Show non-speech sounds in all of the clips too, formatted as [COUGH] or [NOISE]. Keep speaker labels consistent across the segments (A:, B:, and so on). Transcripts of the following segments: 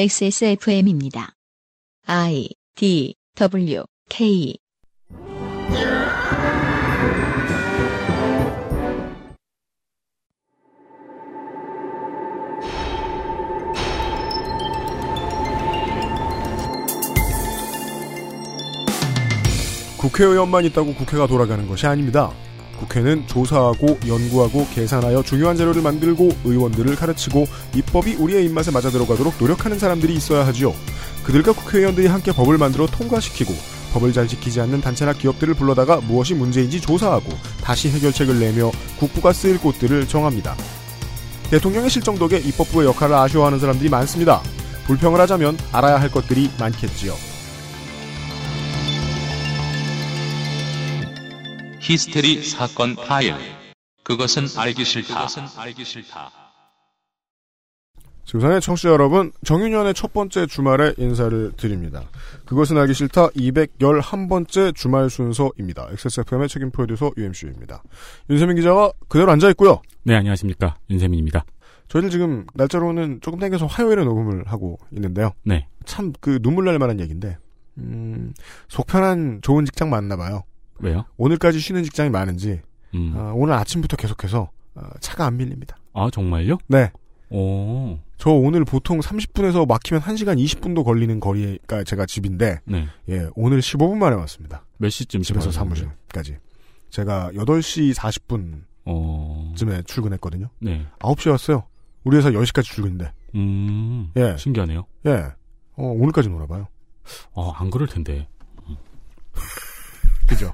A: XSFM입니다. I D W K
B: 국회의원만 있다고 국회가 돌아가는 것이 아닙니다. 국회는 조사하고 연구하고 계산하여 중요한 자료를 만들고 의원들을 가르치고 입법이 우리의 입맛에 맞아 들어가도록 노력하는 사람들이 있어야 하지요. 그들과 국회의원들이 함께 법을 만들어 통과시키고 법을 잘 지키지 않는 단체나 기업들을 불러다가 무엇이 문제인지 조사하고 다시 해결책을 내며 국부가 쓰일 곳들을 정합니다. 대통령의 실정 덕에 입법부의 역할을 아쉬워하는 사람들이 많습니다. 불평을 하자면 알아야 할 것들이 많겠지요.
C: 히스테리 사건 파일. 그것은 알기 싫다. 그것은 알기 싫다.
B: 지구상의 청취자 여러분, 정윤현의 첫 번째 주말에 인사를 드립니다. 그것은 알기 싫다 211번째 주말 순서입니다. XSFM의 책임 프로듀서 UMC입니다. 윤세민 기자가 그대로 앉아있고요.
D: 네, 안녕하십니까. 윤세민입니다.
B: 저희들 지금 날짜로는 조금 당겨서 화요일에 녹음을 하고 있는데요.
D: 네.
B: 참 그 눈물 날 만한 얘기인데, 음, 속편한 좋은 직장 많나 봐요.
D: 왜요?
B: 오늘까지 쉬는 직장이 많은지,
D: 음.
B: 어, 오늘 아침부터 계속해서 어, 차가 안 밀립니다.
D: 아, 정말요?
B: 네.
D: 오.
B: 저 오늘 보통 30분에서 막히면 1시간 20분도 걸리는 거리가 제가 집인데,
D: 네.
B: 예, 오늘 15분 만에 왔습니다.
D: 몇 시쯤
B: 집에서? 사무실까지. 제가 8시 40분쯤에
D: 어.
B: 출근했거든요.
D: 네.
B: 9시에 왔어요. 우리 회사 10시까지 출근인데.
D: 음.
B: 예,
D: 신기하네요.
B: 예. 어, 오늘까지 놀아봐요.
D: 어, 안 그럴 텐데.
B: 그죠?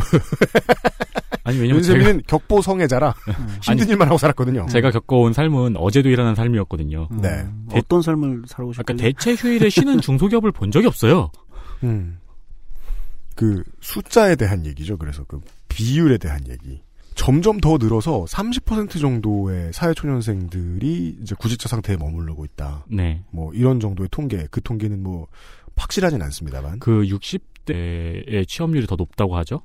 B: [LAUGHS]
D: 아니, 왜냐면 제가,
B: 윤세민은 격보 성애자라 [LAUGHS] 힘든
D: 아니,
B: 일만 하고 살았거든요.
D: 제가 겪어온 삶은 어제도 일어난 삶이었거든요.
B: 네.
E: 어떤 삶을 살아오셨길래
D: 아까 대체 휴일에 쉬는 [LAUGHS] 중소기업을 본 적이 없어요.
B: 음. 그 숫자에 대한 얘기죠. 그래서 그 비율에 대한 얘기. 점점 더 늘어서 30% 정도의 사회초년생들이 이제 구직자 상태에 머무르고 있다.
D: 네.
B: 뭐 이런 정도의 통계. 그 통계는 뭐 확실하진 않습니다만
D: 그 60대의 취업률이 더 높다고 하죠?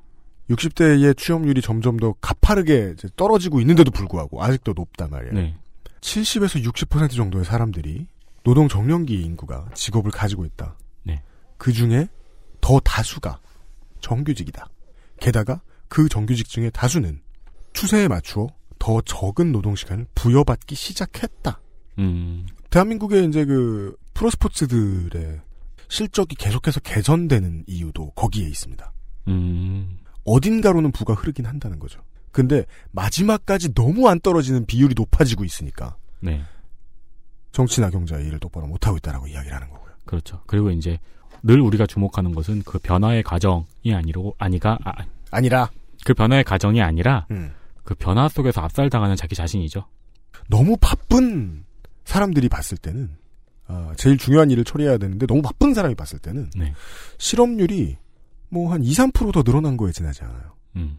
B: 60대의 취업률이 점점 더 가파르게 떨어지고 있는데도 불구하고 아직도 높단 말이에요.
D: 네.
B: 70에서 60% 정도의 사람들이 노동 정년기 인구가 직업을 가지고 있다.
D: 네.
B: 그 중에 더 다수가 정규직이다. 게다가 그 정규직 중에 다수는 추세에 맞추어 더 적은 노동 시간을 부여받기 시작했다.
D: 음.
B: 대한민국의 이제 그 프로스포츠들의 실적이 계속해서 개선되는 이유도 거기에 있습니다.
D: 음.
B: 어딘가로는 부가 흐르긴 한다는 거죠. 근데 마지막까지 너무 안 떨어지는 비율이 높아지고 있으니까
D: 네.
B: 정치나 경제의 일을 똑바로 못하고 있다라고 이야기를 하는 거고요.
D: 그렇죠. 그리고 이제 늘 우리가 주목하는 것은 그 변화의 과정이 아니고 아니가 아,
B: 아니라
D: 그 변화의 과정이 아니라
B: 음,
D: 그 변화 속에서 압살당하는 자기 자신이죠.
B: 너무 바쁜 사람들이 봤을 때는 아, 제일 중요한 일을 처리해야 되는데 너무 바쁜 사람이 봤을 때는
D: 네.
B: 실업률이 뭐 한 2, 3%더 늘어난 거에 지나지 않아요.
D: 음.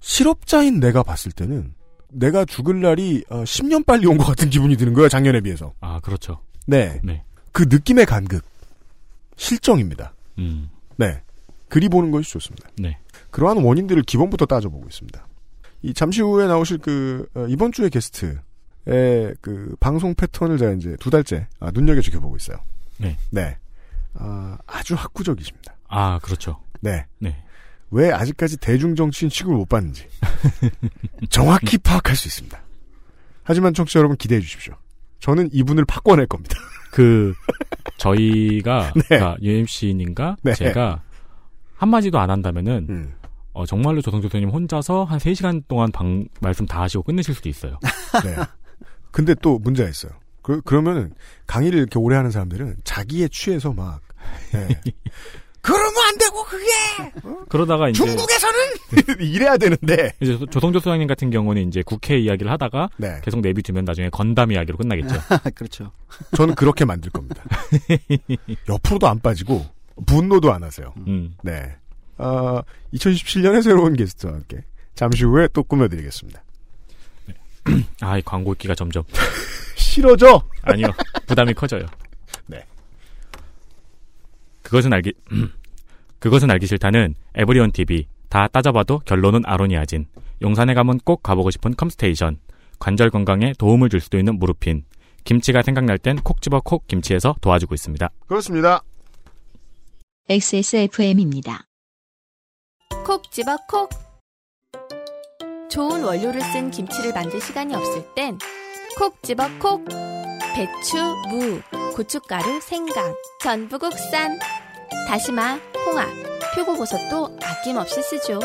B: 실업자인 내가 봤을 때는 내가 죽을 날이 어, 10년 빨리 온 것 같은 기분이 드는 거예요. 작년에 비해서.
D: 아, 그렇죠.
B: 네.
D: 네.
B: 그 느낌의 간극. 실정입니다.
D: 음.
B: 네. 그리 보는 것이 좋습니다.
D: 네.
B: 그러한 원인들을 기본부터 따져보고 있습니다. 이 잠시 후에 나오실 그 어, 이번 주의 게스트의 그 방송 패턴을 제가 이제 두 달째 아, 눈여겨 지켜보고 있어요.
D: 네.
B: 네. 아, 아주 학구적이십니다.
D: 아, 그렇죠.
B: 네.
D: 네.
B: 왜 아직까지 대중 정치인 취급을 못 받는지 [LAUGHS] 정확히 파악할 수 있습니다. 하지만 청취자 여러분 기대해 주십시오. 저는 이분을 바꿔낼 겁니다. [LAUGHS]
D: 그 저희가
B: 네.
D: 그러니까 UMC님과
B: 네.
D: 제가 한마디도 안 한다면은
B: 음.
D: 어, 정말로 조성 교수님 혼자서 한 3시간 동안 방, 말씀 다 하시고 끝내실 수도 있어요. [LAUGHS]
B: 네. 근데 또 문제가 있어요. 그, 그러면은 강의를 이렇게 오래 하는 사람들은 자기에 취해서 막 네. 그러면 안 되고 그게
D: 그러다가 이제
B: 중국에서는 [LAUGHS] 이래야 되는데
D: 이제 조성조 소장님 같은 경우는 이제 국회 이야기를 하다가
B: 네.
D: 계속 내비두면 나중에 건담 이야기로 끝나겠죠. [LAUGHS]
E: 그렇죠.
B: 저는 그렇게 만들 겁니다. [LAUGHS] 옆으로도 안 빠지고 분노도 안 하세요.
D: 음.
B: 네. 아, 2017년에 새로운 게스트와 함께 잠시 후에 또 꾸며드리겠습니다. [CLEARS THROAT]
D: 아, 이 광고 있기가 점점
B: 싫어져.
D: 아니요 부담이 커져요.
B: 네.
D: 그것은 알기 [CLEARS THROAT] 그것은 알기 싫다는 에브리온 TV 다 따져봐도 결론은 아로니아진 용산에 가면 꼭 가보고 싶은 컴스테이션 관절 건강에 도움을 줄 수도 있는 무르핀 김치가 생각날 땐 콕 집어 콕 김치에서 도와주고 있습니다.
B: 그렇습니다.
A: XSFM입니다.
F: 콕 집어 콕. 좋은 원료를 쓴 김치를 만들 시간이 없을 땐 콕 집어 콕. 배추, 무, 고춧가루, 생강, 전부 국산. 다시마, 홍합, 표고버섯도 아낌없이 쓰죠.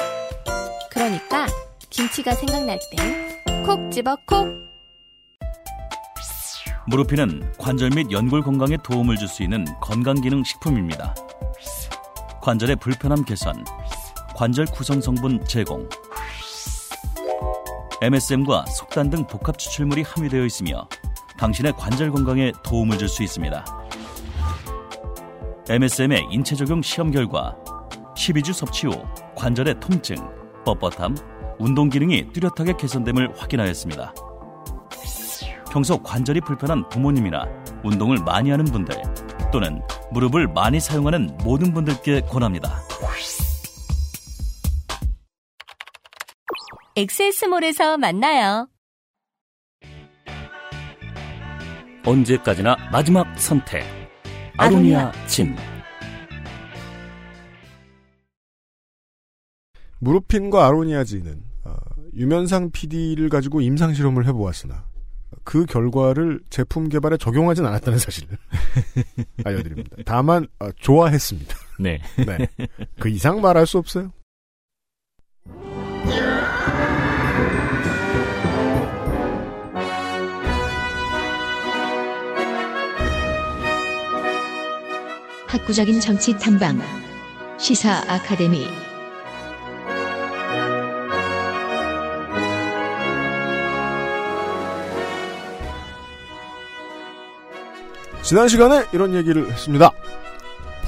F: 그러니까 김치가 생각날 땐 콕 집어 콕.
G: 무르피는 관절 및 연골 건강에 도움을 줄 수 있는 건강기능 식품입니다. 관절의 불편함 개선, 관절 구성 성분 제공, MSM과 속단 등 복합 추출물이 함유되어 있으며 당신의 관절 건강에 도움을 줄 수 있습니다. MSM의 인체 적용 시험 결과 12주 섭취 후 관절의 통증, 뻣뻣함, 운동 기능이 뚜렷하게 개선됨을 확인하였습니다. 평소 관절이 불편한 부모님이나 운동을 많이 하는 분들 또는 무릎을 많이 사용하는 모든 분들께 권합니다.
F: 엑세스몰에서 만나요.
G: 언제까지나 마지막 선택. 아로니아 진.
B: 무르핀과 아로니아진은 어, 유면상 PD를 가지고 임상 실험을 해보았으나 그 결과를 제품 개발에 적용하진 않았다는 사실을 [LAUGHS] 알려드립니다. 다만 어, 좋아했습니다.
D: 네.
B: 네. 그 이상 말할 수 없어요.
A: 학구적인 정치 탐방. 시사 아카데미.
B: 지난 시간에 이런 얘기를 했습니다.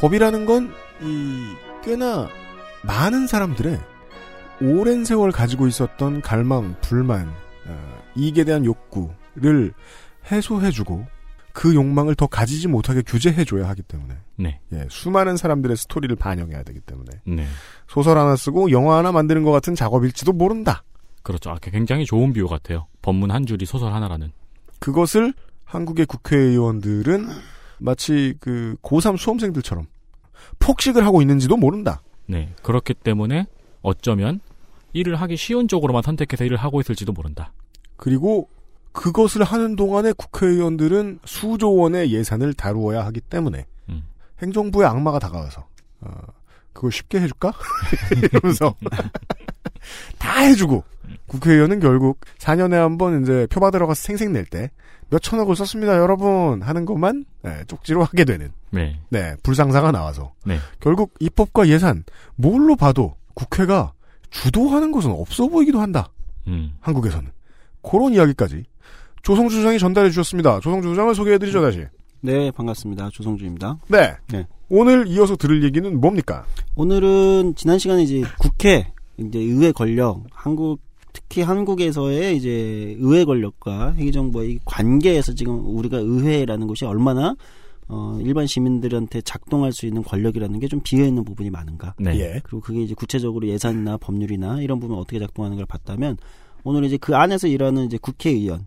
B: 법이라는 건 이 꽤나 많은 사람들의 오랜 세월 가지고 있었던 갈망, 불만, 어, 이익에 대한 욕구를 해소해주고 그 욕망을 더 가지지 못하게 규제해줘야 하기 때문에
D: 네.
B: 예, 수많은 사람들의 스토리를 반영해야 되기 때문에
D: 네.
B: 소설 하나 쓰고 영화 하나 만드는 것 같은 작업일지도 모른다.
D: 그렇죠. 아, 굉장히 좋은 비유 같아요. 법문 한 줄이 소설 하나라는.
B: 그것을 한국의 국회의원들은 마치 그 고3 수험생들처럼 폭식을 하고 있는지도 모른다.
D: 네. 그렇기 때문에 어쩌면 일을 하기 쉬운 쪽으로만 선택해서 일을 하고 있을지도 모른다.
B: 그리고 그것을 하는 동안에 국회의원들은 수조 원의 예산을 다루어야 하기 때문에
D: 음.
B: 행정부의 악마가 다가와서 어, 그걸 쉽게 해줄까? [LAUGHS] 이러면서 [LAUGHS] 다 해주고 국회의원은 결국 4년에 한 번 이제 표 받으러 가서 생색 낼 때 몇 천억을 썼습니다 여러분 하는 것만 네, 쪽지로 하게 되는
D: 네.
B: 네 불상사가 나와서
D: 네.
B: 결국 입법과 예산 뭘로 봐도 국회가 주도하는 것은 없어 보이기도 한다.
D: 음.
B: 한국에서는 그런 이야기까지 조성주 주장이 전달해 주셨습니다. 조성주 주장을 소개해 드리죠 다시.
E: 네, 반갑습니다. 조성주입니다.
B: 네.
E: 네.
B: 오늘 이어서 들을 얘기는 뭡니까?
E: 오늘은 지난 시간에 이제 국회, 이제 의회 권력, 한국, 특히 한국에서의 이제 의회 권력과 회기정부의 관계에서 지금 우리가 의회라는 것이 얼마나 어, 일반 시민들한테 작동할 수 있는 권력이라는 게 좀 비어 있는 부분이 많은가.
D: 네.
B: 예.
E: 그리고 그게 이제 구체적으로 예산이나 법률이나 이런 부분 어떻게 작동하는 걸 봤다면 오늘 이제 그 안에서 일하는 이제 국회의원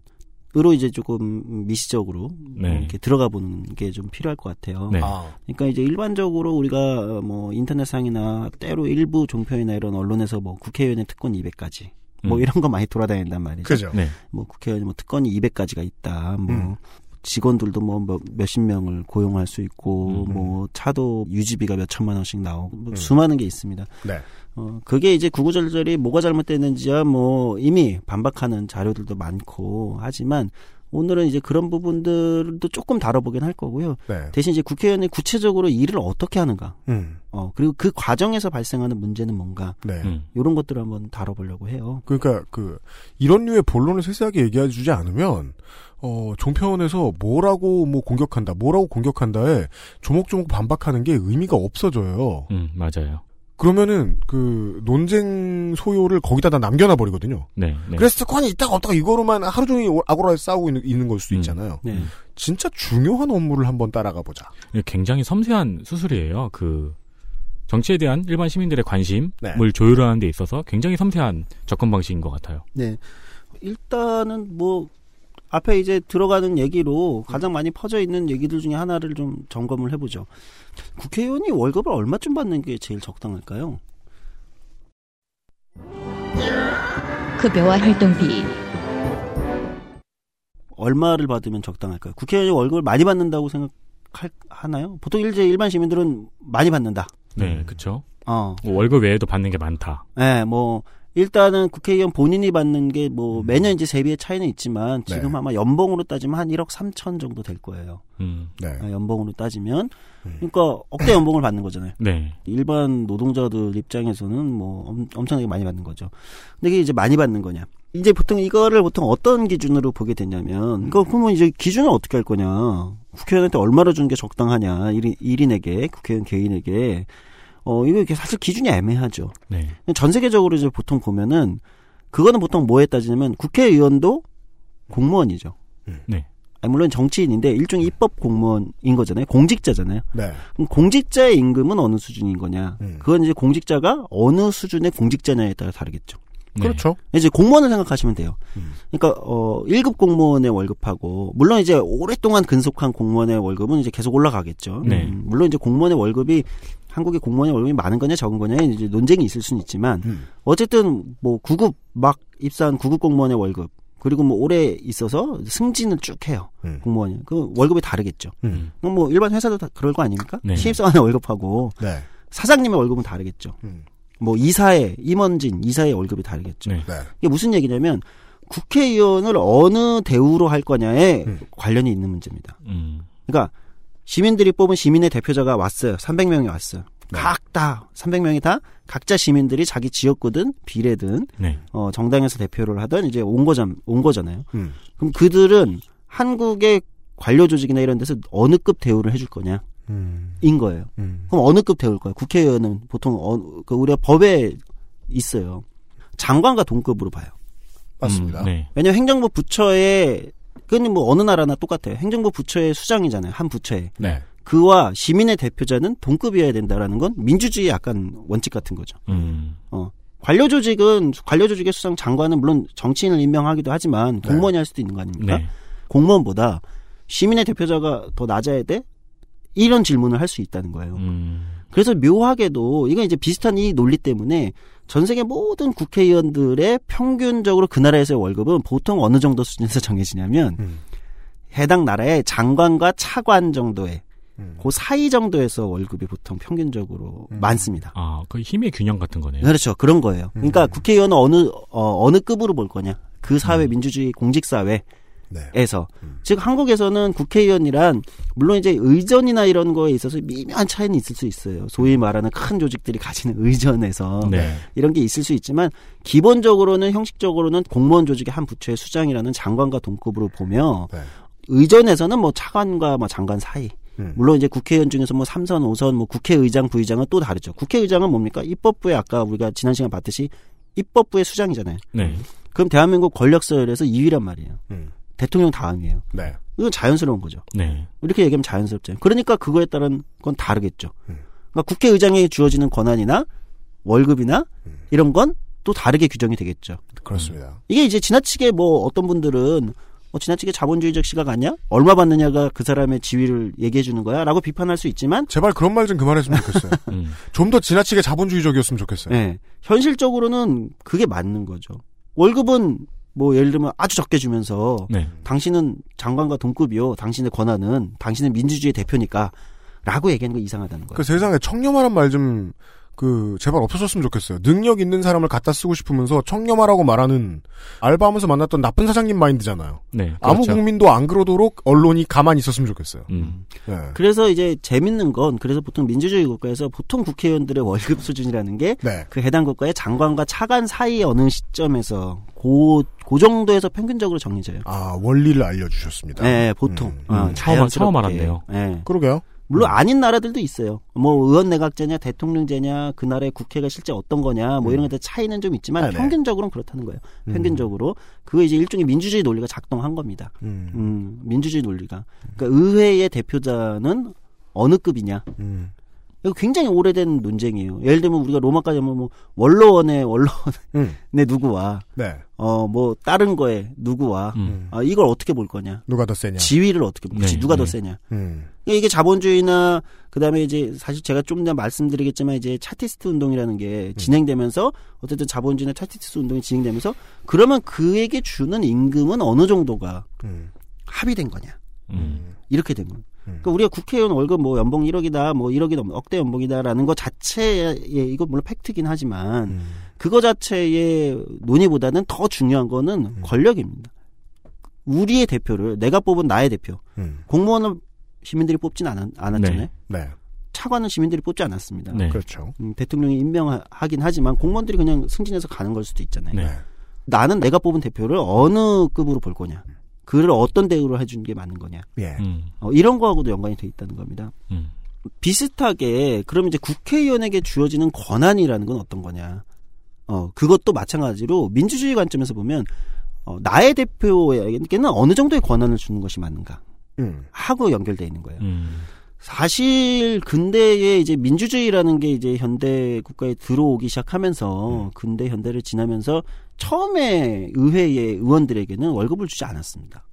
E: 으로 이제 조금 미시적으로
D: 네.
E: 이렇게 들어가 보는 게 좀 필요할 것 같아요.
D: 네.
B: 아,
E: 그러니까 이제 일반적으로 우리가 뭐 인터넷상이나 때로 일부 종편이나 이런 언론에서 뭐 국회의원의 특권 200가지 뭐
D: 음.
E: 이런 거 많이 돌아다닌단 말이죠.
B: 그죠.
D: 네.
E: 뭐 국회의원 뭐 특권이 200가지가 있다. 뭐
B: 음.
E: 직원들도 뭐 몇- 몇십 명을 고용할 수 있고
D: 음.
E: 뭐 차도 유지비가 몇 천만 원씩 나오고 뭐
B: 음.
E: 수많은 게 있습니다.
B: 네.
E: 어 그게 이제 구구절절이 뭐가 잘못됐는지야 뭐 이미 반박하는 자료들도 많고 하지만 오늘은 이제 그런 부분들도 조금 다뤄보긴 할 거고요.
B: 네.
E: 대신 이제 국회의원이 구체적으로 일을 어떻게 하는가,
B: 음.
E: 어 그리고 그 과정에서 발생하는 문제는 뭔가
B: 네.
D: 음.
E: 이런 것들을 한번 다뤄보려고 해요.
B: 그러니까 그 이런 류의 본론을 세세하게 얘기해 주지 않으면 어 종편에서 뭐라고 뭐 공격한다, 뭐라고 공격한다에 조목조목 반박하는 게 의미가 없어져요.
D: 음, 맞아요.
B: 그러면은 그 논쟁 소요를 거기다 다 남겨놔 버리거든요.
D: 네. 네.
B: 그래서 특권이 있다가 없다가 이거로만 하루 종일 아고라에서 싸우고 있는, 있는 걸 수도
D: 음.
B: 있잖아요.
E: 네.
B: 진짜 중요한 업무를 한번 따라가 보자.
D: 이게 굉장히 섬세한 수술이에요. 그 정치에 대한 일반 시민들의 관심을
B: 네.
D: 조율하는 데 있어서 굉장히 섬세한 접근 방식인 것 같아요.
E: 네. 일단은 뭐 앞에 이제 들어가는 얘기로 가장 많이 퍼져 있는 얘기들 중에 하나를 좀 점검을 해보죠. 국회의원이 월급을 얼마쯤 받는 게 제일 적당할까요?
A: 급여와 활동비,
E: 얼마를 받으면 적당할까요? 국회의원이 월급을 많이 받는다고 생각하나요? 보통 이제 일반 시민들은 많이 받는다.
D: 네, 그쵸.
E: 어,
D: 뭐 월급 외에도 받는 게 많다.
E: 예, 뭐 일단은 국회의원 본인이 받는 게 뭐 매년 이제 세비의 차이는 있지만 지금
B: 네.
E: 아마 연봉으로 따지면 한 1억 3천 정도 될 거예요.
D: 음,
B: 네.
E: 아, 연봉으로 따지면
B: 음.
E: 그러니까 억대 연봉을 받는 거잖아요.
D: 네.
E: 일반 노동자들 입장에서는 뭐 엄, 엄청나게 많이 받는 거죠. 근데 이게 이제 많이 받는 거냐? 이제 보통 이거를 보통 어떤 기준으로 보게 되냐면 이거 그러면 이제 기준을 어떻게 할 거냐? 국회의원한테 얼마나 주는 게 적당하냐? 1인, 1인에게 국회의원 개인에게 어 이거 이게 사실 기준이 애매하죠.
D: 네.
E: 전 세계적으로 이제 보통 보면은 그거는 보통 뭐에 따지냐면 국회의원도 공무원이죠.
D: 네.
E: 아니, 물론 정치인인데 일종의 입법 공무원인 거잖아요. 공직자잖아요.
B: 네.
E: 그럼 공직자의 임금은 어느 수준인 거냐?
B: 음.
E: 그건 이제 공직자가 어느 수준의 공직자냐에 따라 다르겠죠.
D: 네.
B: 그렇죠.
E: 이제 공무원을 생각하시면 돼요.
B: 음.
E: 그러니까 어 1급 공무원의 월급하고 물론 이제 오랫동안 근속한 공무원의 월급은 이제 계속 올라가겠죠.
D: 네.
E: 음, 물론 이제 공무원의 월급이 한국의 공무원의 월급이 많은 거냐 적은 거냐에 이제 논쟁이 있을 수는 있지만
B: 음.
E: 어쨌든 뭐 9급 막 입사한 9급 공무원의 월급 그리고 뭐 오래 있어서 승진을 쭉 해요.
B: 음.
E: 공무원이. 그 월급이 다르겠죠.
B: 음.
E: 그럼 뭐 일반 회사도 다 그럴 거 아닙니까?
D: 네.
E: 신입사원의 월급하고
B: 네.
E: 사장님의 월급은 다르겠죠.
B: 음.
E: 뭐 이사의 임원진 이사의 월급이 다르겠죠.
D: 네.
B: 네.
E: 이게 무슨 얘기냐면 국회의원을 어느 대우로 할 거냐에
B: 음.
E: 관련이 있는 문제입니다.
D: 음,
E: 그러니까 시민들이 뽑은 시민의 대표자가 왔어요. 300명이 왔어요.
B: 네.
E: 각다 300명이 다 각자 시민들이 자기 지역구든 비례든
D: 네.
E: 어 정당에서 대표를 하던 이제 온 거잖 온 거잖아요.
B: 음.
E: 그럼 그들은 한국의 관료 조직이나 이런 데서 어느 급 대우를 해줄 거냐?
B: 음.
E: 인 거예요.
B: 음.
E: 그럼 어느 급 대우일 거예요? 국회의원은 보통 어, 그 우리가 법에 있어요. 장관과 동급으로 봐요.
B: 맞습니다.
D: 음, 네.
E: 왜냐면 행정부 부처에 그건 뭐 어느 나라나 똑같아요. 행정부 부처의 수장이잖아요. 한 부처에.
B: 네.
E: 그와 시민의 대표자는 동급이어야 된다라는 건 민주주의의 약간 원칙 같은 거죠.
D: 음,
E: 관료 조직은 관료 조직의 수장 장관은 물론 정치인을 임명하기도 하지만 공무원이 할 수도 있는 거 아닙니까?
D: 네.
E: 공무원보다 시민의 대표자가 더 낮아야 돼? 이런 질문을 할 수 있다는 거예요.
D: 음,
E: 그래서 묘하게도 이건 이제 비슷한 이 논리 때문에 전 세계 모든 국회의원들의 평균적으로 그 나라에서의 월급은 보통 어느 정도 수준에서 [LAUGHS] 정해지냐면
B: 음.
E: 해당 나라의 장관과 차관 정도의
B: 음.
E: 그 사이 정도에서 월급이 보통 평균적으로
B: 음.
E: 많습니다.
D: 아, 그 힘의 균형 같은 거네요.
E: 그렇죠. 그런 거예요. 그러니까
B: 음.
E: 국회의원은 어느 어, 어느 급으로 볼 거냐? 그 사회
D: 음.
E: 민주주의 공직 사회 에서
B: 네.
E: 음. 즉 한국에서는 국회의원이란 물론 이제 의전이나 이런 거에 있어서 미묘한 차이는 있을 수 있어요. 소위 말하는 큰 조직들이 가지는 [LAUGHS] 의전에서
D: 네.
E: 이런 게 있을 수 있지만 기본적으로는 형식적으로는 공무원 조직의 한 부처의 수장이라는 장관과 동급으로 보며
B: 네.
E: 의전에서는 뭐 차관과 뭐 장관 사이
B: 음.
E: 물론 이제 국회의원 중에서 뭐 3선, 5선, 뭐 국회의장, 부의장은 또 다르죠. 국회의장은 뭡니까? 입법부에 아까 우리가 지난 시간 봤듯이 입법부의 수장이잖아요.
D: 네.
E: 그럼 대한민국 권력 서열에서 2위란 말이에요.
B: 음.
E: 대통령 다음이에요.
B: 네.
E: 이건 자연스러운 거죠.
D: 네.
E: 이렇게 얘기하면 자연스럽잖아요. 그러니까 그거에 따른 건 다르겠죠.
B: 음.
E: 그러니까 국회의장에 주어지는 권한이나 월급이나
B: 음.
E: 이런 건 또 다르게 규정이 되겠죠.
B: 그렇습니다.
E: 이게 이제 지나치게 뭐 어떤 분들은 어, 지나치게 자본주의적 시각 아니야? 얼마 받느냐가 그 사람의 지위를 얘기해 주는 거야? 라고 비판할 수 있지만
B: 제발 그런 말 좀 그만했으면 좋겠어요. [LAUGHS]
D: 음,
B: 좀더 지나치게 자본주의적이었으면 좋겠어요.
E: 예, 현실적으로는 그게 맞는 거죠. 월급은 뭐 예를 들면 아주 적게 주면서
D: 네.
E: 당신은 장관과 동급이요. 당신의 권한은 당신은 민주주의 대표니까 라고 얘기하는 거 이상하다는 거예요.
B: 그 세상에 청렴하란 말 좀, 그, 제발 없어졌으면 좋겠어요. 능력 있는 사람을 갖다 쓰고 싶으면서 청렴하라고 말하는 알바하면서 만났던 나쁜 사장님 마인드잖아요.
D: 네.
B: 아무
D: 그렇죠.
B: 국민도 안 그러도록 언론이 가만히 있었으면 좋겠어요.
D: 음,
B: 예.
E: 그래서 이제 재밌는 건 그래서 보통 민주주의 국가에서 보통 국회의원들의 월급 수준이라는 게그
B: 네.
E: 해당 국가의 장관과 차관 사이 어느 시점에서 고, 그 정도에서 평균적으로 정해져요.
B: 아, 원리를 알려주셨습니다.
E: 네, 보통.
B: 음,
E: 어,
B: 음.
D: 처음- 처음
E: 자연스럽게.
D: 알았네요.
E: 네.
B: 그러게요.
E: 물론 아닌 나라들도 있어요. 뭐 의원 내각제냐 대통령제냐 그 나라의 국회가 실제 어떤 거냐 뭐 이런 것들 차이는 좀 있지만
B: 아, 네.
E: 평균적으로는 그렇다는 거예요.
B: 음.
E: 평균적으로 그거 이제 일종의 민주주의 논리가 작동한 겁니다.
B: 음.
E: 음, 민주주의 논리가. 그러니까 의회의 대표자는 어느 급이냐.
B: 음.
E: 이거 굉장히 오래된 논쟁이에요. 예를 들면 우리가 로마까지 하면 뭐 원로원의 원로원의
B: 음. [LAUGHS]
E: 누구와
B: 네.
E: 어뭐 다른 거에 누구와
D: 음.
E: 아, 이걸 어떻게 볼 거냐?
B: 누가 더 세냐?
E: 지위를 어떻게 볼지
D: 네,
E: 누가 더
D: 네.
E: 세냐?
B: 음.
E: 이게 자본주의나 그다음에 이제 사실 제가 좀 더 말씀드리겠지만 이제 차티스트 운동이라는 게 진행되면서 어쨌든 자본주의나 차티스트 운동이 진행되면서 그러면 그에게 주는 임금은 어느 정도가
B: 음.
E: 합의된 거냐?
D: 음.
E: 이렇게 된 거예요.
B: 음.
E: 그러니까 우리가 국회의원 월급 뭐 연봉 1억이다, 뭐 1억이 넘 억대 연봉이다라는 것 자체에 이거 물론 팩트긴 하지만
B: 음.
E: 그거 자체의 논의보다는 더 중요한 거는 권력입니다. 우리의 대표를 내가 뽑은 나의 대표
B: 음.
E: 공무원을 시민들이 뽑진 않았, 않았잖아요.
D: 네.
B: 네.
E: 차관은 시민들이 뽑지 않았습니다.
D: 네.
B: 그렇죠.
E: 음, 대통령이 임명하긴 하지만 공무원들이 그냥 승진해서 가는 걸 수도 있잖아요.
D: 네.
E: 나는 내가 뽑은 대표를 어느 급으로 볼 거냐. 그를 어떤 대우를 해주는 게 맞는 거냐.
B: 예.
D: 음.
E: 어, 이런 거하고도 연관이 돼 있다는 겁니다.
D: 음.
E: 비슷하게 그럼 이제 국회의원에게 주어지는 권한이라는 건 어떤 거냐? 어 그것도 마찬가지로 민주주의 관점에서 보면 어, 나의 대표에게는 어느 정도의 권한을 주는 것이 맞는가
B: 음.
E: 하고 연결돼 있는 거예요.
D: 음.
E: 사실 근대에 이제 민주주의라는 게 이제 현대 국가에 들어오기 시작하면서
B: 음.
E: 근대 현대를 지나면서 처음에 의회의 의원들에게는 월급을 주지 않았습니다.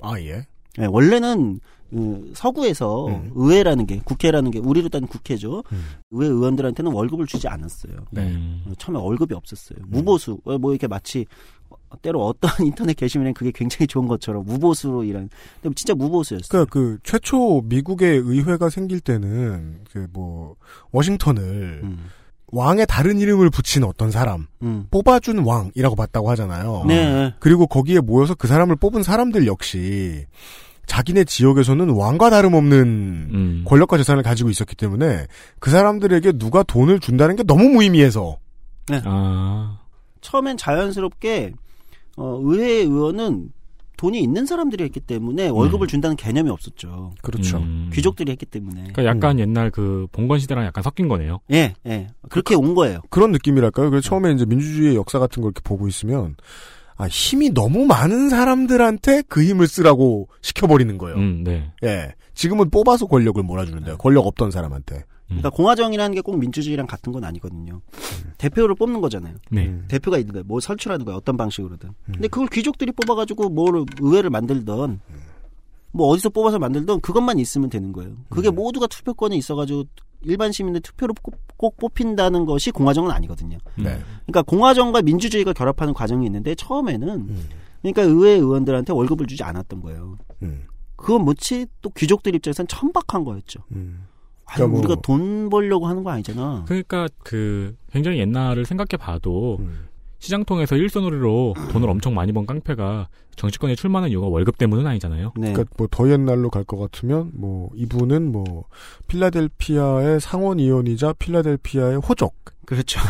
B: 아 예.
E: 예, 원래는 그 서구에서
B: 음.
E: 의회라는 게 국회라는 게 우리로 따지면 국회죠.
B: 음.
E: 의회 의원들한테는 월급을 주지 않았어요.
B: 네.
D: 음.
E: 어, 처음에 월급이 없었어요. 무보수 어, 뭐 이렇게 마치 어, 때로 어떤 [LAUGHS] 인터넷 게시물엔 그게 굉장히 좋은 것처럼 무보수로 일한 근데 진짜 무보수였어요.
B: 그러니까 그 최초 미국의 의회가 생길 때는 그 뭐 워싱턴을
E: 음,
B: 왕의 다른 이름을 붙인 어떤 사람
E: 음.
B: 뽑아준 왕이라고 봤다고 하잖아요.
E: 네.
B: 그리고 거기에 모여서 그 사람을 뽑은 사람들 역시 자기네 지역에서는 왕과 다름없는
D: 음.
B: 권력과 재산을 가지고 있었기 때문에 그 사람들에게 누가 돈을 준다는 게 너무 무의미해서
D: 아.
E: 처음엔 자연스럽게 어, 의회 의원은 돈이 있는 사람들이 했기 때문에 월급을 준다는 개념이 없었죠.
B: 그렇죠.
D: 음.
E: 귀족들이 했기 때문에.
D: 그러니까 약간 옛날 그 봉건 시대랑 약간 섞인 거네요.
E: 예, 예. 그렇게 온 거예요.
B: 그런 느낌이랄까요? 그래서 처음에 이제 민주주의의 역사 같은 걸 이렇게 보고 있으면 아, 힘이 너무 많은 사람들한테 그 힘을 쓰라고 시켜버리는 거예요.
D: 음, 네.
B: 예. 지금은 뽑아서 권력을 몰아주는데요. 권력 없던 사람한테.
E: 그러니까 공화정이라는 게 꼭 민주주의랑 같은 건 아니거든요. 대표를 뽑는 거잖아요.
D: 네.
B: 음.
E: 대표가 있는 거예요. 뭐 설출하는 거예요. 어떤 방식으로든. 근데 그걸 귀족들이 뽑아가지고 뭘 의회를 만들던 뭐 어디서 뽑아서 만들던 그것만 있으면 되는 거예요. 그게 모두가 투표권이 있어가지고 일반 시민들 투표로 꼭, 꼭 뽑힌다는 것이 공화정은 아니거든요.
B: 네.
E: 그러니까 공화정과 민주주의가 결합하는 과정이 있는데 처음에는
B: 음.
E: 그러니까 의회 의원들한테 월급을 주지 않았던 거예요.
B: 음.
E: 그건 뭐지 또 귀족들 입장에서는 천박한 거였죠.
B: 음.
E: 아니,
B: 그러니까 뭐-
E: 우리가 돈 벌려고 하는 거 아니잖아.
D: 그러니까 그 굉장히 옛날을 생각해 봐도
B: 음.
D: 시장통에서 일선으로리로 돈을 엄청 많이 번 깡패가 정치권에 출마하는 이유가 월급 때문은 아니잖아요.
E: 네.
B: 그러니까 뭐 더 옛날로 갈 것 같으면 뭐 이분은 뭐 필라델피아의 상원 의원이자 필라델피아의 호적,
E: 그렇죠.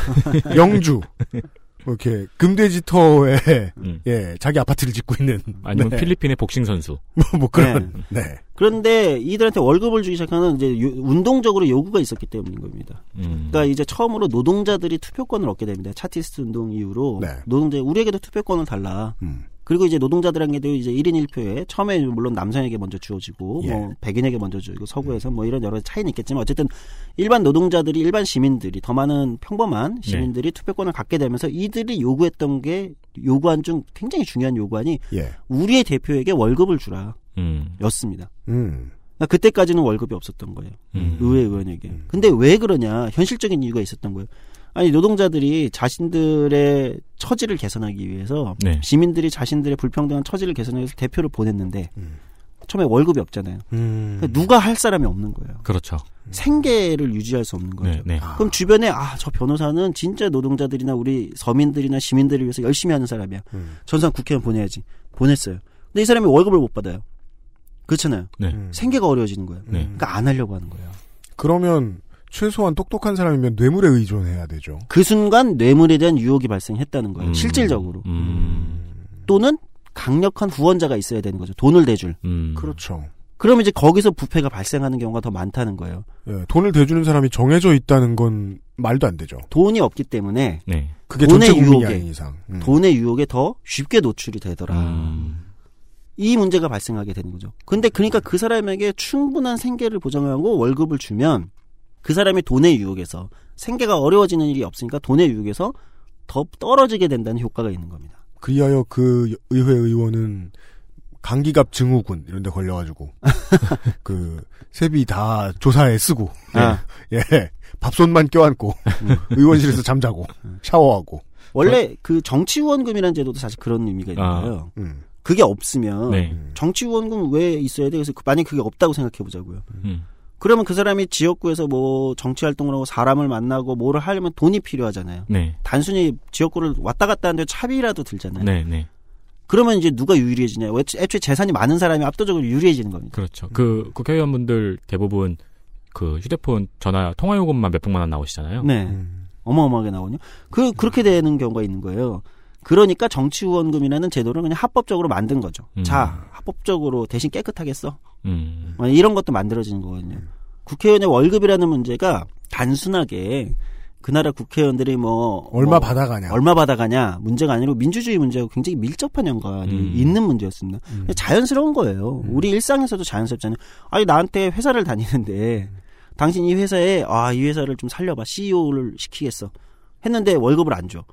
B: 영주, [LAUGHS] 뭐 이렇게 금돼지터에
D: 음. [LAUGHS]
B: 예 자기 아파트를 짓고 있는
D: 아니면
B: 네.
D: 필리핀의 복싱 선수. [LAUGHS]
B: 뭐, 뭐 그런 네.
E: 그런데 이들한테 월급을 주기 시작하는 이제 요- 운동적으로 요구가 있었기 때문인 겁니다.
D: 음.
E: 그러니까 이제 처음으로 노동자들이 투표권을 얻게 됩니다. 차티스트 운동 이후로
B: 네.
E: 노동자 우리에게도 투표권을 달라.
B: 음.
E: 그리고 이제 노동자들에게도 이제 1인 1표에 처음에 물론 남성에게 먼저 주어지고
B: 예.
E: 뭐 백인에게 먼저 주고 서구에서 뭐 이런 여러 차이는 있겠지만 어쨌든 일반 노동자들이 일반 시민들이 더 많은 평범한 시민들이 투표권을 갖게 되면서 이들이 요구했던 게 요구안 중 굉장히 중요한 요구안이
B: 예.
E: 우리의 대표에게 월급을 주라
D: 음.
E: 였습니다.
B: 음.
E: 그러니까 그때까지는 월급이 없었던 거예요.
D: 음.
E: 의회 의원에게. 근데 왜 그러냐? 현실적인 이유가 있었던 거예요. 아니 노동자들이 자신들의 처지를 개선하기 위해서
D: 네.
E: 시민들이 자신들의 불평등한 처지를 개선하기 위해서 대표를 보냈는데
B: 음.
E: 처음에 월급이 없잖아요.
B: 음.
E: 그러니까 누가 할 사람이 없는 거예요.
D: 그렇죠.
E: 생계를 유지할 수 없는 거죠.
D: 네, 네.
E: 그럼 주변에 아 저 변호사는 진짜 노동자들이나 우리 서민들이나 시민들을 위해서 열심히 하는 사람이야.
B: 음.
E: 전 사람 국회의원 보내야지. 보냈어요. 근데 이 사람이 월급을 못 받아요. 그렇잖아요.
D: 네.
B: 음.
E: 생계가 어려워지는 거예요.
D: 네.
E: 그러니까 안 하려고 하는 거예요.
B: 그러면 최소한 똑똑한 사람이면 뇌물에 의존해야 되죠.
E: 그 순간 뇌물에 대한 유혹이 발생했다는 거예요.
D: 음.
E: 실질적으로.
D: 음.
E: 또는 강력한 후원자가 있어야 되는 거죠. 돈을 대줄.
D: 음.
B: 그렇죠.
E: 그러면 이제 거기서 부패가 발생하는 경우가 더 많다는 거예요.
B: 예, 돈을 대주는 사람이 정해져 있다는 건 말도 안 되죠.
E: 돈이 없기 때문에
D: 네.
B: 그게
E: 돈의 유혹에.
B: 이상. 음.
E: 돈의 유혹에 더 쉽게 노출이 되더라.
D: 음.
E: 이 문제가 발생하게 되는 거죠. 근데 그러니까 그 사람에게 충분한 생계를 보장하고 월급을 주면 그 사람이 돈의 유혹에서 생계가 어려워지는 일이 없으니까 돈의 유혹에서 더 떨어지게 된다는 효과가 있는 겁니다.
B: 그리하여 그 의회 의원은 강기갑 증후군 이런 데 걸려가지고 [LAUGHS] 그 세비 다 조사에 쓰고
E: 아.
B: 예 밥솥만 껴안고 의원실에서 잠자고 샤워하고
E: 원래 그 정치후원금이라는 제도도 사실 그런 의미가 있는
D: 아.
E: 거예요.
B: 음.
E: 그게 없으면
D: 네.
E: 정치후원금 왜 있어야 돼? 그래서 그- 만약 그게 없다고 생각해 보자고요.
D: 음.
E: 그러면 그 사람이 지역구에서 뭐 정치 활동을 하고 사람을 만나고 뭐를 하려면 돈이 필요하잖아요.
D: 네.
E: 단순히 지역구를 왔다 갔다 하는데 차비라도 들잖아요.
D: 네, 네.
E: 그러면 이제 누가 유리해지냐? 애초- 애초에 재산이 많은 사람이 압도적으로 유리해지는 겁니다.
D: 그렇죠. 그 국회의원분들 대부분 그 휴대폰 전화 통화 요금만 몇 백만 원 나오시잖아요.
E: 네.
B: 음.
E: 어마어마하게 나오냐? 그, 그렇게 되는 경우가 있는 거예요. 그러니까 정치 후원금이라는 제도를 그냥 합법적으로 만든 거죠.
D: 음.
E: 자, 합법적으로 대신 깨끗하게 써.
D: 음.
E: 어, 이런 것도 만들어지는 거거든요. 국회의원의 월급이라는 문제가 단순하게 그 나라 국회의원들이 뭐
B: 얼마
E: 뭐
B: 받아가냐
E: 얼마 받아가냐 문제가 아니고 민주주의 문제하고 굉장히 밀접한 연관이
D: 음.
E: 있는 문제였습니다.
B: 음.
E: 자연스러운 거예요. 우리 일상에서도 자연스럽잖아요. 아니 나한테 회사를 다니는데 당신 이 회사에 아 이 회사를 좀 살려봐 CEO를 시키겠어 했는데 월급을 안 줘.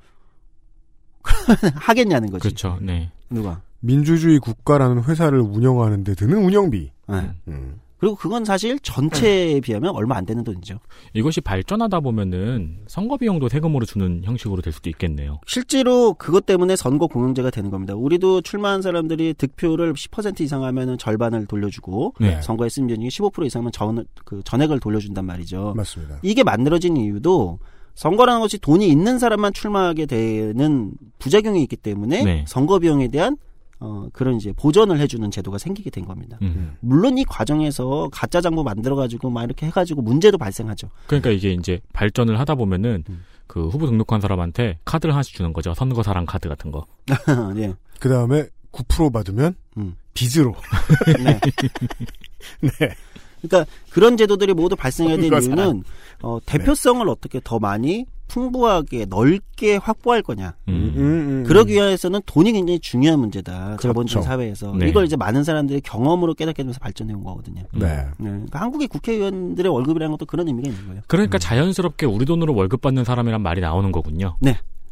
E: [LAUGHS] 하겠냐는 거지.
D: 그렇죠. 네.
E: 누가?
B: 민주주의 국가라는 회사를 운영하는 데 드는 운영비
E: 네.
B: 음.
E: 그리고 그건 사실 전체에 비하면 얼마 안 되는 돈이죠.
D: 이것이 발전하다 보면은 선거 비용도 세금으로 주는 형식으로 될 수도 있겠네요.
E: 실제로 그것 때문에 선거 공영제가 되는 겁니다. 우리도 출마한 사람들이 득표를 10% 이상 하면은 절반을 돌려주고
D: 네.
E: 선거에 쓰면 이게 15% 이상은 전, 그 전액을 돌려준단 말이죠.
B: 맞습니다.
E: 이게 만들어진 이유도 선거라는 것이 돈이 있는 사람만 출마하게 되는 부작용이 있기 때문에
D: 네.
E: 선거 비용에 대한 어, 그런 이제 보전을 해주는 제도가 생기게 된 겁니다.
D: 음.
E: 물론 이 과정에서 가짜 장부 만들어가지고 막 이렇게 해가지고 문제도 발생하죠.
D: 그러니까 이게 이제 발전을 하다 보면은
E: 음.
D: 그 후보 등록한 사람한테 카드를 하나씩 주는 거죠. 선거사랑 카드 같은 거. [LAUGHS]
E: 네.
B: 그 다음에 9% 받으면
E: 음.
B: 빚으로 [LAUGHS]
E: 네. [LAUGHS]
B: 네.
E: 그러니까 그런 제도들이 모두 발생해야 될
B: 선거사랑.
E: 이유는 어, 대표성을 어떻게 더 많이 풍부하게 넓게 확보할 거냐.
D: 음.
B: 음, 음,
E: 그러기 위해서는 돈이 굉장히 중요한 문제다. 자본주의
B: 그렇죠.
E: 사회에서
D: 네.
E: 이걸 이제 많은 사람들이 경험으로 깨닫게 되면서 발전해 온 거거든요.
B: 네.
E: 네. 그러니까 한국의 국회의원들의 월급이라는 것도 그런 의미가 있는 거예요.
D: 그러니까 자연스럽게 우리 돈으로 월급 받는 사람이란 말이 나오는 거군요.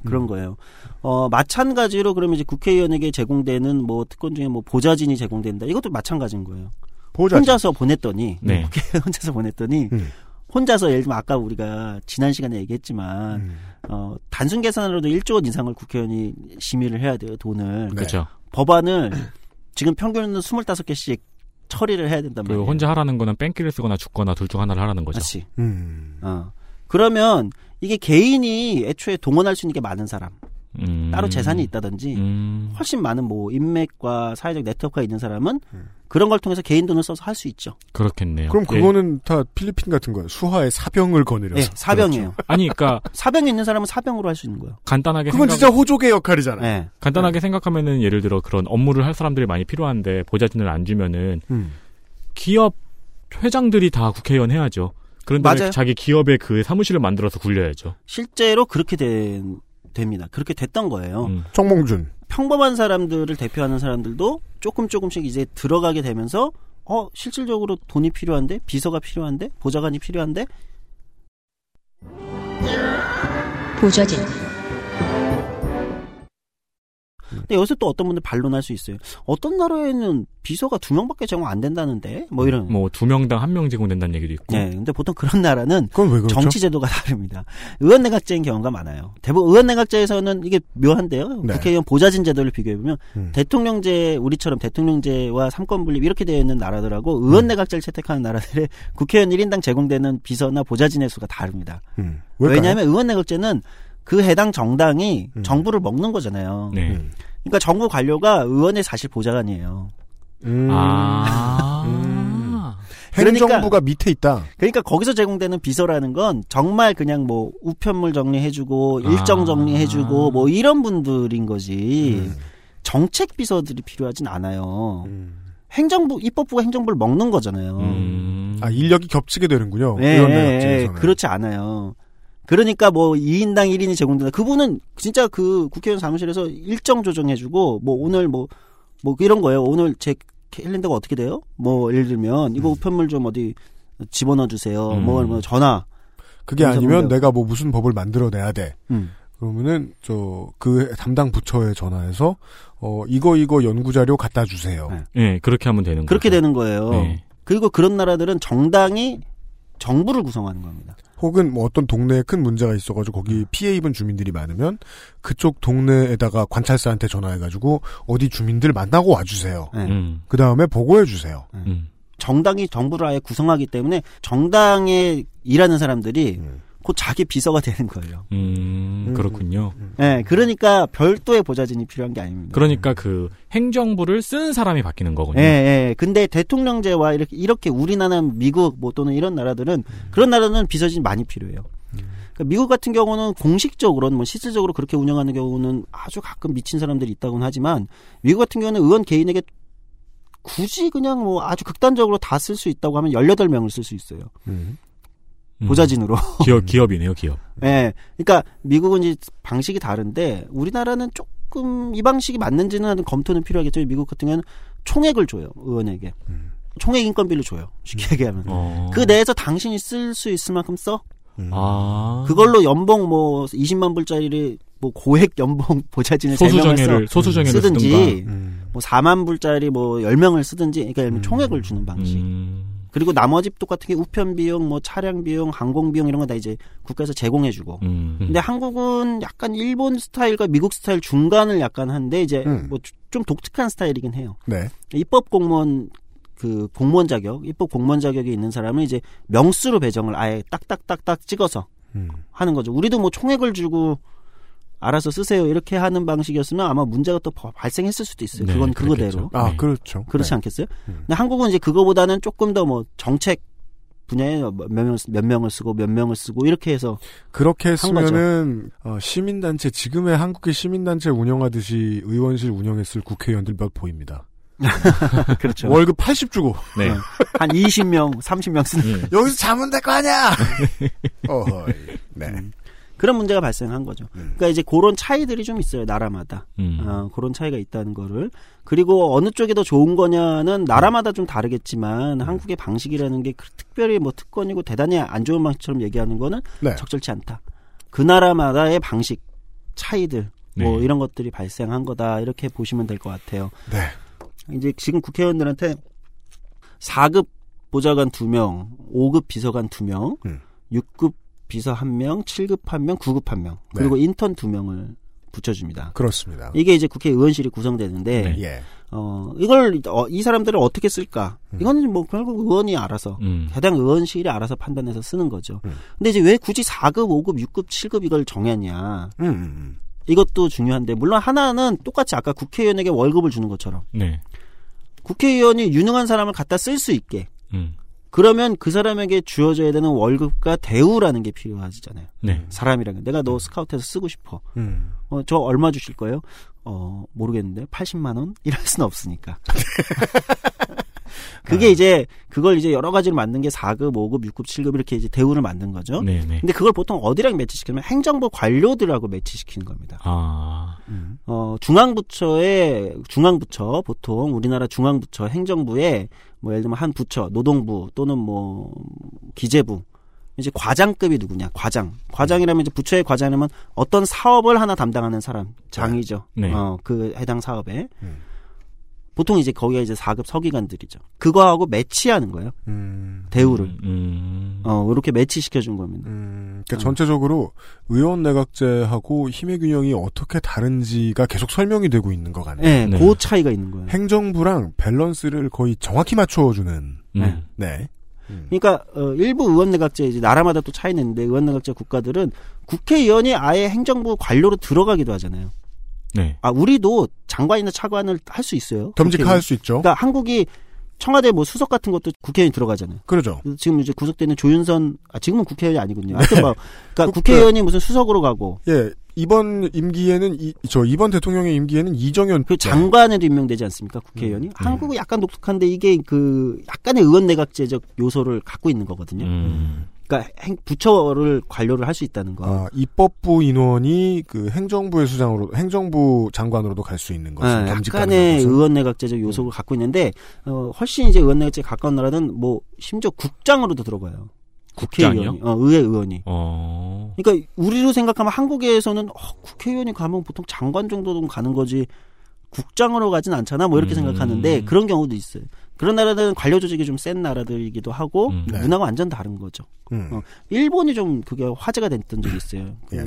E: 그런 거예요. 어, 마찬가지로 그러면 이제 국회의원에게 제공되는 뭐 특권 중에 뭐 보좌진이 제공된다. 이것도 마찬가지인 거예요.
B: 보자.
E: 혼자서 보냈더니
D: 네.
E: 국회 혼자서 보냈더니
B: 음.
E: 혼자서 예를 들면 아까 우리가 지난 시간에 얘기했지만
B: 음.
E: 어, 단순 계산으로도 1조 원 이상을 국회의원이 심의를 해야 돼요 돈을
B: 네.
D: 그렇죠.
E: 법안을 지금 평균은 25개씩 처리를 해야 된단
D: 그
E: 말이에요.
D: 혼자 하라는 거는 뺑기를 쓰거나 죽거나 둘 중 하나를 하라는 거죠.
E: 맞지.
B: 음.
E: 어. 그러면 이게 개인이 애초에 동원할 수 있는 게 많은 사람,
D: 음.
E: 따로 재산이 있다든지
D: 음.
E: 훨씬 많은 뭐 인맥과 사회적 네트워크가 있는 사람은
B: 음.
E: 그런 걸 통해서 개인 돈을 써서 할 수 있죠.
D: 그렇겠네요.
B: 그럼
D: 예.
B: 그거는 다 필리핀 같은 거예요. 수하에 사병을 거느려서.
E: 네, 사병이에요.
D: 아니 그러니까 [LAUGHS]
E: 사병이 있는 사람은 사병으로 할 수 있는 거예요.
D: 간단하게
B: 그건
D: 생각
B: 진짜 호족의 역할이잖아요.
E: 네.
D: 간단하게 생각하면은 예를 들어 그런 업무를 할 사람들이 많이 필요한데 보좌진을 안 주면은
B: 음.
D: 기업 회장들이 다 국회의원 해야죠. 그런 다음에
E: 맞아요.
D: 자기 기업의 그 사무실을 만들어서 굴려야죠.
E: 실제로 그렇게 된, 됩니다. 그렇게 됐던 거예요.
D: 음.
B: 정몽준.
E: 평범한 사람들을 대표하는 사람들도 조금 조금씩 이제 들어가게 되면서 어 실질적으로 돈이 필요한데 비서가 필요한데 보좌관이 필요한데
A: 보좌진,
E: 근데 여기서 또 어떤 분들 반론할 수 있어요. 어떤 나라에는 비서가 두 명밖에 제공 안 된다는데 뭐 이런.
D: 뭐 두 명당 한 명 제공된다는 얘기도 있고.
E: 네, 근데 보통 그런 나라는
B: 그렇죠?
E: 정치 제도가 [LAUGHS] 다릅니다. 의원 내각제인 경우가 많아요. 대부분 의원 내각제에서는 이게 묘한데요.
B: 네.
E: 국회의원 보좌진 제도를 비교해 보면
B: 음.
E: 대통령제 우리처럼 대통령제와 삼권 분립 이렇게 되어 있는 나라들하고 의원내각제를 채택하는 나라들의 국회의원 1인당 제공되는 비서나 보좌진의 수가 다릅니다.
B: 음. 왜일까요?
E: 왜냐하면 의원 내각제는 그 해당 정당이
B: 음.
E: 정부를 먹는 거잖아요.
D: 네.
B: 음.
E: 그러니까 정부 관료가 의원의 사실 보좌관이에요.
B: 음.
D: 아.
B: 음.
E: 그러니까-
B: 행정부가 밑에 있다.
E: 그러니까 거기서 제공되는 비서라는 건 정말 그냥 뭐 우편물 정리해주고 일정
D: 아.
E: 정리해주고 뭐 이런 분들인 거지
B: 음.
E: 정책 비서들이 필요하진 않아요.
B: 음.
E: 행정부 입법부가 행정부를 먹는 거잖아요.
D: 음.
B: 아 인력이 겹치게 되는군요.
E: 예.
B: 내각제에서는.
E: 그렇지 않아요. 그러니까 뭐 2인당 1인이 제공된다. 그분은 진짜 그 국회의원 사무실에서 일정 조정해주고 뭐 오늘 뭐뭐 이런 거예요. 오늘 제 캘린더가 어떻게 돼요? 뭐 예를 들면
B: 음.
E: 이거 우편물 좀 어디 집어넣어 주세요.
D: 음.
E: 뭐, 뭐 전화.
B: 그게 아니면 내가 뭐 무슨 법을 만들어내야 돼.
E: 음.
B: 그러면은 저 그 담당 부처에 전화해서 어 이거 이거 연구 자료 갖다 주세요.
E: 네.
D: 예, 그렇게 하면 되는
E: 그렇게
D: 거죠.
E: 되는 거예요.
D: 네.
E: 그리고 그런 나라들은 정당이 정부를 구성하는 겁니다.
B: 혹은 뭐 어떤 동네에 큰 문제가 있어가지고 거기 피해 입은 주민들이 많으면 그쪽 동네에다가 관찰사한테 전화해가지고 어디 주민들 만나고 와주세요.
E: 네.
D: 음.
B: 그 다음에 보고해주세요.
D: 음.
E: 정당이 정부를 아예 구성하기 때문에 정당에 일하는 사람들이
B: 음.
E: 곧 자기 비서가 되는 거예요.
D: 음, 그렇군요.
E: 네, 그러니까 별도의 보좌진이 필요한 게 아닙니다.
D: 그러니까 그 행정부를 쓰는 사람이 바뀌는 거군요.
E: 예, 예. 근데 대통령제와 이렇게, 이렇게 우리나라, 미국, 뭐 또는 이런 나라들은, 그런 나라는 비서진이 많이 필요해요. 그러니까 미국 같은 경우는 공식적으로는 뭐 실질적으로 그렇게 운영하는 경우는 아주 가끔 미친 사람들이 있다고는 하지만, 미국 같은 경우는 의원 개인에게 굳이 그냥 뭐 아주 극단적으로 다 쓸 수 있다고 하면 18명을 쓸 수 있어요.
B: 음.
D: 음.
E: 보좌진으로. [LAUGHS]
D: 기업 기업이네요, 기업.
E: 예. 그러니까 미국은 이제 방식이 다른데 우리나라는 조금 이 방식이 맞는지는 하는 검토는 필요하겠죠. 미국 같은 경우는 총액을 줘요. 의원에게. 총액 인건비를 줘요. 쉽게 얘기하면.
D: 어.
E: 그 내에서 당신이 쓸 수 있을 만큼 써.
B: 음.
D: 아.
E: 그걸로 연봉 뭐 20만 불짜리를 뭐 고액 연봉 [LAUGHS] 보좌진을
D: 소수정예를
E: 써
D: 소수정예를
E: 쓰든지.
B: 음.
E: 뭐 4만 불짜리 뭐 10명을 쓰든지 그러니까
B: 음.
E: 총액을 주는 방식.
D: 음.
E: 그리고 나머지 똑같은 게 우편 비용, 뭐 차량 비용, 항공 비용 이런 거 다 이제 국가에서 제공해 주고.
D: 음.
E: 근데 한국은 약간 일본 스타일과 미국 스타일 중간을 약간 한데 이제
B: 음.
E: 뭐좀 독특한 스타일이긴 해요.
B: 네.
E: 입법 공무원 그 공무원 자격, 입법 공무원 자격이 있는 사람은 이제 명수로 배정을 아예 딱딱딱딱 찍어서
B: 음.
E: 하는 거죠. 우리도 뭐 총액을 주고 알아서 쓰세요 이렇게 하는 방식이었으면 아마 문제가 또 바- 발생했을 수도 있어요.
D: 네,
E: 그건. 그거대로.
B: 아
D: 네.
B: 그렇죠.
E: 그렇지
B: 네.
E: 않겠어요?
B: 음.
E: 근데 한국은 이제 그거보다는 조금 더 뭐 정책 분야에 몇 명을, 쓰- 몇 명을 쓰고 몇 명을 쓰고 이렇게 해서
B: 그렇게. 했으면은 어, 시민단체 지금의 한국의 시민단체 운영하듯이 의원실 운영했을 국회의원들 몇 보입니다. [LAUGHS]
E: 그렇죠.
B: 월급 80 주고
D: 네.
E: 한 20명, 30명 쓰는
D: 예.
B: 여기서 자면 될 거 아니야. [LAUGHS] 어허이. 네.
E: 음. 그런 문제가 발생한 거죠.
B: 음.
E: 그러니까 이제 그런 차이들이 좀 있어요 나라마다.
D: 음.
E: 어, 그런 차이가 있다는 거를 그리고 어느 쪽이 더 좋은 거냐는 나라마다 좀 다르겠지만 한국의 방식이라는 게 그- 특별히 뭐 특권이고 대단히 안 좋은 방식처럼 얘기하는 거는
B: 네.
E: 적절치 않다. 그 나라마다의 방식 차이들 뭐
D: 네.
E: 이런 것들이 발생한 거다 이렇게 보시면 될 것 같아요.
B: 네.
E: 이제 지금 국회의원들한테 4급 보좌관 2명, 5급 비서관 2명,
B: 음.
E: 6급 비서 1명, 7급 1명, 9급 1명, 그리고 인턴 2명을 붙여줍니다.
B: 그렇습니다.
E: 이게 이제 국회의원실이 구성되는데,
D: 네.
B: 예.
E: 어, 이걸, 어, 이 사람들을 어떻게 쓸까? 이거는 뭐 결국 의원이 알아서,
D: 음.
E: 해당 의원실이 알아서 판단해서 쓰는 거죠.
B: 음.
E: 근데 이제 왜 굳이 4급, 5급, 6급, 7급 이걸 정했냐?
B: 음, 음,
E: 이것도 중요한데, 물론 하나는 똑같이 아까 국회의원에게 월급을 주는 것처럼,
D: 네.
E: 국회의원이 유능한 사람을 갖다 쓸 수 있게,
D: 음.
E: 그러면 그 사람에게 주어져야 되는 월급과 대우라는 게 필요하잖아요.
D: 네.
E: 사람이라는 게. 내가 너 스카우트해서 쓰고 싶어.
B: 음.
E: 어, 저 얼마 주실 거예요? 어, 모르겠는데. 80만 원? [LAUGHS] 이럴 수는 없으니까. [LAUGHS] 그게 이제 그걸 이제 여러 가지로 만든 게 4급, 5급, 6급, 7급 이렇게 이제 대우를 만든 거죠.
D: 네, 네.
E: 근데 그걸 보통 어디랑 매치시키면 행정부 관료들하고 매치시키는 겁니다.
D: 아.
E: 어, 중앙부처의, 중앙부처, 보통 우리나라 중앙부처, 행정부에, 뭐, 예를 들면 한 부처, 노동부, 또는 뭐, 기재부, 이제 과장급이 누구냐, 과장. 과장이라면 이제 부처의 과장이면 어떤 사업을 하나 담당하는 사람, 장이죠.
D: 네.
E: 어, 그 해당 사업에.
B: 음.
E: 보통 이제 거기가 이제 4급 서기관들이죠. 그거하고 매치하는 거예요.
B: 음.
E: 대우를.
D: 음.
E: 어, 이렇게 매치시켜 준 겁니다.
B: 음, 그러니까
E: 어.
B: 전체적으로 의원 내각제하고 힘의 균형이 어떻게 다른지가 계속 설명이 되고 있는 것 같네요.
E: 네,
D: 네.
E: 그 차이가 있는 거예요.
B: 행정부랑 밸런스를 거의 정확히 맞춰주는.
D: 음.
B: 네. 음.
E: 그러니까 어, 일부 의원 내각제 이제 나라마다 또 차이는 있는데 의원 내각제 국가들은 국회의원이 아예 행정부 관료로 들어가기도 하잖아요.
D: 네.
E: 아 우리도 장관이나 차관을 할 수 있어요.
B: 겸직할. 수 있죠.
E: 그러니까 한국이 청와대 뭐 수석 같은 것도 국회의원이 들어가잖아요.
B: 그러죠.
E: 지금 이제 구속되는 조윤선 아 지금은 국회의원이 아니군요. 하여튼 뭐 그러니까
B: 국-
E: 국회의원이 무슨 수석으로 가고
B: 예, 이번 임기에는 이, 저 이번 대통령의 임기에는 이정현
E: 그 장관에도 임명되지 않습니까 국회의원이?
B: 음.
E: 한국은 약간 독특한데 이게 그 약간의 의원 내각제적 요소를 갖고 있는 거거든요.
D: 음.
E: 그러니까 행, 부처를 관료를 할 수 있다는 거.
B: 아, 입법부 인원이 그 행정부의 수장으로 행정부 장관으로도 갈 수 있는 것은
E: 네, 약간의
B: 가능한 것은?
E: 의원 내각제적 요소를 갖고 있는데 어, 훨씬 이제 의원 내각제 가까운 나라는 뭐 심지어 국장으로도 들어가요. 국회의원이, 어, 의회 의원이.
D: 어.
E: 그러니까 우리로 생각하면 한국에서는 어, 국회의원이 가면 보통 장관 정도는 가는 거지 국장으로 가진 않잖아 뭐 이렇게
D: 음.
E: 생각하는데 그런 경우도 있어요. 그런 나라들은 관료 조직이 좀 센 나라들이기도 하고
D: 음.
B: 네.
E: 문화가 완전 다른 거죠.
B: 음.
E: 어, 일본이 좀 그게 화제가 됐던 적이 있어요. 그
B: 예.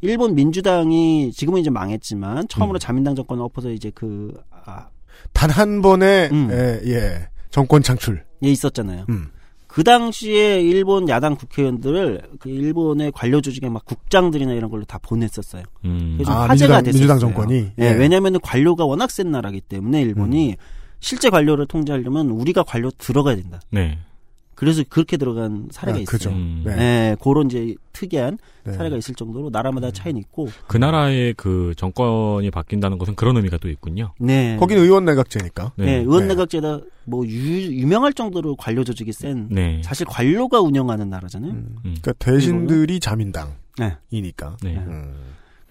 E: 일본 민주당이 지금은 이제 망했지만 처음으로
B: 음.
E: 자민당 정권을 엎어서 이제 그 아,
B: 단한 번의
E: 음.
B: 예, 예, 정권 창출.
E: 예 있었잖아요.
B: 음.
E: 그 당시에 일본 야당 국회의원들을 그 일본의 관료 조직에 막 국장들이나 이런 걸로 다 보냈었어요.
D: 음.
E: 좀
B: 아,
E: 화제가
B: 민주당-
E: 됐었어요.
B: 민주당 정권이?
E: 예,
B: 예.
E: 왜냐하면 관료가 워낙 센 나라기 때문에
B: 음.
E: 일본이 실제 관료를 통제하려면 우리가 관료 들어가야 된다.
D: 네.
E: 그래서 그렇게 들어간 사례가
B: 아,
E: 있어요.
B: 그죠.
D: 음.
B: 네.
E: 예, 그런 이제 특이한
B: 네.
E: 사례가 있을 정도로 나라마다 차이는 있고.
D: 그 나라의 그 정권이 바뀐다는 것은 그런 의미가 또 있군요.
E: 네.
B: 거기는 의원 내각제니까.
E: 네,
D: 네.
E: 의원
B: 네.
E: 내각제다 뭐 유, 유명할 정도로 관료 조직이 센
D: 네.
E: 사실 관료가 운영하는 나라잖아요.
B: 음.
D: 음.
B: 그러니까 대신들이 자민당이니까.
E: 네.
D: 네.
B: 음.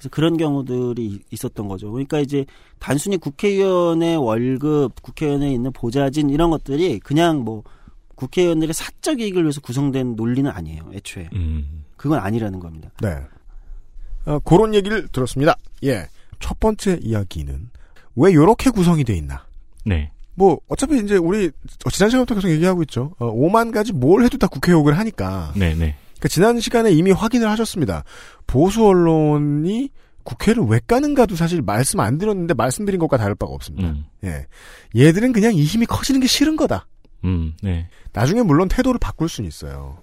E: 그래서 그런 경우들이 있었던 거죠. 그러니까 이제 단순히 국회의원의 월급, 국회의원에 있는 보좌진 이런 것들이 그냥 뭐 국회의원들의 사적 이익을 위해서 구성된 논리는 아니에요. 애초에
D: 음.
E: 그건 아니라는 겁니다.
B: 네. 어, 그런 얘기를 들었습니다. 예. 첫 번째 이야기는 왜 이렇게 구성이 돼 있나?
D: 네.
B: 뭐 어차피 이제 우리 지난 시간부터 계속 얘기하고 있죠. 어, 5만 가지 뭘 해도 다 국회 욕을 하니까.
D: 네, 네.
B: 그러니까 지난 시간에 이미 확인을 하셨습니다. 보수 언론이 국회를 왜 까는가도 사실 말씀 안 드렸는데 말씀드린 것과 다를 바가 없습니다.
D: 음.
B: 예. 얘들은 그냥 이 힘이 커지는 게 싫은 거다.
D: 음. 네.
B: 나중에 물론 태도를 바꿀 수는 있어요.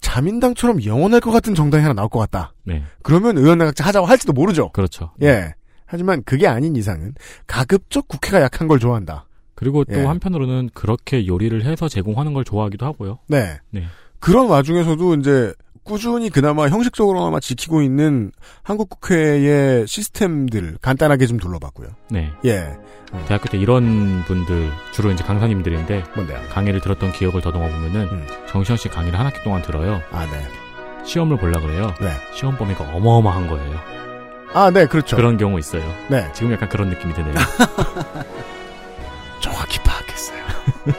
B: 자민당처럼 영원할 것 같은 정당이 하나 나올 것 같다.
D: 네.
B: 그러면 의원내각제 하자고 할지도 모르죠.
D: 그렇죠.
B: 예. 하지만 그게 아닌 이상은 가급적 국회가 약한 걸 좋아한다.
D: 그리고 또
B: 예.
D: 한편으로는 그렇게 요리를 해서 제공하는 걸 좋아하기도 하고요.
B: 네.
D: 네.
B: 그런 와중에서도 이제 꾸준히 그나마 형식적으로나마 지키고 있는 한국 국회의 시스템들 간단하게 좀 둘러봤고요.
D: 네.
B: 예.
D: 대학교 때 이런 분들 주로 이제 강사님들인데
B: 뭔데요?
D: 강의를 들었던 기억을 더듬어 보면은
B: 음.
D: 정시현 씨 강의를 한 학기 동안 들어요.
B: 아, 네.
D: 시험을 보려 그래요.
B: 네.
D: 시험 범위가 어마어마한 거예요.
B: 아, 네, 그렇죠.
D: 그런 경우 있어요.
B: 네.
D: 지금 약간 그런 느낌이 드네요. [LAUGHS]
B: 정확히 파악했어요. [LAUGHS]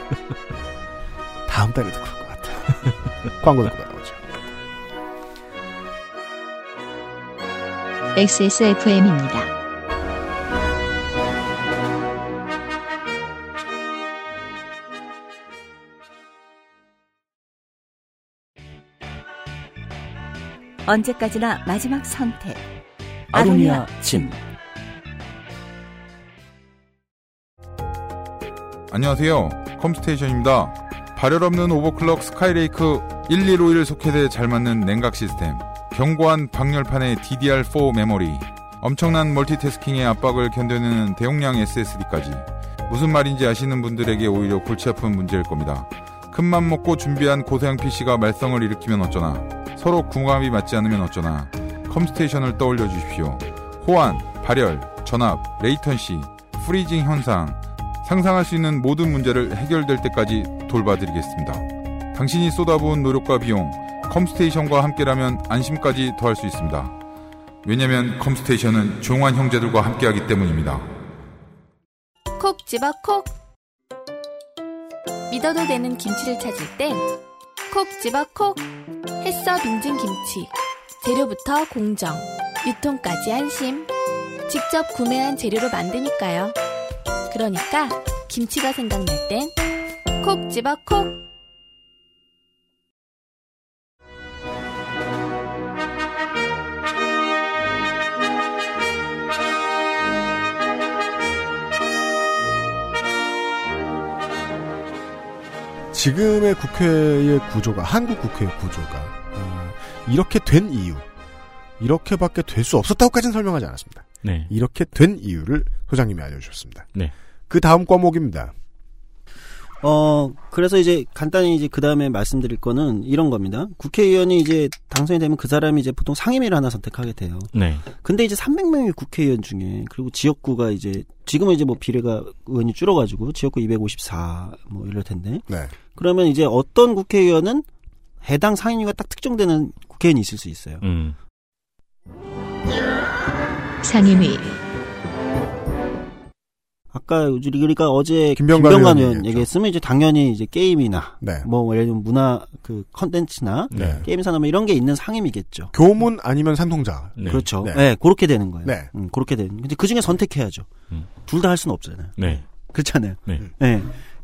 B: 다음 달에도 그럴 것 같아요. [LAUGHS] 광고 듣고 나오죠.
A: XSFM입니다.
H: 언제까지나 마지막 선택.
G: 아로니아 침.
I: 안녕하세요. 컴스테이션입니다. 발열 없는 오버클럭 스카이레이크 1151 소켓에 잘 맞는 냉각 시스템. 견고한 방열판의 DDR4 메모리. 엄청난 멀티태스킹의 압박을 견뎌내는 대용량 SSD까지. 무슨 말인지 아시는 분들에게 오히려 골치 아픈 문제일 겁니다. 큰맘 먹고 준비한 고사양 PC가 말썽을 일으키면 어쩌나. 서로 궁합이 맞지 않으면 어쩌나. 컴스테이션을 떠올려 주십시오. 호환, 발열, 전압, latency, freezing 현상, 상상할 수 있는 모든 문제를 해결될 때까지 돌봐드리겠습니다. 당신이 쏟아부은 노력과 비용, 컴스테이션과 함께라면 안심까지 더할 수 있습니다. 왜냐면 컴스테이션은 조용한 형제들과 함께하기 때문입니다.
F: 콕 집어 콕 믿어도 되는 김치를 찾을 땐 콕 집어 콕 햇서 빙진 김치 재료부터 공정 유통까지 안심 직접 구매한 재료로 만드니까요 그러니까 김치가 생각날 땐 콕 집어 콕
B: 지금의 국회의 구조가 한국 국회의 구조가 어, 이렇게 된 이유 이렇게밖에 될 수 없었다고까지는 설명하지 않았습니다.
D: 네.
B: 이렇게 된 이유를 소장님이 알려주셨습니다.
D: 네.
B: 그 다음 과목입니다.
E: 어, 그래서 이제 간단히 이제 그 다음에 말씀드릴 거는 이런 겁니다. 국회의원이 이제 당선이 되면 그 사람이 이제 보통 상임위를 하나 선택하게 돼요.
D: 네.
E: 근데 이제 300명의 국회의원 중에 그리고 지역구가 이제 지금은 이제 뭐 비례가 의원이 줄어가지고 지역구 254뭐 이럴 텐데
B: 네.
E: 그러면 이제 어떤 국회의원은 해당 상임위가 딱 특정되는 국회의원이 있을 수 있어요.
D: 음.
A: 상임위
E: 아까 우리 그러니까 어제
B: 김병관
E: 김병관,
B: 의원.
E: 얘기했으면 이제 당연히 이제 게임이나
B: 네.
E: 뭐 예를 들면 문화 그 컨텐츠나
B: 네.
E: 게임 산업 뭐 이런 게 있는 상임이겠죠.
B: 교문 아니면 산통자.
D: 네.
E: 그렇죠.
B: 네.
E: 네. 그렇게 되는 거예요.
B: 네.
E: 음, 그렇게 되는. 근데 그 중에 선택해야죠.
D: 음.
E: 둘다 할 수는 없잖아요.
D: 네.
E: 그렇잖아요.
D: 네.
E: 네.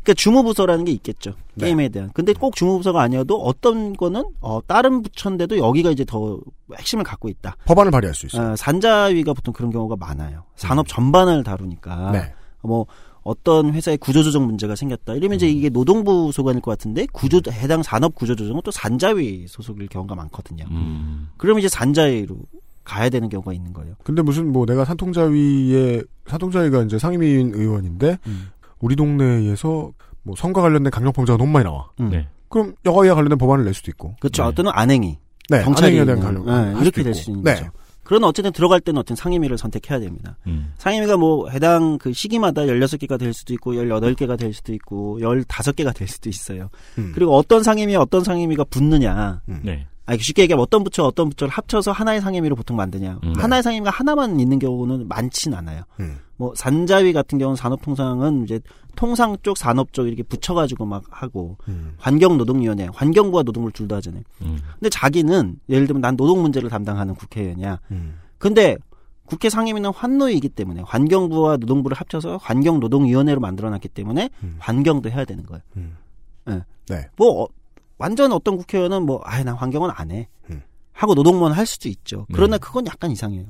E: 그러니까 주무부서라는 게 있겠죠.
B: 네.
E: 게임에 대한. 근데 꼭 주무부서가 아니어도 어떤 거는 어, 다른 부처인데도 여기가 이제 더 핵심을 갖고 있다.
B: 법안을 발의할 수 있어요.
E: 어, 산자위가 보통 그런 경우가 많아요. 산업 전반을 다루니까.
B: 음. 네.
E: 뭐 어떤 회사의 구조조정 문제가 생겼다. 이러면
B: 음.
E: 이제 이게 노동부 소관일 것 같은데 구조 해당 산업 구조조정은 또 산자위 소속일 경우가 많거든요.
D: 음.
E: 그러면 이제 산자위로 가야 되는 경우가 있는 거예요.
B: 근데 무슨 뭐 내가 산통자위의 산통자위가 이제 상임위인 의원인데
E: 음.
B: 우리 동네에서 뭐 선거 관련된 강력 범죄가 너무 많이 나와.
E: 음.
D: 네.
B: 그럼 여가위와 관련된 법안을 낼 수도 있고.
E: 그렇죠.
D: 네.
E: 어떤 안행이
B: 네.
E: 경찰이
B: 안행에 대한 강력.
E: 네,
B: 할
E: 이렇게 될. 수 있는
B: 네.
E: 거죠. 그러나 어쨌든 들어갈 때는 어떤 상임위를 선택해야 됩니다.
D: 음.
E: 상임위가 뭐 해당 그 시기마다 16개가 될 수도 있고 18개가 될 수도 있고 15개가 될 수도 있어요.
B: 음.
E: 그리고 어떤 상임위에 어떤 상임위가 붙느냐.
D: 네.
E: 아니 쉽게 얘기하면 어떤 부처 어떤 부처를 합쳐서 하나의 상임위로 보통 만드냐.
D: 음.
E: 하나의 상임위가 하나만 있는 경우는 많진 않아요.
B: 음.
E: 뭐 산자위 같은 경우는 산업통상은 이제 통상 쪽 산업 쪽 이렇게 붙여가지고 막 하고
B: 음.
E: 환경노동위원회 환경부와 노동부를 둘 다 하잖아요.
D: 음.
E: 근데 자기는 예를 들면 난 노동 문제를 담당하는 국회의원이야.
B: 음.
E: 근데 국회 상임위는 환노위이기 때문에 환경부와 노동부를 합쳐서 환경노동위원회로 만들어놨기 때문에
B: 음.
E: 환경도 해야 되는 거예요.
B: 음.
E: 예.
B: 네.
E: 뭐 어, 완전 어떤 국회의원은 뭐 아예 난 환경은 안 해.
B: 음.
E: 하고 노동만 할 수도 있죠. 그러나
D: 네.
E: 그건 약간 이상해요.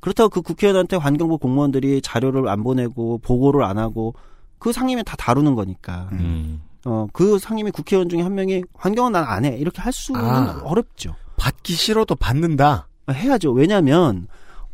E: 그렇다고 그 국회의원한테 환경부 공무원들이 자료를 안 보내고 보고를 안 하고 그 상임위 다 다루는 거니까.
D: 음.
E: 어, 그 상임위 국회의원 중에 한 명이 환경은 난 안 해. 이렇게 할 수는
B: 아.
E: 어렵죠.
B: 받기 싫어도 받는다.
E: 해야죠. 왜냐하면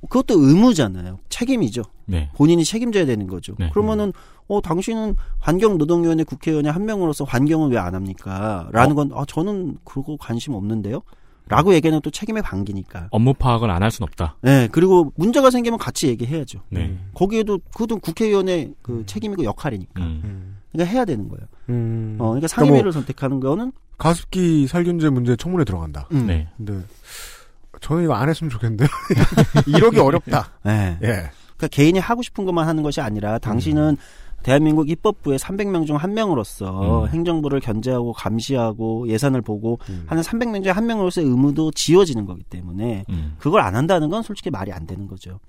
E: 그것도 의무잖아요. 책임이죠.
D: 네.
E: 본인이 책임져야 되는 거죠.
D: 네.
E: 그러면은 어 당신은 환경노동위원회 국회의원의 한 명으로서 환경은 왜안 합니까? 라는 건 아, 저는 그거 관심 없는데요. 라고 얘기하는 또 책임의 반기니까.
D: 업무 파악을 안 할 수는 없다.
E: 네, 그리고 문제가 생기면 같이 얘기해야죠.
D: 네.
E: 거기에도 그것도 국회의원의 그 책임이고 역할이니까.
D: 음.
E: 그러니까 해야 되는 거예요.
B: 음.
E: 어, 그러니까 상임위를 선택하는 거는
B: 가습기 살균제 문제 청문회 들어간다.
E: 음.
D: 네.
B: 근데 저는 이거 안 했으면 좋겠는데요. [LAUGHS] 이러기 어렵다.
E: 네.
B: 예.
E: 그러니까 개인이 하고 싶은 것만 하는 것이 아니라 당신은 대한민국 입법부의 300명 중 한 명으로서
D: 음.
E: 행정부를 견제하고 감시하고 예산을 보고
B: 음.
E: 하는 300명 중에 한 명으로서의 의무도 지워지는 거기 때문에
D: 음.
E: 그걸 안 한다는 건 솔직히 말이 안 되는 거죠.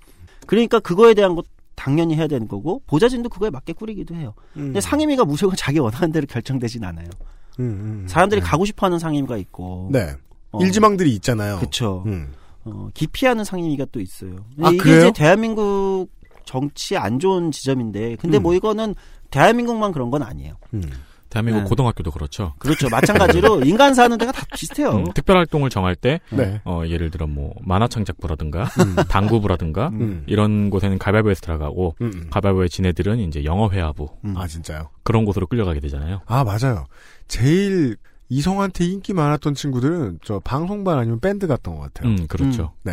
E: 그러니까 그거에 대한 것 당연히 해야 되는 거고 보좌진도 그거에 맞게 꾸리기도 해요. 근데 상임위가 무조건 자기 원하는 대로 결정되진 않아요.
B: 음, 음,
E: 사람들이
B: 네.
E: 가고 싶어하는 상임위가 있고
B: 네.
E: 어,
B: 일지망들이 있잖아요.
E: 그쵸.
B: 음.
E: 어, 기피하는 상임위가 또 있어요.
B: 아,
E: 이게
B: 그래요?
E: 이제 대한민국 정치에 안 좋은 지점인데, 근데
B: 음.
E: 뭐 이거는 대한민국만 그런 건 아니에요.
B: 음.
D: 대한민국
E: 네.
D: 고등학교도 그렇죠.
E: 그렇죠. 마찬가지로 [LAUGHS] 인간 사는 데가 다 비슷해요.
D: 음, 특별 활동을 정할 때,
B: 네.
D: 어, 예를 들어 뭐, 만화 창작부라든가, 당구부라든가,
B: 음.
D: 이런 곳에는 가위바위보에서 들어가고,
B: 음, 음.
D: 가위바위보의 지네들은 이제 영어 회화부,
E: 음.
B: 아 진짜요?
D: 그런 곳으로 끌려가게 되잖아요.
B: 아 맞아요. 제일 이성한테 인기 많았던 친구들은 저 방송반 아니면 밴드 갔던 것 같아요.
D: 음, 그렇죠.
B: 네.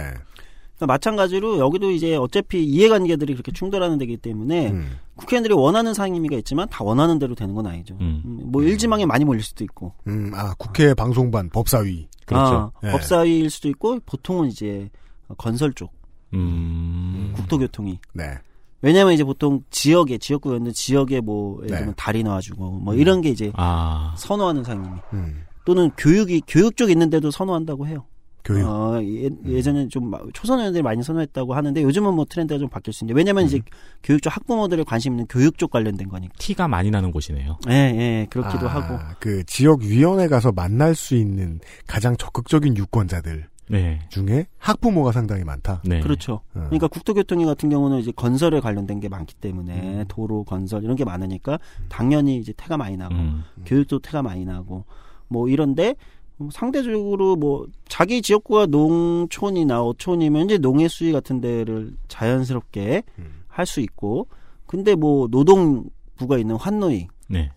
E: 그러니까 마찬가지로 여기도 이제 어차피 이해관계들이 그렇게 충돌하는 데기 때문에
B: 음.
E: 국회의원들이 원하는 상임위가 있지만 다 원하는 대로 되는 건 아니죠.
D: 음.
E: 음, 뭐 일지망에 많이 몰릴 수도 있고,
B: 음, 아 국회 방송반 법사위.
D: 그렇죠.
E: 아,
B: 네.
E: 법사위일 수도 있고, 보통은 이제 건설 쪽,
D: 음.
E: 국토교통이.
B: 네.
E: 왜냐면 이제 보통 지역에 지역구였는 지역에 뭐 예를
B: 네.
E: 들면 다리 놔주고 뭐 이런 게 이제
D: 아.
E: 선호하는 상임위
B: 음.
E: 또는 교육이 교육 쪽 있는데도 선호한다고 해요.
B: 교육. 음.
E: 어, 예, 예전에 좀 마- 초선 의원들이 많이 선호했다고 하는데 요즘은 뭐 트렌드가 좀 바뀔 수 있는데 왜냐면 이제
B: 음.
E: 교육 쪽 학부모들이 관심 있는 교육 쪽 관련된 거니까.
D: 티가 많이 나는 곳이네요.
E: 예, 예, 그렇기도
B: 아,
E: 하고.
B: 그 지역 위원회 가서 만날 수 있는 가장 적극적인 유권자들
D: 네.
B: 중에 학부모가 상당히 많다.
D: 네.
E: 그렇죠.
B: 어.
E: 그러니까 국토교통위 같은 경우는 이제 건설에 관련된 게 많기 때문에
B: 음.
E: 도로 건설 이런 게 많으니까 당연히 이제 태가 많이 나고
D: 음.
E: 교육도 태가 많이 나고 뭐 이런데 뭐 상대적으로 뭐 자기 지역구가 농촌이나 어촌이면 이제 농해 수위 같은 데를 자연스럽게
B: 음.
E: 할수 있고 근데 뭐 노동부가 있는 환노위
D: 네.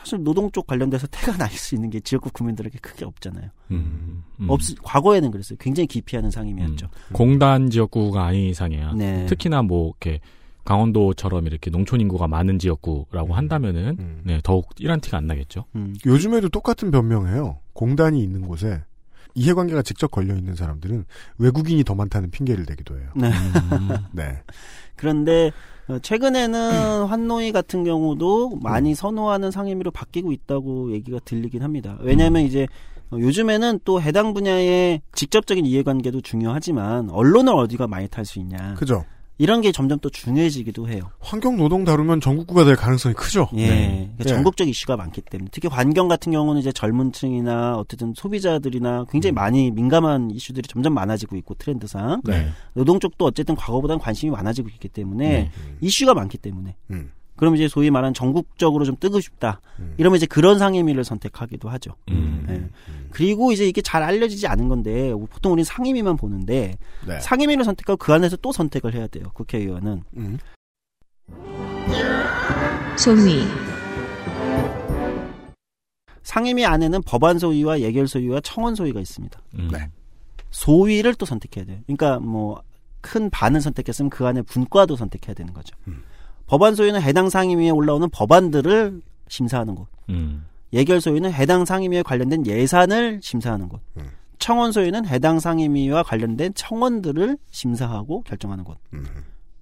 E: 사실 노동 쪽 관련돼서 태가 날 수 있는 게 지역구 구민들에게 크게 없잖아요.
D: 음. 음.
E: 없 과거에는 그랬어요. 굉장히 기피하는 상임이었죠.
D: 공단 지역구가 아닌 이상이야.
E: 네.
D: 특히나 뭐 이렇게 강원도처럼 이렇게 농촌 인구가 많은 지역구라고 한다면은
B: 음.
D: 네, 더욱 이런 티가 안 나겠죠.
E: 음.
B: 요즘에도 똑같은 변명해요. 공단이 있는 곳에 이해관계가 직접 걸려 있는 사람들은 외국인이 더 많다는 핑계를 대기도 해요.
E: 네. [LAUGHS]
B: 네.
E: 그런데 어, 최근에는 [CLEARS THROAT] 환노이 같은 경우도 많이 선호하는 상임위로 바뀌고 있다고 얘기가 들리긴 합니다. 왜냐하면 이제 어, 요즘에는 또 해당 분야의 직접적인 이해관계도 중요하지만 언론을 어디가 많이 탈 수 있냐
B: 그죠.
E: 이런 게 점점 또 중요해지기도 해요.
B: 환경 노동 다루면 전국구가 될 가능성이 크죠.
E: 예,
B: 네.
E: 그러니까
B: 네.
E: 전국적 이슈가 많기 때문에 특히 환경 같은 경우는 이제 젊은층이나 어쨌든 소비자들이나 굉장히 많이 민감한 이슈들이 점점 많아지고 있고 트렌드상
B: 네.
E: 노동 쪽도 어쨌든 과거보다는 관심이 많아지고 있기 때문에
D: 네.
E: 이슈가 많기 때문에
B: 음.
E: 그럼 이제 소위 말하는 전국적으로 좀 뜨고 싶다.
B: 음.
E: 이러면 이제 그런 상임위를 선택하기도 하죠.
D: 음.
E: 예. 그리고 이제 이게 잘 알려지지 않은 건데 보통 우리는 상임위만 보는데
B: 네.
E: 상임위를 선택하고 그 안에서 또 선택을 해야 돼요. 국회의원은.
B: 음.
A: 소위
E: 상임위 안에는 법안 소위와 예결 소위와 청원 소위가 있습니다.
D: 음.
B: 네.
E: 소위를 또 선택해야 돼요. 그러니까 뭐 큰 반을 선택했으면 그 안에 분과도 선택해야 되는 거죠.
B: 음.
E: 법안 소위는 해당 상임위에 올라오는 법안들을 심사하는 곳.
D: 음.
E: 예결 소위는 해당 상임위에 관련된 예산을 심사하는 곳.
B: 음.
E: 청원 소위는 해당 상임위와 관련된 청원들을 심사하고 결정하는 곳.
B: 음.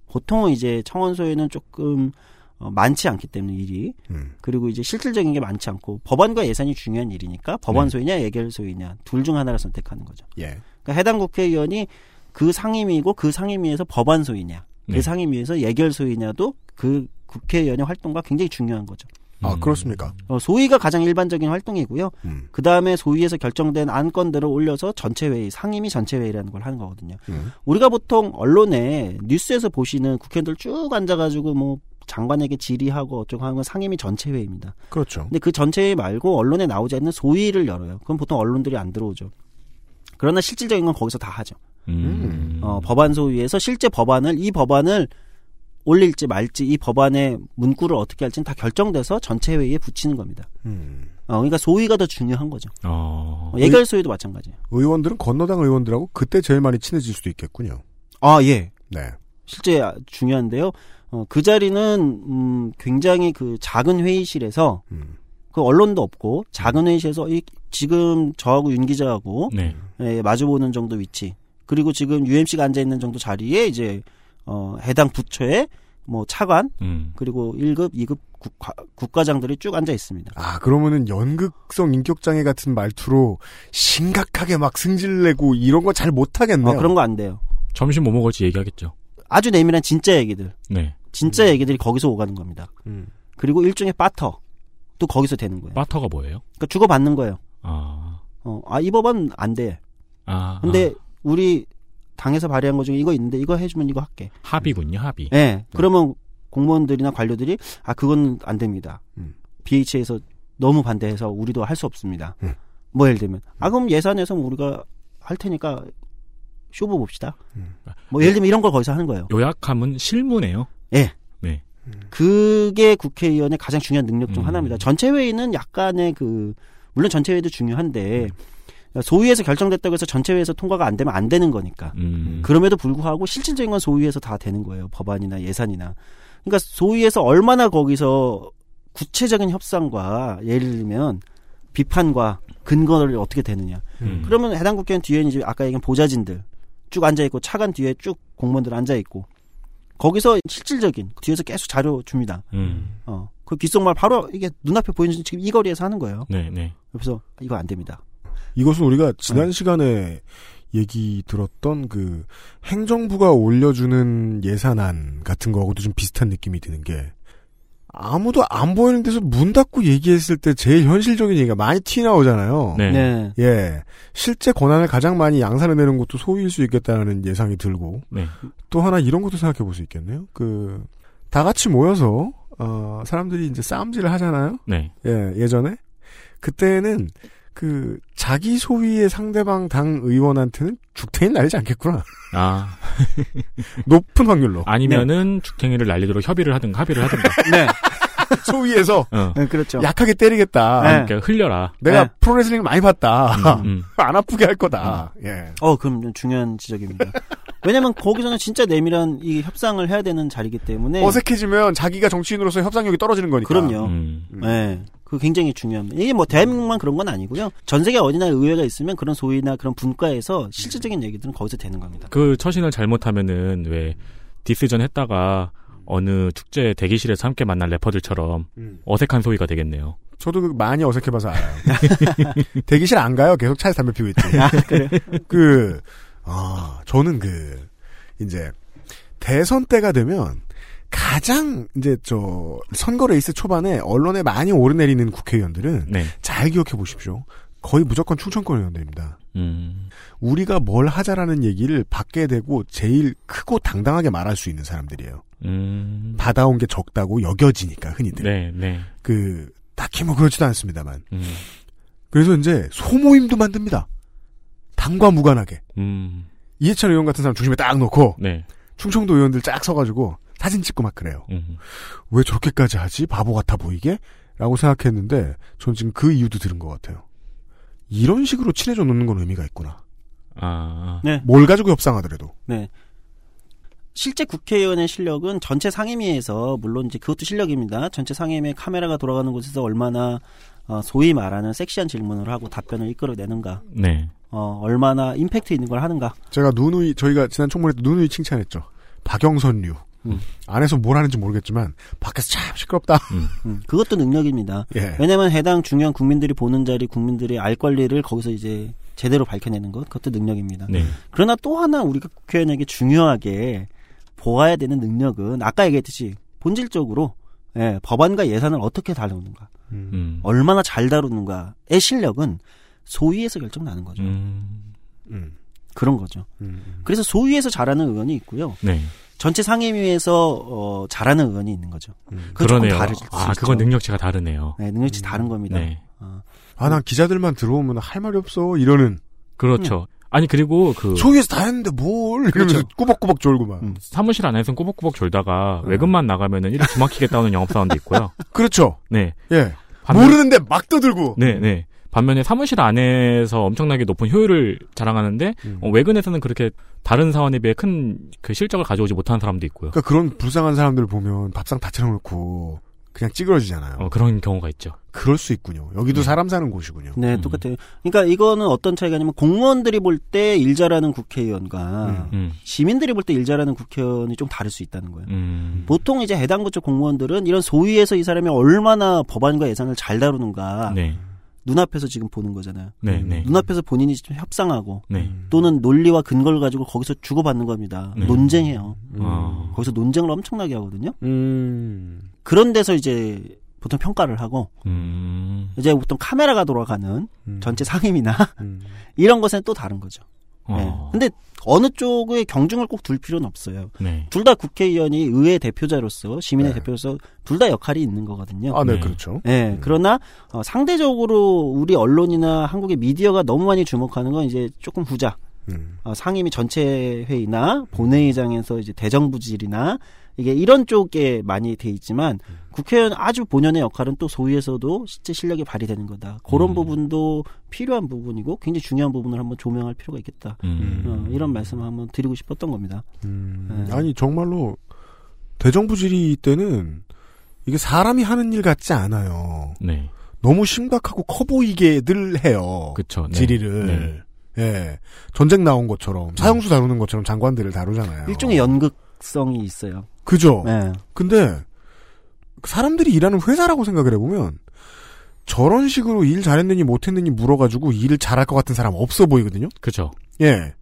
E: 보통은 이제 청원 소위는 조금 어, 많지 않기 때문에 일이
B: 음.
E: 그리고 이제 실질적인 게 많지 않고 법안과 예산이 중요한 일이니까 법안
D: 네.
E: 소위냐 예결 소위냐 둘 중 하나를 선택하는 거죠.
B: 예.
E: 그러니까 해당 국회의원이 그 상임위고 그 상임위에서 법안 소위냐
D: 네.
E: 그 상임위에서 예결 소위냐도 그 국회의원의 활동과 굉장히 중요한 거죠.
B: 아,
D: 음.
B: 그렇습니까?
E: 어, 소위가 가장 일반적인 활동이고요.
B: 음.
E: 그 다음에 소위에서 결정된 안건들을 올려서 전체 회의, 상임위 전체 회의라는 걸 하는 거거든요.
B: 음.
E: 우리가 보통 언론에 뉴스에서 보시는 국회의원들 쭉 앉아가지고 뭐 장관에게 질의하고 어쩌고 하는 건 상임위 전체 회의입니다.
B: 그렇죠.
E: 근데 그 전체 회의 말고 언론에 나오지 않는 소위를 열어요. 그럼 보통 언론들이 안 들어오죠. 그러나 실질적인 건 거기서 다 하죠.
D: 음.
E: 어, 법안 소위에서 실제 법안을 이 법안을 올릴지 말지 이 법안의 문구를 어떻게 할지는 다 결정돼서 전체 회의에 붙이는 겁니다.
B: 음.
E: 어, 그러니까 소위가 더 중요한 거죠.
D: 어.
E: 어, 예결 소위도 마찬가지예요.
B: 의원들은 건너당 의원들하고 그때 제일 많이 친해질 수도 있겠군요.
E: 아 예,
B: 네.
E: 실제 아- 중요한데요. 어, 그 자리는 음, 굉장히 그 작은 회의실에서
B: 음.
E: 그 언론도 없고 작은 회의실에서 이, 지금 저하고 윤 기자하고
D: 네.
E: 예, 마주보는 정도 위치 그리고 지금 UMC가 앉아 있는 정도 자리에 이제 어, 해당 부처의 뭐 차관
D: 음.
E: 그리고 1급, 2급 국가, 국가장들이 쭉 앉아 있습니다.
B: 아, 그러면은 연극성 인격장애 같은 말투로 심각하게 막 승질내고 이런 거 잘 못하겠네요.
E: 어, 그런 거 안 돼요.
D: 점심 뭐 먹을지 얘기하겠죠.
E: 아주 내밀한 진짜 얘기들,
D: 네.
E: 진짜 얘기들이 거기서 오가는 겁니다.
B: 음.
E: 그리고 일종의 바터 또 거기서 되는 거예요.
D: 바터가 뭐예요?
E: 그러니까 주고 받는 거예요.
D: 아.
E: 어, 아, 이 법안 안 돼.
D: 아.
E: 근데 우리 당에서 발의한 것 중에 이거 있는데 이거 해주면 이거 할게.
D: 아, 합의군요, 합의.
E: 예. 네. 그러면 공무원들이나 관료들이 아 그건 안 됩니다.
B: 음.
E: BH에서 너무 반대해서 우리도 할 수 없습니다.
B: 음.
E: 뭐 예를 들면 아 그럼 예산에서 우리가 할 테니까 쇼부 봅시다.
B: 음.
E: 뭐 예를 들면 이런 걸 거기서 하는 거예요.
D: 요약하면 실무네요.
E: 예.
D: 네.
E: 그게 국회의원의 가장 중요한 능력 중
D: 음.
E: 하나입니다. 전체 회의는 약간의 그 물론 전체 회의도 중요한데 소위에서 결정됐다고 해서 전체 회의에서 통과가 안 되면 안 되는 거니까.
D: 음.
E: 그럼에도 불구하고 실질적인 건 소위에서 다 되는 거예요. 법안이나 예산이나. 그러니까 소위에서 얼마나 거기서 구체적인 협상과 예를 들면 비판과 근거를 어떻게 되느냐.
D: 음.
E: 그러면 해당 국회의원 뒤에는 이제 아까 얘기한 보좌진들 쭉 앉아 있고 차관 뒤에 쭉 공무원들 앉아 있고 거기서 실질적인 뒤에서 계속 자료 줍니다.
D: 음.
E: 어. 그 귓속말 바로 이게 눈앞에 보이는 지금 이 거리에서 하는 거예요.
D: 네, 네.
E: 그래서 이거 안 됩니다.
B: 이것은 우리가 지난
E: 네.
B: 시간에 얘기 들었던 그 행정부가 올려주는 예산안 같은 거하고도 좀 비슷한 느낌이 드는 게 아무도 안 보이는 데서 문 닫고 얘기했을 때 제일 현실적인 얘기가 많이 티 나오잖아요.
D: 네.
E: 네.
B: 예. 실제 권한을 가장 많이 양산해 내는 것도 소위일 수 있겠다는 예상이 들고
D: 네.
B: 또 하나 이런 것도 생각해 볼 수 있겠네요. 그 다 같이 모여서 어 사람들이 이제 싸움질을 하잖아요.
D: 네.
B: 예, 예전에 그때는 그 자기 소위의 상대방 당 의원한테는 죽탱이를 날리지 않겠구나.
D: 아. [LAUGHS]
B: 높은 확률로.
D: 아니면은 죽탱이를 날리도록 협의를 하든가 합의를 하든가. [LAUGHS]
E: 네.
B: 소위에서 [LAUGHS]
D: 어.
E: 네, 그렇죠.
B: 약하게 때리겠다.
E: 네.
D: 그러니까 흘려라.
B: 내가
E: 네.
B: 프로레슬링 많이 봤다.
D: 음, 음.
B: 안 아프게 할 거다. 예.
E: 어, 그럼 좀 중요한 지적입니다. 왜냐면 거기서는 진짜 내밀한 이 협상을 해야 되는 자리이기 때문에
B: 어색해지면 자기가 정치인으로서 협상력이 떨어지는 거니까.
E: 그럼요.
D: 음.
E: 네. 그 굉장히 중요합니다. 이게 뭐 대한민국만 그런 건 아니고요. 전 세계 어디나 의회가 있으면 그런 소위나 그런 분과에서 실질적인 얘기들은 거기서 되는 겁니다.
D: 그 처신을 잘못하면은 왜 diss전 했다가 어느 축제 대기실에서 함께 만난 래퍼들처럼
B: 음.
D: 어색한 소위가 되겠네요.
B: 저도 그 많이 어색해봐서 알아요. [LAUGHS] 대기실 안 가요. 계속 차에서 담배 피고 있지.
E: 아. 그,
B: 아, 저는 그, 이제, 대선 때가 되면, 가장, 이제, 저, 선거 레이스 초반에 언론에 많이 오르내리는 국회의원들은,
D: 네.
B: 잘 기억해 보십시오. 거의 무조건 충청권 의원들입니다.
D: 음.
B: 우리가 뭘 하자라는 얘기를 받게 되고, 제일 크고 당당하게 말할 수 있는 사람들이에요.
D: 음.
B: 받아온 게 적다고 여겨지니까, 흔히들.
D: 네, 네.
B: 그, 딱히 뭐 그렇지도 않습니다만.
D: 음.
B: 그래서 이제, 소모임도 만듭니다. 당과 무관하게.
D: 음.
B: 이해찬 의원 같은 사람 중심에 딱 놓고,
D: 네.
B: 충청도 의원들 쫙 서가지고 사진 찍고 막 그래요.
D: 음.
B: 왜 저렇게까지 하지? 바보 같아 보이게? 라고 생각했는데 전 지금 그 이유도 들은 것 같아요. 이런 식으로 친해져 놓는 건 의미가 있구나.
D: 아.
E: 네.
B: 뭘 가지고 협상하더라도.
E: 네. 실제 국회의원의 실력은 전체 상임위에서 물론 이제 그것도 실력입니다. 전체 상임위에 카메라가 돌아가는 곳에서 얼마나 어, 소위 말하는 섹시한 질문을 하고 답변을 이끌어내는가,
D: 네.
E: 어, 얼마나 임팩트 있는 걸 하는가.
B: 제가 누누이 저희가 지난 총무회 때 누누이 칭찬했죠. 박영선류.
E: 음.
B: 안에서 뭘 하는지 모르겠지만 밖에서 참 시끄럽다.
E: 음, 그것도 능력입니다.
B: 예.
E: 왜냐하면 해당 중요한 국민들이 보는 자리, 국민들의 알 권리를 거기서 이제 제대로 밝혀내는 것, 그것도 능력입니다.
D: 네.
E: 그러나 또 하나 우리가 국회의원에게 중요하게 보아야 되는 능력은 아까 얘기했듯이 본질적으로 예, 법안과 예산을 어떻게 다루는가,
D: 음.
E: 얼마나 잘 다루는가의 실력은 소위에서 결정 나는 거죠.
D: 음.
B: 음.
E: 그런 거죠.
B: 음.
E: 그래서 소위에서 잘하는 의원이 있고요.
D: 네.
E: 전체 상임위에서 어, 잘하는 의원이 있는 거죠.
B: 음.
D: 그러네요.
E: 다를 수
D: 아,
E: 있죠.
D: 그건 능력치가 다르네요.
E: 네, 능력치 다른 겁니다.
D: 네.
E: 어,
B: 아, 난 기자들만 들어오면 할 말이 없어. 이러는.
D: 그렇죠. 아니 그리고 그
B: 소위에서 다 했는데 뭘. 이러면서
E: 그렇죠.
B: 꾸벅꾸벅 졸고 막.
E: 음.
D: 사무실 안에서는 꼬박꼬박 졸다가 외근만 나가면은 이렇게 주막히겠다 오는 영업사원도 있고요. [LAUGHS]
B: 그렇죠.
D: 네.
B: 예.
D: 반면-
B: 모르는데 막 떠들고.
D: 네, 네. 반면에 사무실 안에서 엄청나게 높은 효율을 자랑하는데
B: 음.
D: 어, 외근에서는 그렇게 다른 사원에 비해 큰 그 실적을 가져오지 못하는 사람도 있고요.
B: 그러니까 그런 불쌍한 사람들 보면 밥상 다 차려놓고 그냥 찌그러지잖아요.
D: 어, 그런 경우가 있죠.
B: 그럴 수 있군요. 여기도
D: 네.
B: 사람 사는 곳이군요.
E: 네,
D: 음.
E: 똑같아요. 그러니까 이거는 어떤 차이가 냐면 공무원들이 볼 때일 잘하는 국회의원과
B: 음.
D: 음,
E: 시민들이 볼 때일 잘하는 국회의원이 좀 다를 수 있다는 거예요.
D: 음,
E: 보통 이제 해당 부처 공무원들은 이런 소위에서 이 사람이 얼마나 법안과 예산을 잘 다루는가
D: 네,
E: 눈앞에서 지금 보는 거잖아요.
D: 네, 네,
E: 눈앞에서 본인이 좀 협상하고
D: 네.
E: 또는 논리와 근거를 가지고 거기서 주고받는 겁니다.
D: 네.
E: 논쟁해요.
D: 어,
E: 거기서 논쟁을 엄청나게 하거든요.
B: 음.
E: 그런 데서 이제 보통 평가를 하고
D: 음,
E: 이제 보통 카메라가 돌아가는
B: 음.
E: 전체 상임이나
B: 음. [LAUGHS]
E: 이런 것은 또 다른 거죠. 네.
D: 어,
E: 근데 어느 쪽의 경중을 꼭 둘 필요는 없어요.
D: 네,
E: 둘다 국회의원이 의회 대표자로서 시민의
B: 네.
E: 대표로서 둘 다 역할이 있는 거거든요.
B: 아, 네,
D: 네.
B: 그렇죠.
E: 네, 그러나 어, 상대적으로 우리 언론이나 한국의 미디어가 너무 많이 주목하는 건 이제 조금 후자.
B: 음.
E: 어, 상임위 전체 회의나 본회의장에서 이제 대정부질이나 이게 이런 쪽에 많이 돼 있지만 국회의원 아주 본연의 역할은 또 소위에서도 실제 실력이 발휘되는 거다. 그런
D: 음.
E: 부분도 필요한 부분이고 굉장히 중요한 부분을 한번 조명할 필요가 있겠다.
D: 음,
E: 어, 이런 말씀을 한번 드리고 싶었던 겁니다.
B: 음.
E: 네.
B: 아니, 정말로, 대정부 질의 때는, 이게 사람이 하는 일 같지 않아요.
D: 네,
B: 너무 심각하고 커 보이게들 해요.
D: 그쵸. 네.
B: 질의를. 예. 전쟁 나온 것처럼, 사형수 다루는 것처럼 장관들을 다루잖아요.
E: 일종의 연극 성이 있어요.
B: 그죠?
E: 네.
B: 근데 사람들이 일하는 회사라고 생각을 해보면 저런 식으로 일 잘했느니 못했느니 물어가지고 일을 잘할 것 같은 사람 없어 보이거든요.
D: 그죠.
B: 예.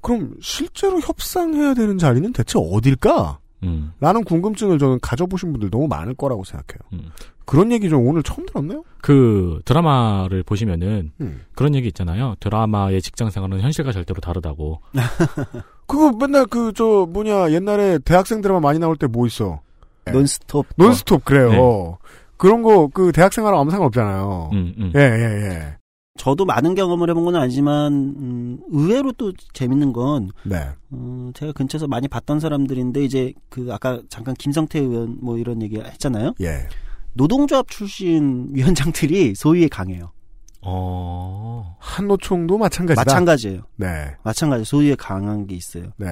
B: 그럼 실제로 협상해야 되는 자리는 대체 어딜까?
D: 음,
B: 라는 궁금증을 저는 가져보신 분들 너무 많을 거라고 생각해요.
D: 음.
B: 그런 얘기 좀 오늘 처음 들었네요.
D: 그 드라마를 보시면은
B: 음.
D: 그런 얘기 있잖아요. 드라마의 직장 생활은 현실과 절대로 다르다고. [LAUGHS]
B: 그거 맨날 그 저 뭐냐 옛날에 대학생 드라마 많이 나올 때 뭐 있어? 네.
E: 논스톱.
B: 논스톱 그래요. 그런 거 그 대학생활하고 아무 상관없잖아요.
D: 음, 음.
B: 예, 예, 예.
E: 저도 많은 경험을 해본 건 아니지만 음, 의외로 또 재밌는 건
B: 네.
E: 어, 제가 근처에서 많이 봤던 사람들인데 이제 그 아까 잠깐 김성태 의원 뭐 이런 얘기 했잖아요.
B: 예.
E: 노동조합 출신 위원장들이 소위에 강해요.
D: 어.
B: 한노총도 마찬가지다.
E: 마찬가지예요.
B: 네.
E: 마찬가지 소위에 강한 게 있어요.
B: 네.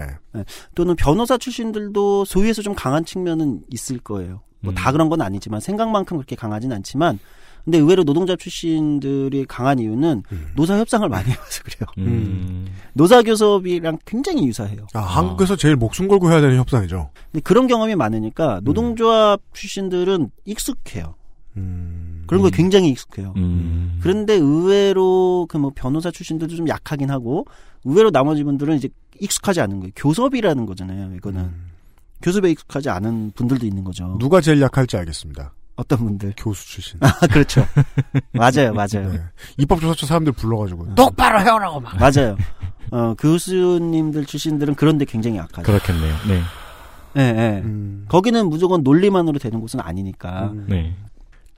E: 또는 변호사 출신들도 소위에서 좀 강한 측면은 있을 거예요. 뭐다
D: 음.
E: 그런 건 아니지만 생각만큼 그렇게 강하진 않지만 근데 의외로 노동자 출신들이 강한 이유는
B: 음.
E: 노사 협상을 많이 해봐서 그래요.
D: 음.
E: 노사 교섭이랑 굉장히 유사해요.
B: 아, 한국에서 제일 목숨 걸고 해야 되는 협상이죠.
E: 근데 그런 경험이 많으니까 노동조합 출신들은 익숙해요.
B: 음.
E: 그런 거에 굉장히 익숙해요.
D: 음.
E: 그런데 의외로 그 뭐 변호사 출신들도 좀 약하긴 하고 의외로 나머지 분들은 이제 익숙하지 않은 거예요. 교섭이라는 거잖아요. 이거는
B: 음.
E: 교섭에 익숙하지 않은 분들도 있는 거죠.
B: 누가 제일 약할지 알겠습니다.
E: 어떤 분들?
B: 교수 출신.
E: 아 그렇죠. 맞아요, 맞아요,
B: 네. 입법조사처 사람들 불러가지고
E: 음.
B: 똑바로 해오라고 막.
E: 맞아요. 어 교수님들 출신들은 그런데 굉장히 약하죠.
D: 그렇겠네요. 네.
E: 예, 예.
B: 음.
E: 거기는 무조건 논리만으로 되는 곳은 아니니까.
B: 음.
D: 네.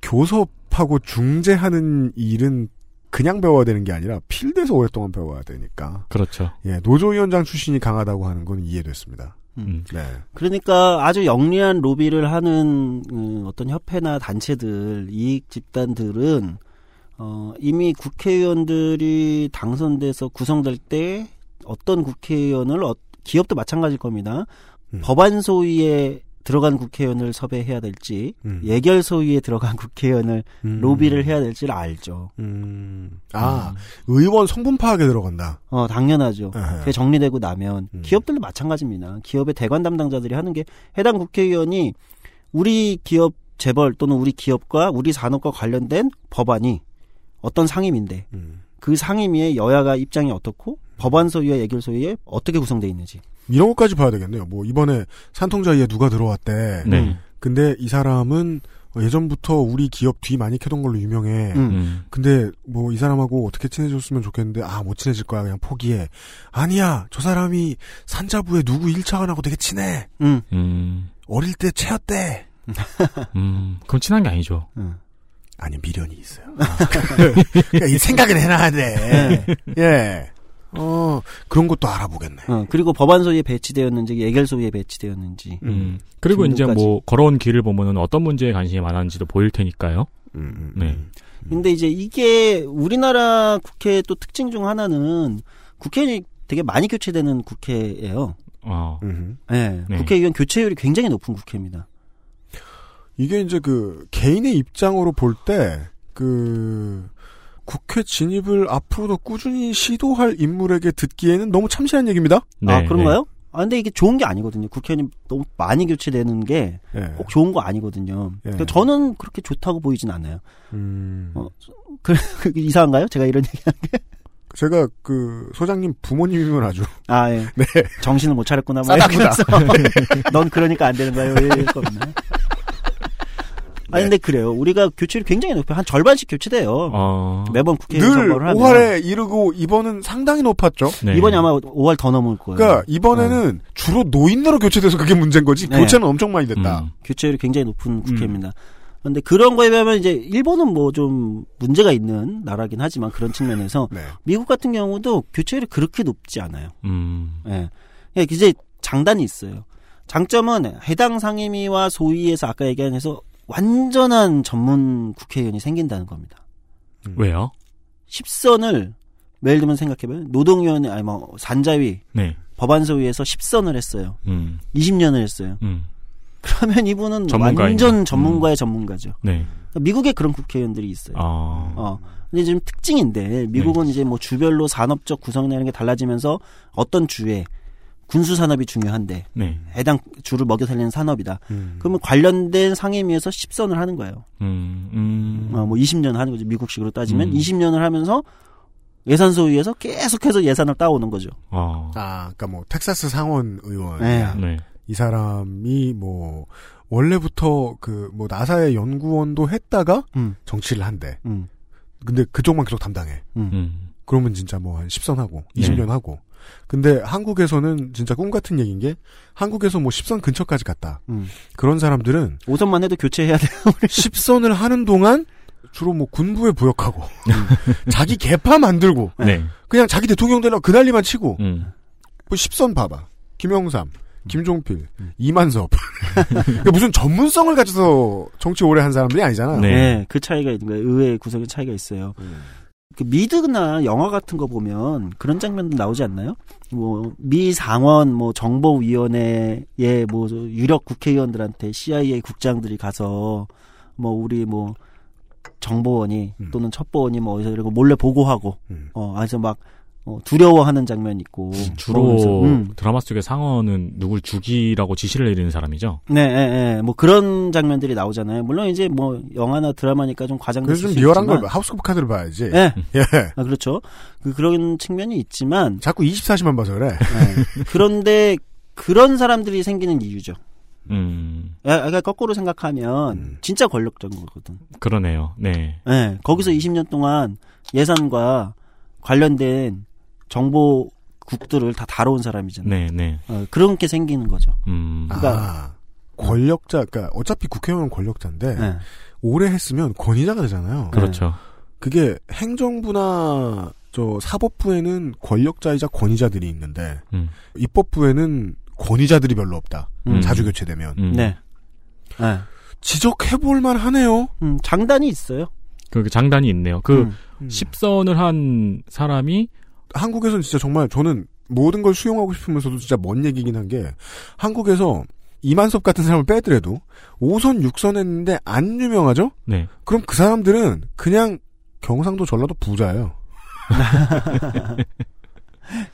B: 교섭 하고 중재하는 일은 그냥 배워야 되는 게 아니라 필드에서 오랫동안 배워야 되니까.
D: 그렇죠.
B: 예, 노조위원장 출신이 강하다고 하는 건 이해됐습니다.
D: 음.
B: 네.
E: 그러니까 아주 영리한 로비를 하는 음, 어떤 협회나 단체들, 이익 집단들은 어, 이미 국회의원들이 당선돼서 구성될 때 어떤 국회의원을 어, 기업도 마찬가지일 겁니다.
B: 음.
E: 법안 소위에 들어간 국회의원을 섭외해야 될지
B: 음.
E: 예결 소위에 들어간 국회의원을
B: 음.
E: 로비를 해야 될지를 알죠.
B: 음. 아, 의원 성분 파악에 들어간다.
E: 어 당연하죠.
B: 에헤.
E: 그게 정리되고 나면
B: 음.
E: 기업들도 마찬가지입니다. 기업의 대관 담당자들이 하는 게 해당 국회의원이 우리 기업 재벌 또는 우리 기업과 우리 산업과 관련된 법안이 어떤 상임인데
B: 음.
E: 그 상임위의 여야가 입장이 어떻고 법안 소위와 예결 소위에 어떻게 구성돼 있는지.
B: 이런 것까지 봐야 되겠네요. 뭐 이번에 산통자위에 누가 들어왔대.
D: 네.
E: 음.
B: 근데 이 사람은 예전부터 우리 기업 뒤 많이 캐던 걸로 유명해.
E: 음.
D: 음.
B: 근데 뭐 이 사람하고 어떻게 친해졌으면 좋겠는데 아 못 친해질 거야 그냥 포기해. 아니야 저 사람이 산자부에 누구 1차관하고 되게 친해.
E: 음.
D: 음.
B: 어릴 때 채였대. [LAUGHS]
D: 음. 그럼 친한 게 아니죠.
E: 음.
B: 아니 미련이 있어요. [LAUGHS] 그러니까 이 생각을 해놔야 돼. 예. 어 그런 것도 알아보겠네.
E: 어, 그리고 법안 소위에 배치되었는지 예결 소위에 배치되었는지.
D: 음. 그리고 이제. 뭐 걸어온 길을 보면은 어떤 문제에 관심이 많았는지도 보일 테니까요.
B: 음, 음,
D: 네.
B: 음.
E: 근데 이제 이게 우리나라 국회의 또 특징 중 하나는 국회의원이 되게 많이 교체되는 국회예요.
D: 어.
B: 음.
E: 네,
D: 네.
E: 국회의원 교체율이 굉장히 높은 국회입니다.
B: 이게 이제 그 개인의 입장으로 볼 때 그 국회 진입을 앞으로도 꾸준히 시도할 인물에게 듣기에는 너무 참신한 얘기입니다.
D: 네,
E: 아 그런가요? 아 근데 이게 좋은 게 아니거든요. 국회의원이 너무 많이 교체되는 게꼭
B: 예.
E: 좋은 거 아니거든요.
B: 예.
E: 그러니까 저는 그렇게 좋다고 보이진 않아요.
B: 음.
E: 어. [LAUGHS] 그, 그 이상한가요? 제가 이런 얘기.
B: 제가 그 소장님 부모님이면 아주
E: 아 예. [LAUGHS]
B: 네.
E: 정신을 못 차렸구나. 뭐
B: 싸다구나.
E: 이러면서 [LAUGHS] 넌 그러니까 안 되는 겁니다. 아니 근데 그래요. 우리가 교체율이 굉장히 높아요. 한 절반씩 교체돼요.
D: 어.
E: 매번 국회의원
B: 늘
E: 선거를 하면
B: 5할에 이르고 이번은 상당히 높았죠.
D: 네.
E: 이번이 아마 5할 더 넘을 거예요.
B: 그러니까 이번에는 주로 노인으로 교체돼서 그게 문제인 거지.
E: 네.
B: 교체는 엄청 많이 됐다.
D: 음.
E: 교체율이 굉장히 높은 국회입니다. 그런데 그런 거에 비하면 이제 일본은 뭐 좀 문제가 있는 나라긴 하지만 그런 측면에서
B: 네.
E: 미국 같은 경우도 교체율이 그렇게 높지 않아요.
D: 음.
E: 예. 예, 이제 장단이 있어요. 장점은 해당 상임위와 소위에서 아까 얘기한 해서 완전한 전문 국회의원이 생긴다는 겁니다.
D: 왜요?
E: 10선을 예를 들면 생각해봐요. 노동위원회 아니 뭐 산자위
D: 네.
E: 법안소위에서 10선을 했어요.
D: 음.
E: 20년을 했어요.
D: 음.
E: 그러면 이분은
D: 전문가인
E: 완전
D: 거.
E: 전문가의 전문가죠.
D: 네.
E: 그러니까 미국에 그런 국회의원들이 있어요.
D: 아.
E: 어. 근데 지금 특징인데 미국은 이제 뭐 주별로 산업적 구성이나 이런 게 달라지면서 어떤 주에 군수 산업이 중요한데
D: 네.
E: 해당 주를 먹여 살리는 산업이다.
B: 음.
E: 그러면 관련된 상임위에서 10선을 하는 거예요.
D: 음. 음.
E: 어, 뭐 20년 하는 거죠. 미국식으로 따지면
D: 음.
E: 20년을 하면서 예산 소위에서 계속해서 예산을 따오는 거죠.
D: 어.
B: 아, 그러니까 뭐 텍사스 상원 의원.
E: 네.
D: 네.
B: 이 사람이 뭐 원래부터 그 뭐 나사의 연구원도 했다가
E: 음.
B: 정치를 한대.
E: 음.
B: 근데 그쪽만 계속 담당해.
D: 음.
B: 그러면 진짜 뭐 한 10선 하고
D: 네.
B: 20년 하고. 근데 한국에서는 진짜 꿈 같은 얘기인 게 한국에서 뭐 10선 근처까지 갔다.
E: 음.
B: 그런 사람들은
E: 5선만 해도 교체해야 돼요.
B: 10선을 [LAUGHS] 하는 동안 주로 뭐 군부에 부역하고 자기 개파 만들고
D: 네.
B: 그냥 자기 대통령 되려고 그 난리만 치고
D: 음.
B: 뭐 10선 봐봐. 김영삼, 김종필, 이만섭. [LAUGHS] 그러니까 무슨 전문성을 가져서 정치 오래 한 사람들이 아니잖아요.
D: 네.
E: 네. 그 차이가 있는 거예요. 의회 구성의 차이가 있어요. 그 미드나 영화 같은 거 보면 그런 장면도 나오지 않나요? 뭐 미 상원 뭐 정보위원회의 뭐 유력 국회의원들한테 CIA 국장들이 가서 뭐 우리 뭐 정보원이
B: 음.
E: 또는 첩보원이 뭐 어디서 이러고 몰래 보고하고
B: 음.
E: 어 아주 막 어, 두려워하는 장면이 있고
D: 주로
E: 그러면서, 음.
D: 드라마 속의 상어는 누굴 죽이라고 지시를 내리는 사람이죠.
E: 네, 예, 예. 뭐 그런 장면들이 나오잖아요. 물론 이제 뭐 영화나 드라마니까 좀
B: 그래서 수좀 리얼한
E: 있지만,
B: 걸 하우스 오브 카드를 봐야지.
E: 예, [LAUGHS]
B: 예.
E: 아, 그렇죠. 그, 그런 측면이 있지만,
B: 자꾸 24시만 봐서 그래.
E: 예. 그런데 그런 사람들이 생기는 이유죠.
D: 음,
E: 야, 그러니까 거꾸로 생각하면
B: 음.
E: 진짜 권력적인 거거든.
D: 그러네요. 네.
E: 예. 거기서 20년 동안 예산과 관련된 정보국들을 다 다뤄온 사람이잖아요.
D: 네, 네.
E: 어, 그런 게 생기는 거죠.
D: 음,
B: 아, 권력자, 그러니까 어차피 국회의원은 권력자인데
E: 예.
B: 오래 했으면 권위자가 되잖아요.
D: 그렇죠.
B: 그게 행정부나 저 사법부에는 권력자이자 권위자들이 있는데
D: 음.
B: 입법부에는 권위자들이 별로 없다.
E: 음.
B: 자주 교체되면
D: 음.
E: 네. 예.
B: 지적해볼 만하네요.
E: 음, 장단이 있어요.
D: 그 장단이 있네요. 그
E: 음.
D: 10선을 한 사람이
B: 한국에서는 진짜 정말 저는 모든 걸 수용하고 싶으면서도 진짜 먼 얘기긴 한 게 한국에서 이만섭 같은 사람을 빼더라도 5선, 6선 했는데 안 유명하죠?
D: 네.
B: 그럼 그 사람들은 그냥 경상도 전라도 부자예요. [LAUGHS]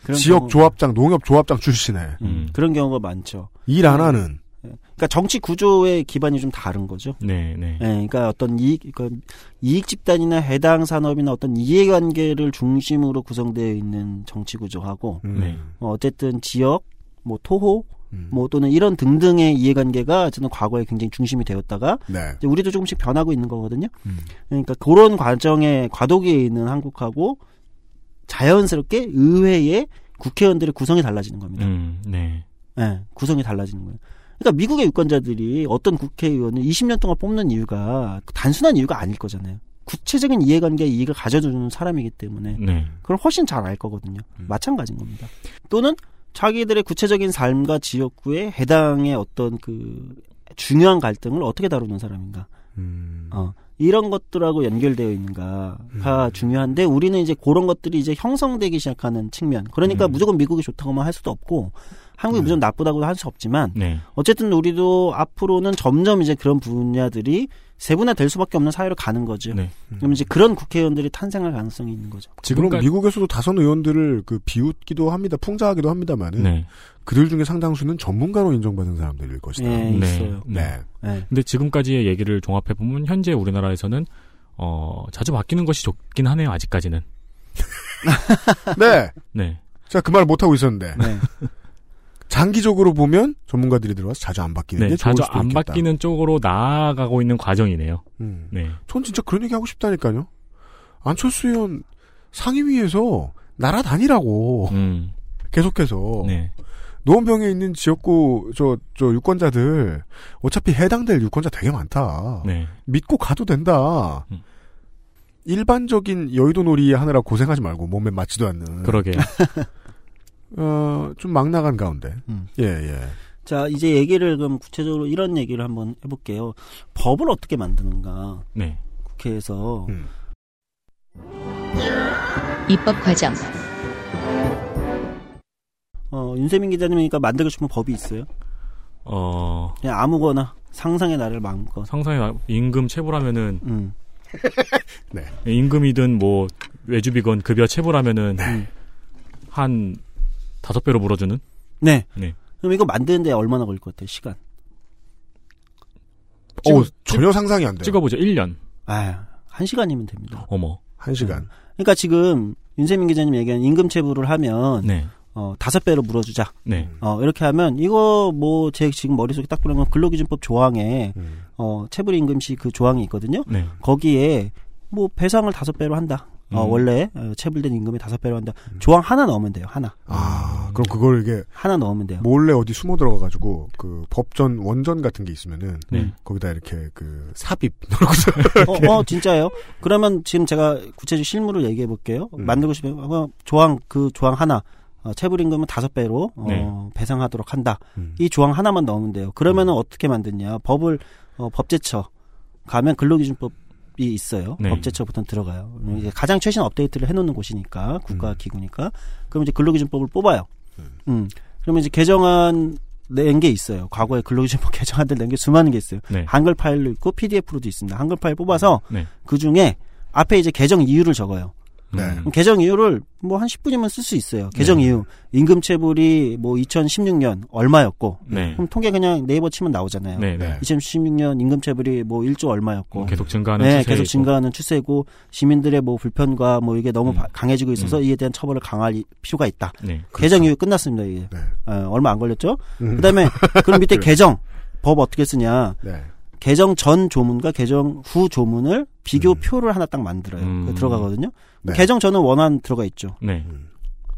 E: 그런
B: 지역
E: 경우-
B: 조합장, 농협 조합장 출신에
D: 음.
E: 그런 경우가 많죠.
B: 일 안 하는
E: 그러니까 정치 구조의 기반이 좀 다른 거죠.
D: 네, 네.
E: 예, 그러니까 어떤 이익, 그러니까 이익 집단이나 해당 산업이나 어떤 이해관계를 중심으로 구성되어 있는 정치 구조하고
B: 음.
D: 네.
E: 어, 어쨌든 지역, 뭐 토호,
B: 음.
E: 뭐 또는 이런 등등의 이해관계가 저는 과거에 굉장히 중심이 되었다가
B: 네.
E: 이제 우리도 조금씩 변하고 있는 거거든요.
B: 음.
E: 그러니까 그런 과정에 과도기에 있는 한국하고 자연스럽게 의회의 국회의원들의 구성이 달라지는 겁니다.
D: 음, 네.
E: 예, 구성이 달라지는 거예요. 그러니까 미국의 유권자들이 어떤 국회의원을 20년 동안 뽑는 이유가 단순한 이유가 아닐 거잖아요. 구체적인 이해관계의 이익을 가져주는 사람이기 때문에
D: 네.
E: 그걸 훨씬 잘 알 거거든요. 마찬가지인 겁니다. 또는 자기들의 구체적인 삶과 지역구에 해당의 어떤 그 중요한 갈등을 어떻게 다루는 사람인가.
B: 음.
E: 어, 이런 것들하고 연결되어 있는가가 중요한데 우리는 이제 그런 것들이 이제 형성되기 시작하는 측면. 그러니까
D: 음.
E: 무조건 미국이 좋다고만 할 수도 없고 한국이 무조건 나쁘다고 할수 없지만
D: 네.
E: 어쨌든 우리도 앞으로는 점점 이제 그런 분야들이 세분화될 수밖에 없는 사회로 가는 거죠.
D: 네.
E: 그럼 이제 그런 국회의원들이 탄생할 가능성이 있는 거죠.
B: 그럼
D: 지금까지
B: 미국에서도 다선 의원들을 그 비웃기도 합니다. 풍자하기도 합니다만은
D: 네.
B: 그들 중에 상당수는 전문가로 인정받는 사람들일 것이다.
E: 예,
D: 네.
E: 있어요.
B: 네.
E: 예.
D: 근데 지금까지의 얘기를 종합해 보면 현재 우리나라에서는 어, 자주 바뀌는 것이 좋긴 하네요. 아직까지는. [LAUGHS]
B: 네.
D: 네.
B: 제가 그 말을 못하고 있었는데
E: 네.
B: 장기적으로 보면 전문가들이 들어와서 자주 안 바뀌는
D: 네.
B: 게 좋을
D: 자주
B: 수도
D: 안
B: 있겠다.
D: 바뀌는 쪽으로 나아가고 있는 과정이네요.
B: 음.
D: 네.
B: 전 진짜 그런 얘기 하고 싶다니까요. 안철수 의원 상임위에서 날아다니라고
D: 음.
B: 계속해서
D: 네.
B: 노원병에 있는 지역구 저 저 유권자들 어차피 해당될 유권자 되게 많다.
D: 네.
B: 믿고 가도 된다.
D: 음.
B: 일반적인 여의도 놀이 하느라 고생하지 말고 몸에 맞지도 않는
D: 그러게요. [LAUGHS]
B: 어, 좀 막 나간 가운데.
E: 음.
B: 예, 예.
E: 자, 이제 얘기를 그럼 구체적으로 이런 얘기를 한번 해볼게요. 법을 어떻게 만드는가.
D: 네.
E: 국회에서.
B: 음.
A: 입법 과정,
E: 어, 윤세민 기자님이니까 만들고 싶은 법이 있어요?
D: 어,
E: 그냥 아무거나 상상의 나를 마음껏.
D: 상상의 임금 체불하면은
E: 음. [LAUGHS]
D: 임금이든 뭐 외주비건 급여 체불하면은
E: 음.
D: 한 다섯 배로 물어주는?
E: 네.
D: 네.
E: 그럼 이거 만드는데 얼마나 걸릴 것 같아요, 시간?
B: 어, 전혀 상상이 안 돼요.
D: 찍어보죠. 1년.
E: 아, 한 시간이면 됩니다.
D: 어머.
B: 한 시간.
E: 그러니까 지금 윤세민 기자님 얘기한 임금 체불을 하면
D: 네.
E: 어, 다섯 배로 물어주자.
D: 네.
E: 어, 이렇게 하면 이거 뭐 제 지금 머릿속에 딱 들어오면 근로기준법 조항에
B: 음.
E: 어, 체불 임금 시 그 조항이 있거든요.
D: 네.
E: 거기에 뭐 배상을 다섯 배로 한다. 어,
D: 음.
E: 원래 어, 체불된 임금의 다섯 배로 한다. 조항 하나 넣으면 돼요. 하나.
B: 아, 그럼 그걸 이게
E: 하나 넣으면 돼요.
B: 몰래 어디 숨어 들어가 가지고 그 법전 원전 같은 게 있으면은
D: 네.
B: 거기다 이렇게 그 삽입 [LAUGHS]
E: 어, 어, 진짜예요? 그러면 지금 제가 구체적 실무를 얘기해 볼게요.
B: 음.
E: 만들고 싶으면 어, 조항 그 조항 하나 어, 체불 임금은 다섯 배로 어,
D: 네.
E: 배상하도록 한다.
B: 음.
E: 이 조항 하나만 넣으면 돼요. 그러면은 어떻게 만드냐? 법을 어, 법제처 가면 근로기준법 이 있어요.
D: 네.
E: 법제처부터 들어가요. 이제 가장 최신 업데이트를 해놓는 곳이니까 국가 기구니까. 그럼 이제 근로기준법을 뽑아요. 음. 그러면 이제 개정안 낸 게 있어요. 과거에 근로기준법 [LAUGHS] 개정안들 낸 게 수많은 게 있어요.
D: 네.
E: 한글 파일로 있고 PDF로도 있습니다. 한글 파일 뽑아서
D: 네.
E: 그 중에 앞에 이제 개정 이유를 적어요.
B: 네.
D: 음.
E: 개정 이유를 뭐 한 10분이면 쓸 수 있어요. 개정
D: 네.
E: 이유. 임금 체불이 뭐 2016년 얼마였고.
D: 네.
E: 그럼 통계 그냥 네이버 치면 나오잖아요.
D: 네, 네.
E: 2016년 임금 체불이 뭐 1조 얼마였고.
D: 계속 증가하는
E: 네,
D: 추세이고.
E: 계속 증가하는 추세고 시민들의 뭐 불편과 뭐 이게 너무
D: 음.
E: 바- 강해지고 있어서
D: 음.
E: 이에 대한 처벌을 강화할 이- 필요가 있다.
D: 네.
E: 개정 이유 끝났습니다, 이게.
B: 네.
E: 어, 얼마 안 걸렸죠?
B: 음.
E: 그다음에 [LAUGHS] 그럼 밑에. 개정 법 어떻게 쓰냐?
B: 네.
E: 개정 전 조문과 개정 후 조문을 비교표를 하나 딱 만들어요.
D: 음.
E: 들어가거든요.
B: 네.
E: 개정 전은 원안 들어가 있죠.
D: 네.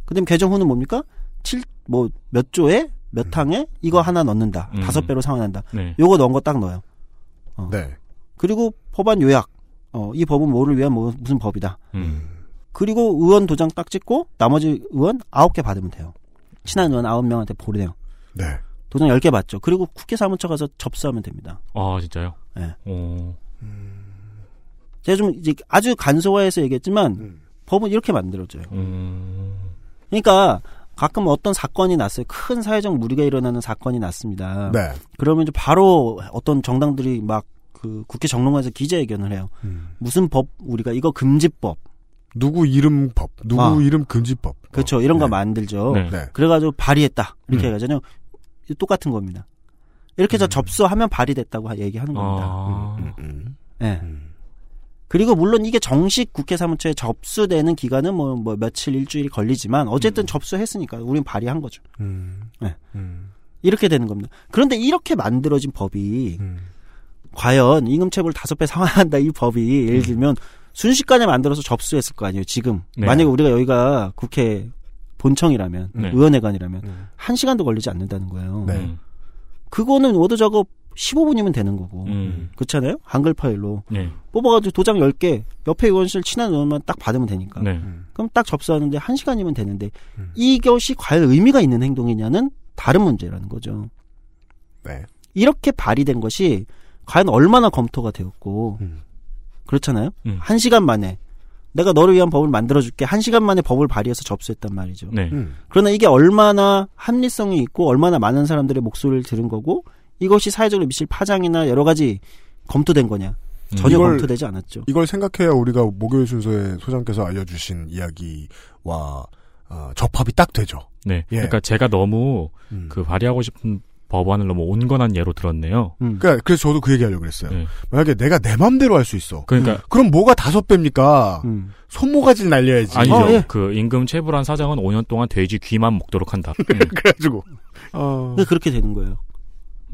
E: 그다음 개정 후는 뭡니까? 7, 뭐, 몇 조에, 몇 항에 이거 하나 넣는다.
D: 음.
E: 다섯 배로 상환한다.
D: 네.
E: 요거 넣은 거 딱 넣어요.
B: 네.
E: 그리고 법안 요약. 어, 이 법은 뭐를 위한 뭐, 무슨 법이다.
D: 음.
E: 그리고 의원 도장 딱 찍고 나머지 의원 아홉 개 받으면 돼요. 친한 의원 아홉 명한테 보내요.
B: 네.
E: 도장 열 개 받죠. 그리고 국회 사무처 가서 접수하면 됩니다.
D: 아, 진짜요?
E: 네.
D: 오.
E: 제가 좀 이제 아주 간소화해서 얘기했지만
B: 음.
E: 법은 이렇게 만들어져요.
D: 음.
E: 그러니까 가끔 어떤 사건이 났어요. 큰 사회적 무리가 일어나는 사건이 났습니다.
B: 네.
E: 그러면 이제 바로 어떤 정당들이 막 그 국회 정론관에서 기자회견을 해요.
B: 음.
E: 무슨 법 우리가 이거 금지법
B: 누구 이름 법, 누구
E: 아.
B: 이름 금지법.
E: 그렇죠 이런 거
B: 네.
E: 만들죠.
D: 네.
B: 네.
E: 그래가지고 발의했다 이렇게
D: 음.
E: 해가지고 똑같은 겁니다. 이렇게 해서 접수하면 발의됐다고 얘기하는 겁니다.
D: 아.
B: 음, 음,
E: 예.
B: 음.
E: 그리고 물론 이게 정식 국회 사무처에 접수되는 기간은 뭐, 뭐 며칠 일주일이 걸리지만 어쨌든 접수했으니까 우린 발의한 거죠.
B: 음.
E: 네.
B: 음.
E: 이렇게 되는 겁니다. 그런데 이렇게 만들어진 법이
B: 음.
E: 과연 임금체불 다섯 배 상환한다 이 법이 예를 들면 순식간에 만들어서 접수했을 거 아니에요 지금
D: 네.
E: 만약에 우리가 여기가 국회 본청이라면
D: 네.
E: 의원회관이라면
B: 음.
E: 한 시간도 걸리지 않는다는 거예요.
B: 네.
D: 음.
E: 그거는 워드 작업 15분이면 되는 거고
D: 음.
E: 그렇잖아요. 한글 파일로
D: 네.
E: 뽑아가지고 도장 10개 옆에 의원실 친한 의원만 딱 받으면 되니까
D: 네.
E: 그럼 딱 접수하는데 한 시간이면 되는데
B: 음.
E: 이것이 과연 의미가 있는 행동이냐는 다른 문제라는 거죠.
B: 네.
E: 이렇게 발의된 것이 과연 얼마나 검토가 되었고
B: 음.
E: 그렇잖아요.
D: 음.
E: 한 시간 만에 내가 너를 위한 법을 만들어줄게 한 시간 만에 법을 발의해서 접수했단 말이죠.
D: 네.
B: 음.
E: 그러나 이게 얼마나 합리성이 있고 얼마나 많은 사람들의 목소리를 들은 거고 이것이 사회적으로 미칠 파장이나 여러 가지 검토된 거냐 전혀
B: 이걸-
E: 검토되지 않았죠.
B: 이걸 생각해야 우리가 목요일 순서에 소장께서 알려주신 이야기와 어, 접합이 딱 되죠.
D: 네.
B: 예.
D: 그러니까 제가 너무
B: 음.
D: 그 발의하고 싶은 법안을 너무 온건한 예로 들었네요.
E: 음.
B: 그러니까 그래서 저도 그 얘기하려고 그랬어요.
D: 네.
B: 만약에 내가 내 맘대로 할 수 있어.
D: 그러니까
B: 그럼 뭐가 다섯 배입니까?
E: 음.
B: 손모가지 날려야지.
D: 아니죠.
E: 어, 예.
D: 그 임금 체불한 사장은 5년 동안 돼지 귀만 먹도록 한다. 음. [LAUGHS]
B: 그래가지고. 어.
E: 그렇게 되는 거예요.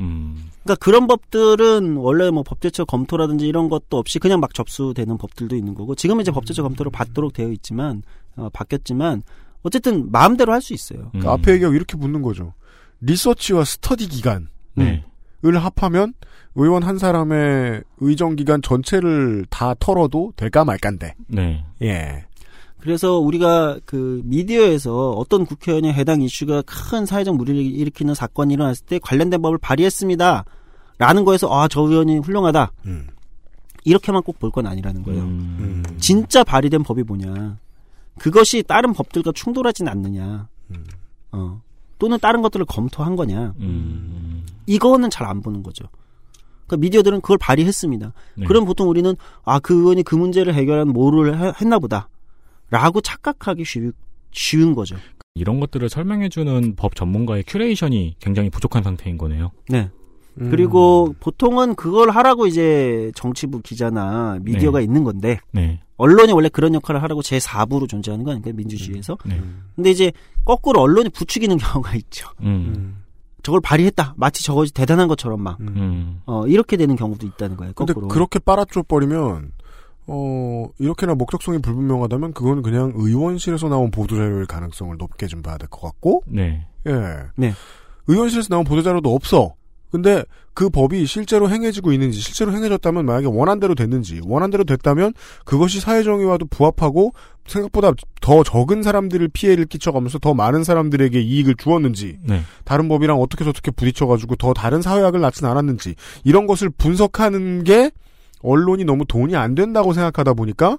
D: 음.
E: 그러니까 그런 법들은 원래 뭐 법제처 검토라든지 이런 것도 없이 그냥 막 접수되는 법들도 있는 거고 지금 이제 법제처 검토를 받도록 되어 있지만 어, 바뀌었지만 어쨌든 마음대로 할 수 있어요.
D: 음.
B: 그 앞에 얘기하고 이렇게 묻는 거죠. 리서치와 스터디 기간을
D: 네.
B: 합하면 의원 한 사람의 의정 기간 전체를 다 털어도 될까 말까인데.
D: 네.
B: 예.
E: 그래서 우리가 그 미디어에서 어떤 국회의원이 해당 이슈가 큰 사회적 무리를 일으키는 사건이 일어났을 때 관련된 법을 발의했습니다. 라는 거에서 아 저 의원이 훌륭하다
B: 음.
E: 이렇게만 꼭 볼 건 아니라는 거예요.
D: 음.
E: 진짜 발의된 법이 뭐냐? 그것이 다른 법들과 충돌하진 않느냐?
B: 음.
E: 어. 또는 다른 것들을 검토한 거냐?
D: 음.
E: 이거는 잘 안 보는 거죠. 그러니까 미디어들은 그걸 발의했습니다.
D: 네.
E: 그럼 보통 우리는 아 그 의원이 그 문제를 해결한 뭐를 해- 했나 보다 라고 착각하기 쉬, 쉬운 거죠.
D: 이런 것들을 설명해주는 법 전문가의 curation이 굉장히 부족한 상태인 거네요.
E: 네.
B: 음.
E: 그리고 보통은 그걸 하라고 이제 정치부 기자나 미디어가
D: 네.
E: 있는 건데
D: 네.
E: 언론이 원래 그런 역할을 하라고 제 4부로 존재하는 거 아닙니까 민주주의에서.
D: 네.
E: 근데 이제 거꾸로 언론이 부추기는 [LAUGHS] 경우가 있죠.
D: 음.
B: 음.
E: 저걸 발의했다. 마치 저것이 대단한 것처럼 막
D: 음.
E: 어, 이렇게 되는 경우도 있다는 거예요.
B: 근데
E: 거꾸로.
B: 그렇게 빨아줘 버리면 어 이렇게나 목적성이 불분명하다면 그건 그냥 의원실에서 나온 보도자료일 가능성을 높게 좀 봐야 될 것 같고
D: 네.
B: 예.
E: 네.
B: 의원실에서 나온 보도자료도 없어. 근데 그 법이 실제로 행해지고 있는지, 실제로 행해졌다면 만약에 원한대로 됐는지, 원한대로 됐다면 그것이 사회정의와도 부합하고 생각보다 더 적은 사람들을 피해를 끼쳐가면서 더 많은 사람들에게 이익을 주었는지,
D: 네.
B: 다른 법이랑 어떻게 저렇게 부딪혀가지고 더 다른 사회학을 낳진 않았는지, 이런 것을 분석하는 게 언론이 너무 돈이 안 된다고 생각하다 보니까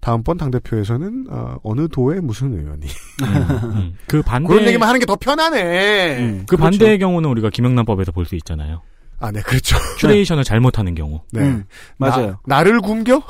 B: 다음번 당 대표에서는 어, 어느 도의 무슨 의원이
D: 음. 그 반대
B: 그런 얘기만 하는 게 더 편하네.
E: 음.
D: 그
B: 그렇죠.
D: 반대의 경우는 우리가 김영란법에서 볼 수 있잖아요.
B: 아, 네, 그렇죠.
D: curation을 잘못하는 경우.
B: 네.
E: 음, 맞아요.
B: 나, 를 굶겨?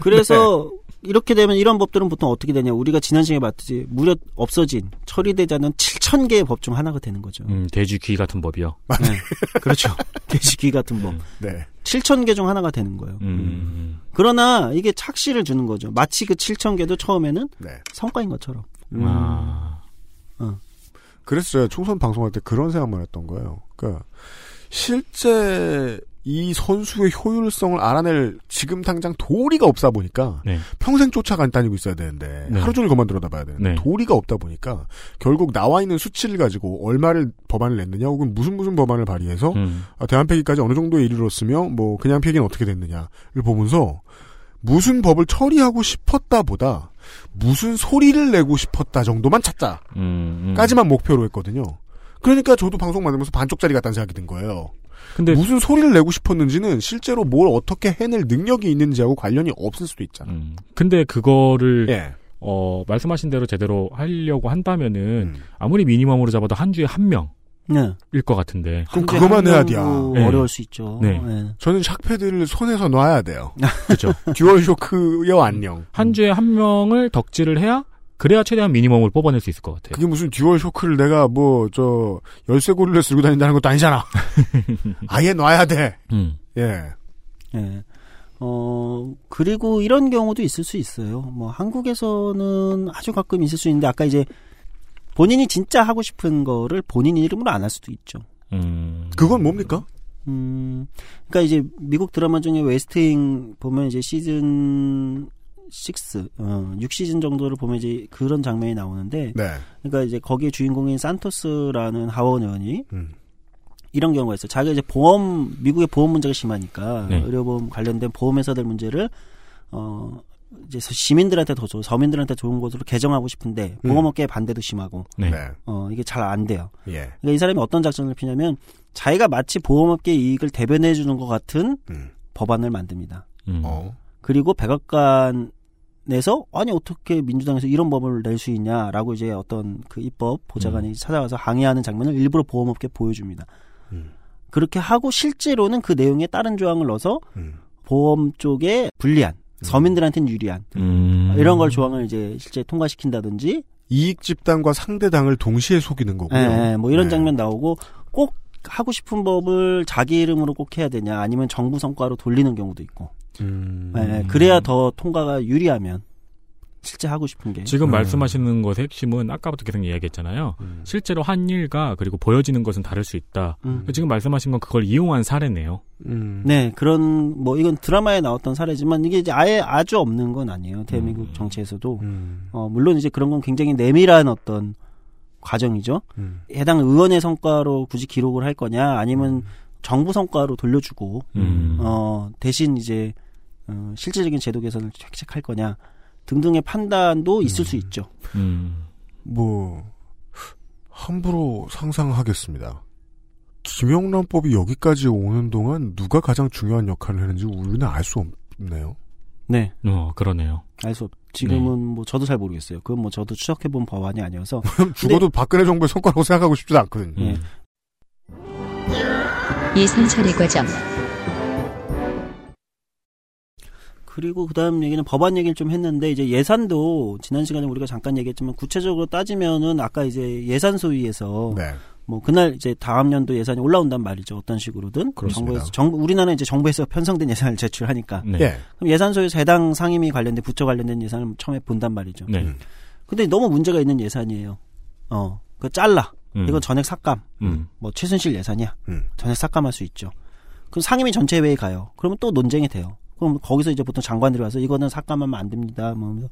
E: 그래서 [LAUGHS]
B: 네.
E: 이렇게 되면 이런 법들은 보통 어떻게 되냐. 우리가 지난 시간에 봤듯이 무려 없어진, 처리되지 않은 7천 개의 법 중 하나가 되는 거죠.
D: 음, 돼지 귀 같은 법이요.
E: 네. [LAUGHS] 그렇죠. 돼지귀 같은 법.
B: 네.
E: 7천 개 중 하나가 되는 거예요.
D: 음.
E: 그러나 이게 착시를 주는 거죠. 마치 그 7천 개도 처음에는
B: 네.
E: 성과인 것처럼.
D: 아.
B: 그래서 제가 총선 방송할 때 그런 생각만 했던 거예요. 그러니까 실제 이 선수의 효율성을 알아낼 지금 당장 도리가 없다 보니까
D: 네.
B: 평생 쫓아가 다니고 있어야 되는데
D: 네.
B: 하루 종일 그만 들여다봐야 되는데
D: 네.
B: 도리가 없다 보니까 결국 나와 있는 수치를 가지고 얼마를 법안을 냈느냐 혹은 무슨 무슨 법안을 발의해서
D: 음.
B: 아, 대한 폐기까지 어느 정도에 이르렀으며 뭐 그냥 폐기는 어떻게 됐느냐를 보면서 무슨 법을 처리하고 싶었다 보다 무슨 소리를 내고 싶었다 정도만 찾자
D: 음, 음.
B: 까지만 목표로 했거든요. 그러니까 저도 방송 만들면서 반쪽짜리 같다는 생각이 든 거예요.
D: 근데
B: 무슨 소리를 내고 싶었는지는 실제로 뭘 어떻게 해낼 능력이 있는지하고 관련이 없을 수도 있잖아.
D: 음. 근데 그거를
B: 예.
D: 어, 말씀하신 대로 제대로 하려고 한다면은
B: 음.
D: 아무리 미니멈으로 잡아도 한 주에 한 명일
E: 네.
D: 것 같은데.
B: 그럼
E: 한
B: 해야 돼요.
D: 네.
E: 어려울 수 있죠.
D: 네.
E: 네.
B: 저는 샥패드를 손에서 놔야 돼요. [LAUGHS]
D: 그렇죠. [LAUGHS]
B: DualShock여 안녕.
D: 한 주에 한 명을 덕질을 해야 그래야 최대한 minimum을 뽑아낼 수 있을 것 같아요.
B: 그게 무슨 DualShock를 내가 뭐 저 열쇠고리를 쓰고 다닌다는 것도 아니잖아. [LAUGHS] 아예 놔야 돼.
D: 음.
B: 예.
E: 예. 어, 그리고 이런 경우도 있을 수 있어요. 뭐, 한국에서는 아주 가끔 있을 수 있는데, 아까 이제 본인이 진짜 하고 싶은 거를 본인 이름으로 안 할 수도 있죠.
D: 음.
B: 그건 뭡니까?
E: 음, 그러니까 이제 미국 드라마 중에 웨스트윙 보면 이제 시즌 6, 어, 6시즌 정도를 보면 이제 그런 장면이 나오는데,
B: 네.
E: 그러니까 이제 거기에 주인공인 산토스라는 하원 의원이
B: 음.
E: 이런 경우가 있어요. 자기가 이제 보험 미국의 보험 문제가 심하니까
D: 네.
E: 의료보험 관련된 보험회사들 문제를 어 이제 시민들한테 더 좋은 서민들한테 좋은 곳으로 개정하고 싶은데
B: 음.
E: 보험업계의 반대도 심하고
D: 네.
B: 네.
E: 어 이게 잘 안 돼요.
B: 예.
E: 그러니까 이 사람이 어떤 작전을 피냐면 자기가 마치 보험업계 이익을 대변해 주는 것 같은
B: 음.
E: 법안을 만듭니다.
D: 음.
B: 어.
E: 그리고 백악관 에서 아니 어떻게 민주당에서 이런 법을 낼 수 있냐라고 이제 어떤 그 입법 보좌관이 찾아와서 항의하는 장면을 일부러 보험업계 에 보여줍니다.
B: 음.
E: 그렇게 하고 실제로는 그 내용에 다른 조항을 넣어서
B: 음.
E: 보험 쪽에 불리한 서민들한테는 유리한
D: 음.
E: 이런 걸 조항을 이제 실제 통과시킨다든지
B: 이익 집단과 상대 당을 동시에 속이는 거고요.
E: 예, 예, 뭐 이런
B: 네.
E: 장면 나오고 꼭 하고 싶은 법을 자기 이름으로 꼭 해야 되냐 아니면 정부 성과로 돌리는 경우도 있고
B: 음.
E: 예, 그래야 더 통과가 유리하면 실제 하고 싶은 게
D: 지금
B: 음.
D: 말씀하시는 것의 핵심은 아까부터 계속 이야기했잖아요.
B: 음.
D: 실제로 한 일과 그리고 보여지는 것은 다를 수 있다.
E: 음.
D: 지금 말씀하신 건 그걸 이용한 사례네요.
B: 음.
E: 네, 그런 뭐 이건 드라마에 나왔던 사례지만 이게 이제 아예 아주 없는 건 아니에요. 대한민국
D: 음.
E: 정치에서도
B: 음.
E: 어 물론 이제 그런 건 굉장히 내밀한 어떤 과정이죠.
B: 음.
E: 해당 의원의 성과로 굳이 기록을 할 거냐 아니면 정부 성과로 돌려주고
D: 음.
E: 어 대신 이제 어, 실질적인 제도 개선을 획책할 거냐 등등의 판단도 있을 수 있죠.
D: 음.
B: 뭐 함부로 상상하겠습니다. 김영란법이 여기까지 오는 동안 누가 가장 중요한 역할을 했는지 우리는 알 수 없네요.
E: 네,
D: 어, 그러네요.
E: 알 수 없. 지금은
D: 네.
E: 뭐 저도 잘 모르겠어요. 그건 뭐 저도 추적해 본 법안이 아니어서 [LAUGHS]
B: 죽어도 박근혜 정부의 성과라고 생각하고 싶지도 않거든요.
E: 예.
D: 음.
A: 예산 처리 과정,
E: 그리고 그다음 얘기는 법안 얘기를 좀 했는데 이제 예산도 지난 시간에 우리가 잠깐 얘기했지만 구체적으로 따지면은 아까 이제 예산 소위에서
B: 네.
E: 뭐 그날 이제 다음 연도 예산이 올라온단 말이죠. 어떤 식으로든
B: 그렇습니다.
E: 정부에서 정부 우리나라는 이제 정부에서 편성된 예산을 제출하니까
D: 네.
B: 예.
E: 그럼 예산 소위에서 해당 상임위 관련된 부처 관련된 예산을 처음에 본단 말이죠.
D: 네.
B: 음.
E: 근데 너무 문제가 있는 예산이에요. 어, 그 잘라.
D: 음.
E: 이건 전액 삭감.
D: 음.
E: 뭐 최순실 예산이야.
B: 음.
E: 전액 삭감할 수 있죠. 그럼 상임위 전체 회의 가요. 그러면 또 논쟁이 돼요. 그럼 거기서 이제 보통 장관들이 와서 이거는 삭감하면 안 됩니다. 뭐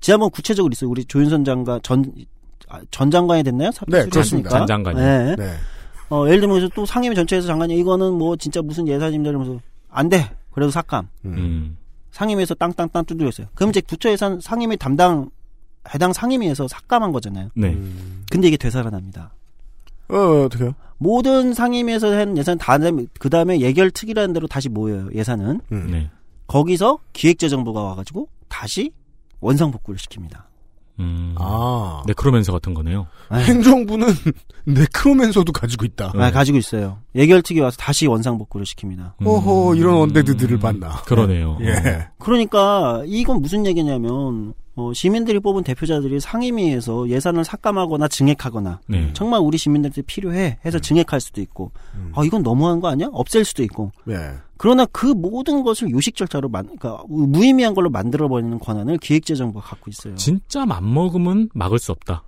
E: 지난번 구체적으로 있어요. 우리 조윤선 장관 전, 아, 전 장관이 됐나요?
B: 네, 그렇습니다.
D: 전 장관이요.
E: 네.
B: 네.
E: 어, 예를 들면 또 상임위 전체에서 장관이 이거는 뭐 진짜 무슨 예산입니다 이러면서 안 돼. 그래도 삭감.
D: 음.
E: 상임위에서 땅땅땅 두드렸어요. 그럼 이제 부처 예산 상임위 담당 해당 상임위에서 삭감한 거잖아요.
D: 네.
B: 음.
E: 근데 이게 되살아납니다.
B: 어, 어떻게요?
E: 모든 상임위에서 한 예산 다, 그 다음에 예결특위라는 대로 다시 모여요, 예산은.
B: 음.
D: 네.
E: 거기서 기획재정부가 와가지고 다시 원상복구를 시킵니다.
D: 음.
B: 아.
D: 네크로맨서 같은 거네요.
E: 네.
B: 행정부는 [LAUGHS] 네크로맨서도 가지고 있다.
E: 아, 가지고 있어요. 예결특위 와서 다시 원상복구를 시킵니다.
D: 음.
B: 어허, 이런 언데드들을 봤나.
D: 그러네요.
B: 예.
E: 그러니까 이건 무슨 얘기냐면 어, 시민들이 뽑은 대표자들이 상임위에서 예산을 삭감하거나 증액하거나
D: 네.
E: 정말 우리 시민들한테 필요해 해서 증액할 수도 있고
B: 음.
E: 아 이건 너무한 거 아니야? 없앨 수도 있고
B: 예.
E: 그러나 그 모든 것을 요식 절차로 만, 그러니까 무의미한 걸로 만들어 버리는 권한을 기획재정부가 갖고 있어요.
D: 진짜 맘먹으면 막을 수 없다.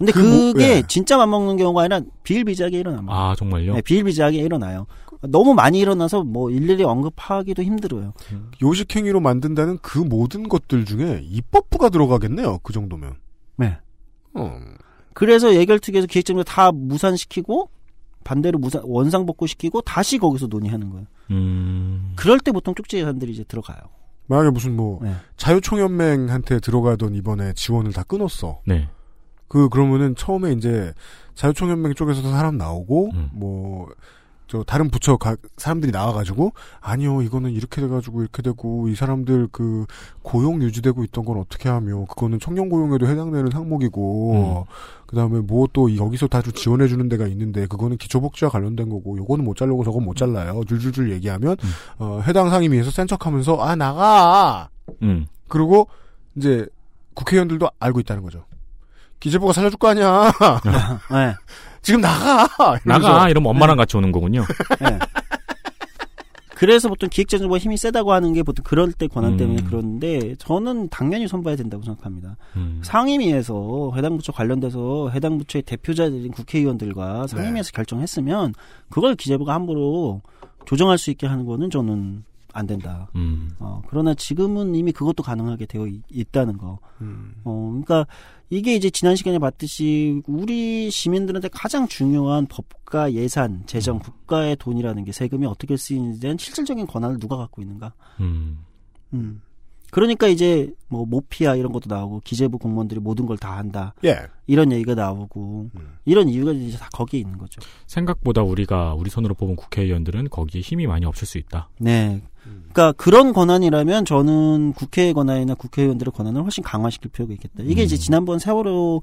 E: 근데
B: 그 뭐-
E: 그게
B: 예.
E: 진짜 맘먹는 경우가 아니라 비일비재하게 일어납니다.
D: 아 정말요?
E: 네, 비일비재하게 일어나요. 너무 많이 일어나서 뭐 일일이 언급하기도 힘들어요.
B: 요식행위로 만든다는 그 모든 것들 중에 입법부가 들어가겠네요. 그 정도면.
E: 네.
B: 어.
E: 그래서 예결특위에서 기획재정부 다 무산시키고 반대로 무산 원상 복구시키고 다시 거기서 논의하는 거예요.
D: 음.
E: 그럴 때 보통 쪽지 예산들이 이제 들어가요.
B: 만약에 무슨 뭐
E: 네.
B: 자유총연맹한테 들어가던 이번에 지원을 다 끊었어.
D: 네.
B: 그 그러면은 처음에 이제 자유총연맹 쪽에서도 사람 나오고
D: 음.
B: 뭐 저 다른 부처 가, 사람들이 나와가지고 아니요 이거는 이렇게 돼가지고 이렇게 되고 이 사람들 그 고용 유지되고 있던 건 어떻게 하며 그거는 청년 고용에도 해당되는 항목이고 그다음에 뭐 또 여기서 다주 지원해 주는 데가 있는데 그거는 기초복지와 관련된 거고 요거는 못 자르고 저건 못 잘라요 줄줄줄 얘기하면
D: 음.
B: 어, 해당 상임위에서 센 척하면서 아 나가
D: 음.
B: 그리고 이제 국회의원들도 알고 있다는 거죠. 기재부가 살려줄 거 아니야. [LAUGHS]
E: 네.
B: 지금 나가. [LAUGHS] 이러면서.
D: 나가 이러면 엄마랑 같이 오는 거군요. [LAUGHS]
E: 네. 그래서 보통 기획재정부가 힘이 세다고 하는 게 보통 그럴 때 권한 때문에
D: 음.
E: 그러는데 저는 당연히 손봐야 된다고 생각합니다.
D: 음.
E: 상임위에서 해당 부처 관련돼서 해당 부처의 대표자들인 국회의원들과 상임위에서 결정했으면 그걸 기재부가 함부로 조정할 수 있게 하는 거는 저는 안 된다.
D: 음.
E: 어, 그러나 지금은 이미 그것도 가능하게 되어 있- 있다는 거.
B: 음.
E: 어, 그러니까 이게 이제 지난 시간에 봤듯이 우리 시민들한테 가장 중요한 법과 예산, 재정, 국가의 돈이라는 게 세금이 어떻게 쓰이는지에 대한 실질적인 권한을 누가 갖고 있는가?
D: 음.
E: 음. 그러니까 이제 뭐 모피아 이런 것도 나오고 기재부 공무원들이 모든 걸 다 한다.
B: 예.
E: 이런 얘기가 나오고
B: 음.
E: 이런 이유가 이제 다 거기에 있는 거죠.
D: 생각보다 우리가 우리 손으로 뽑은 국회의원들은 거기에 힘이 많이 없을 수 있다.
E: 네. 그러니까 그런 권한이라면 저는 국회의 권한이나 국회의원들의 권한을 훨씬 강화시킬 필요가 있겠다. 이게
D: 음.
E: 이제 지난번 세월호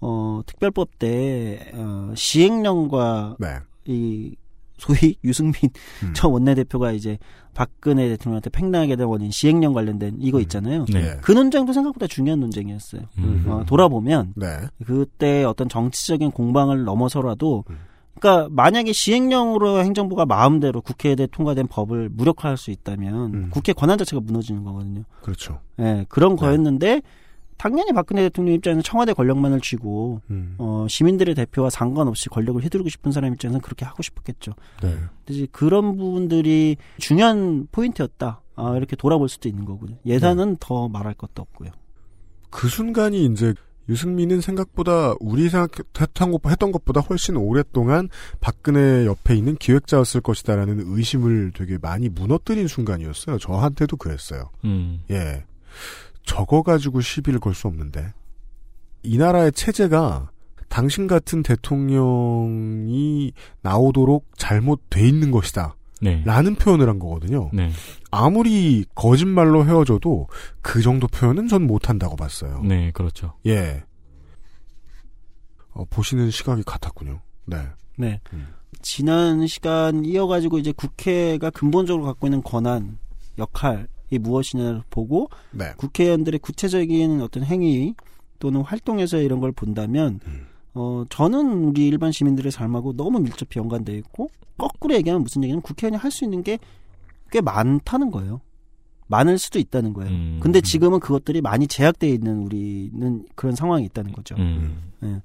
E: 어, 특별법 때 어, 시행령과
B: 네.
E: 이 소위 [LAUGHS] 유승민
B: 음.
E: 전 원내대표가 이제 박근혜 대통령한테 팽당하게 된 원인 시행령 관련된 이거 있잖아요.
D: 네.
B: 예.
E: 그 논쟁도 생각보다 중요한 논쟁이었어요.
D: 음.
E: 어, 돌아보면
B: 네.
E: 그때 어떤 정치적인 공방을 넘어서라도
B: 음.
E: 그러니까 만약에 시행령으로 행정부가 마음대로 국회에 대해 통과된 법을 무력화할 수 있다면
B: 음.
E: 국회 권한 자체가 무너지는 거거든요.
B: 그렇죠.
E: 예, 그런
B: 네.
E: 거였는데 당연히 박근혜 대통령 입장에서 청와대 권력만을 쥐고
B: 음.
E: 어, 시민들의 대표와 상관없이 권력을 휘두르고 싶은 사람 입장에서는 그렇게 하고 싶었겠죠.
B: 네.
E: 근데 그런 부분들이 중요한 포인트였다. 아, 이렇게 돌아볼 수도 있는 거고요. 예산은
B: 네.
E: 더 말할 것도 없고요.
B: 그 순간이 이제 유승민은 생각보다 우리 생각했던 것, 했던 것보다 훨씬 오랫동안 박근혜 옆에 있는 기획자였을 것이다라는 의심을 되게 많이 무너뜨린 순간이었어요. 저한테도 그랬어요.
D: 음.
B: 예. 저거 가지고 시비를 걸 수 없는데. 이 나라의 체제가 당신 같은 대통령이 나오도록 잘못돼 있는 것이다.
D: 네.
B: 라는 표현을 한 거거든요.
D: 네.
B: 아무리 거짓말로 헤어져도 그 정도 표현은 전 못한다고 봤어요.
D: 네, 그렇죠.
B: 예. 어, 보시는 시각이 같았군요. 네.
E: 네.
B: 음.
E: 지난 시간 이어가지고 이제 국회가 근본적으로 갖고 있는 권한, 역할이 무엇이냐를 보고
B: 네.
E: 국회의원들의 구체적인 어떤 행위 또는 활동에서 이런 걸 본다면
B: 음.
E: 어 저는 우리 일반 시민들의 삶하고 너무 밀접히 연관돼 있고 거꾸로 얘기하면 무슨 얘기냐면 국회의원이 할 수 있는 게 꽤 많다는 거예요. 많을 수도 있다는 거예요.
D: 음.
E: 근데 지금은 그것들이 많이 제약돼 있는 우리는 그런 상황이 있다는 거죠.
D: 음.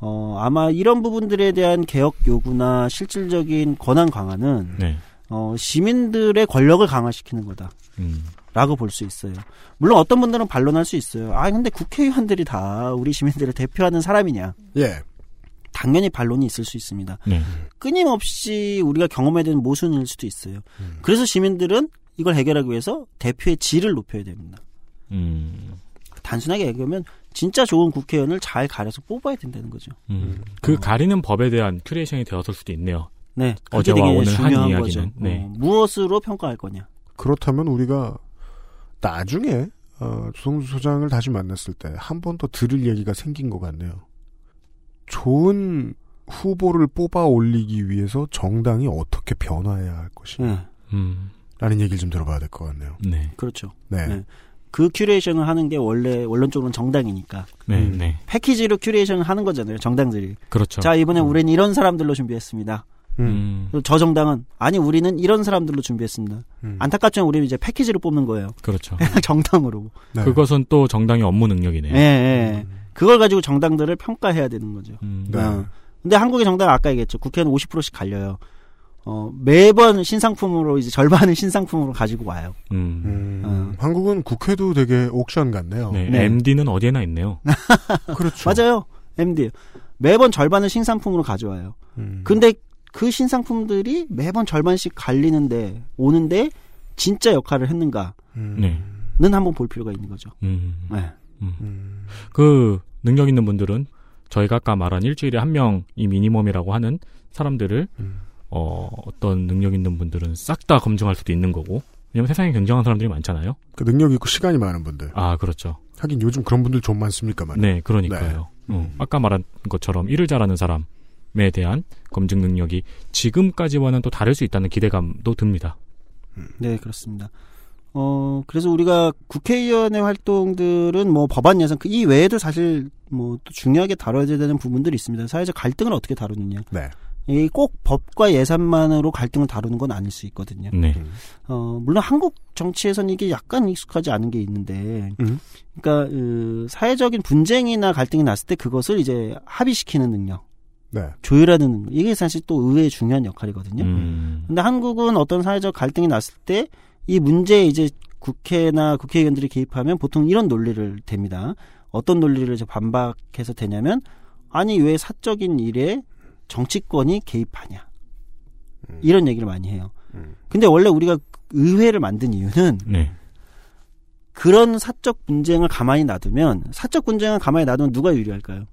E: 어 아마 이런 부분들에 대한 개혁 요구나 실질적인 권한 강화는
D: 네.
E: 어 시민들의 권력을 강화시키는 거다.
D: 음.
E: 라고 볼 수 있어요. 물론 어떤 분들은 반론할 수 있어요. 아, 근데 국회의원들이 다 우리 시민들을 대표하는 사람이냐.
B: 예.
E: 당연히 반론이 있을 수 있습니다.
D: 네.
E: 끊임없이 우리가 경험해야 되는 모순일 수도 있어요.
B: 음.
E: 그래서 시민들은 이걸 해결하기 위해서 대표의 질을 높여야 됩니다.
D: 음.
E: 단순하게 얘기하면 진짜 좋은 국회의원을 잘 가려서 뽑아야 된다는 거죠.
D: 음. 그 가리는 법에 대한 curation이 되었을 수도 있네요.
E: 네,
D: 어제와
E: 되게
D: 오늘 한
E: 중요한
D: 이야기는,
E: 거죠.
D: 네.
E: 어, 무엇으로 평가할 거냐.
B: 그렇다면 우리가 나중에 어, 조성주 소장을 다시 만났을 때 한 번 더 들을 얘기가 생긴 것 같네요. 좋은 후보를 뽑아 올리기 위해서 정당이 어떻게 변화해야 할 것이냐.
E: 네,
D: 음.
B: 라는 얘기를 좀 들어봐야 될 것 같네요.
D: 네.
E: 그렇죠.
B: 네.
E: 네. 그 curation을 하는 게 원래 원론적으로는 정당이니까
D: 네,
B: 음.
D: 네.
E: 패키지로 curation을 하는 거잖아요. 정당들이.
D: 그렇죠.
E: 자 이번엔 우리는 이런 사람들로 준비했습니다.
B: 음.
D: 음.
E: 저 정당은 아니 우리는 이런 사람들로 준비했습니다.
B: 음.
E: 안타깝지만 우리는 이제 패키지로 뽑는 거예요.
D: 그렇죠. [LAUGHS]
E: 정당으로.
B: 네.
D: 그것은 또 정당의 업무 능력이네요.
E: 예, 예. 그걸 가지고 정당들을 평가해야 되는 거죠.
D: 음.
B: 네.
E: 어. 근데 한국의 정당 아까 얘기했죠. 국회는 50%씩 갈려요. 어, 매번 신상품으로 이제 절반은 신상품으로 가지고 와요.
D: 음.
B: 음,
E: 어.
B: 한국은 국회도 되게 옥션 같네요.
D: 네.
E: 네.
D: MD는 어디에나 있네요. [LAUGHS]
B: 그렇죠.
E: 맞아요. MD. 매번 절반을 신상품으로 가져와요.
B: 음.
E: 근데 그 신상품들이 매번 절반씩 갈리는데 오는데 진짜 역할을 했는가는
B: 음.
D: 네.
E: 한번 볼 필요가 있는 거죠.
D: 음.
E: 네.
B: 음.
D: 그 능력 있는 분들은 저희가 아까 말한 일주일에 한 명이 미니멈이라고 하는 사람들을
B: 음.
D: 어, 어떤 능력 있는 분들은 싹 다 검증할 수도 있는 거고. 왜냐면 세상에 굉장한 사람들이 많잖아요.
B: 그 능력 있고 시간이 많은 분들.
D: 아, 그렇죠.
B: 하긴 요즘 그런 분들 좀 많습니까 만.
D: 네, 그러니까요.
B: 네.
D: 어, 아까 말한 것처럼 일을 잘하는 사람 에 대한 검증 능력이 지금까지와는 또 다를 수 있다는 기대감도 듭니다.
E: 네, 그렇습니다. 어, 그래서 우리가 국회의원의 활동들은 뭐 법안 예산, 그 이 외에도 사실 뭐 또 중요하게 다뤄야 되는 부분들이 있습니다. 사회적 갈등을 어떻게 다루느냐.
B: 네.
E: 이꼭 법과 예산만으로 갈등을 다루는 건 아닐 수 있거든요.
D: 네.
E: 어, 물론 한국 정치에서는 이게 약간 익숙하지 않은 게 있는데,
B: 음.
E: 그러니까 그 사회적인 분쟁이나 갈등이 났을 때 그것을 이제 합의시키는 능력,
B: 네.
E: 조율하는 이게 사실 또 의외의 중요한 역할이거든요.
D: 음.
E: 근데 한국은 어떤 사회적 갈등이 났을 때 이 문제에 이제 국회나 국회의원들이 개입하면 보통 이런 논리를 댑니다. 어떤 논리를 이제 반박해서 되냐면 아니 왜 사적인 일에 정치권이 개입하냐 이런 얘기를 많이 해요.
B: 음.
E: 근데 원래 우리가 의회를 만든 이유는
D: 네.
E: 그런 사적 분쟁을 가만히 놔두면 사적 분쟁을 가만히 놔두면 누가 유리할까요?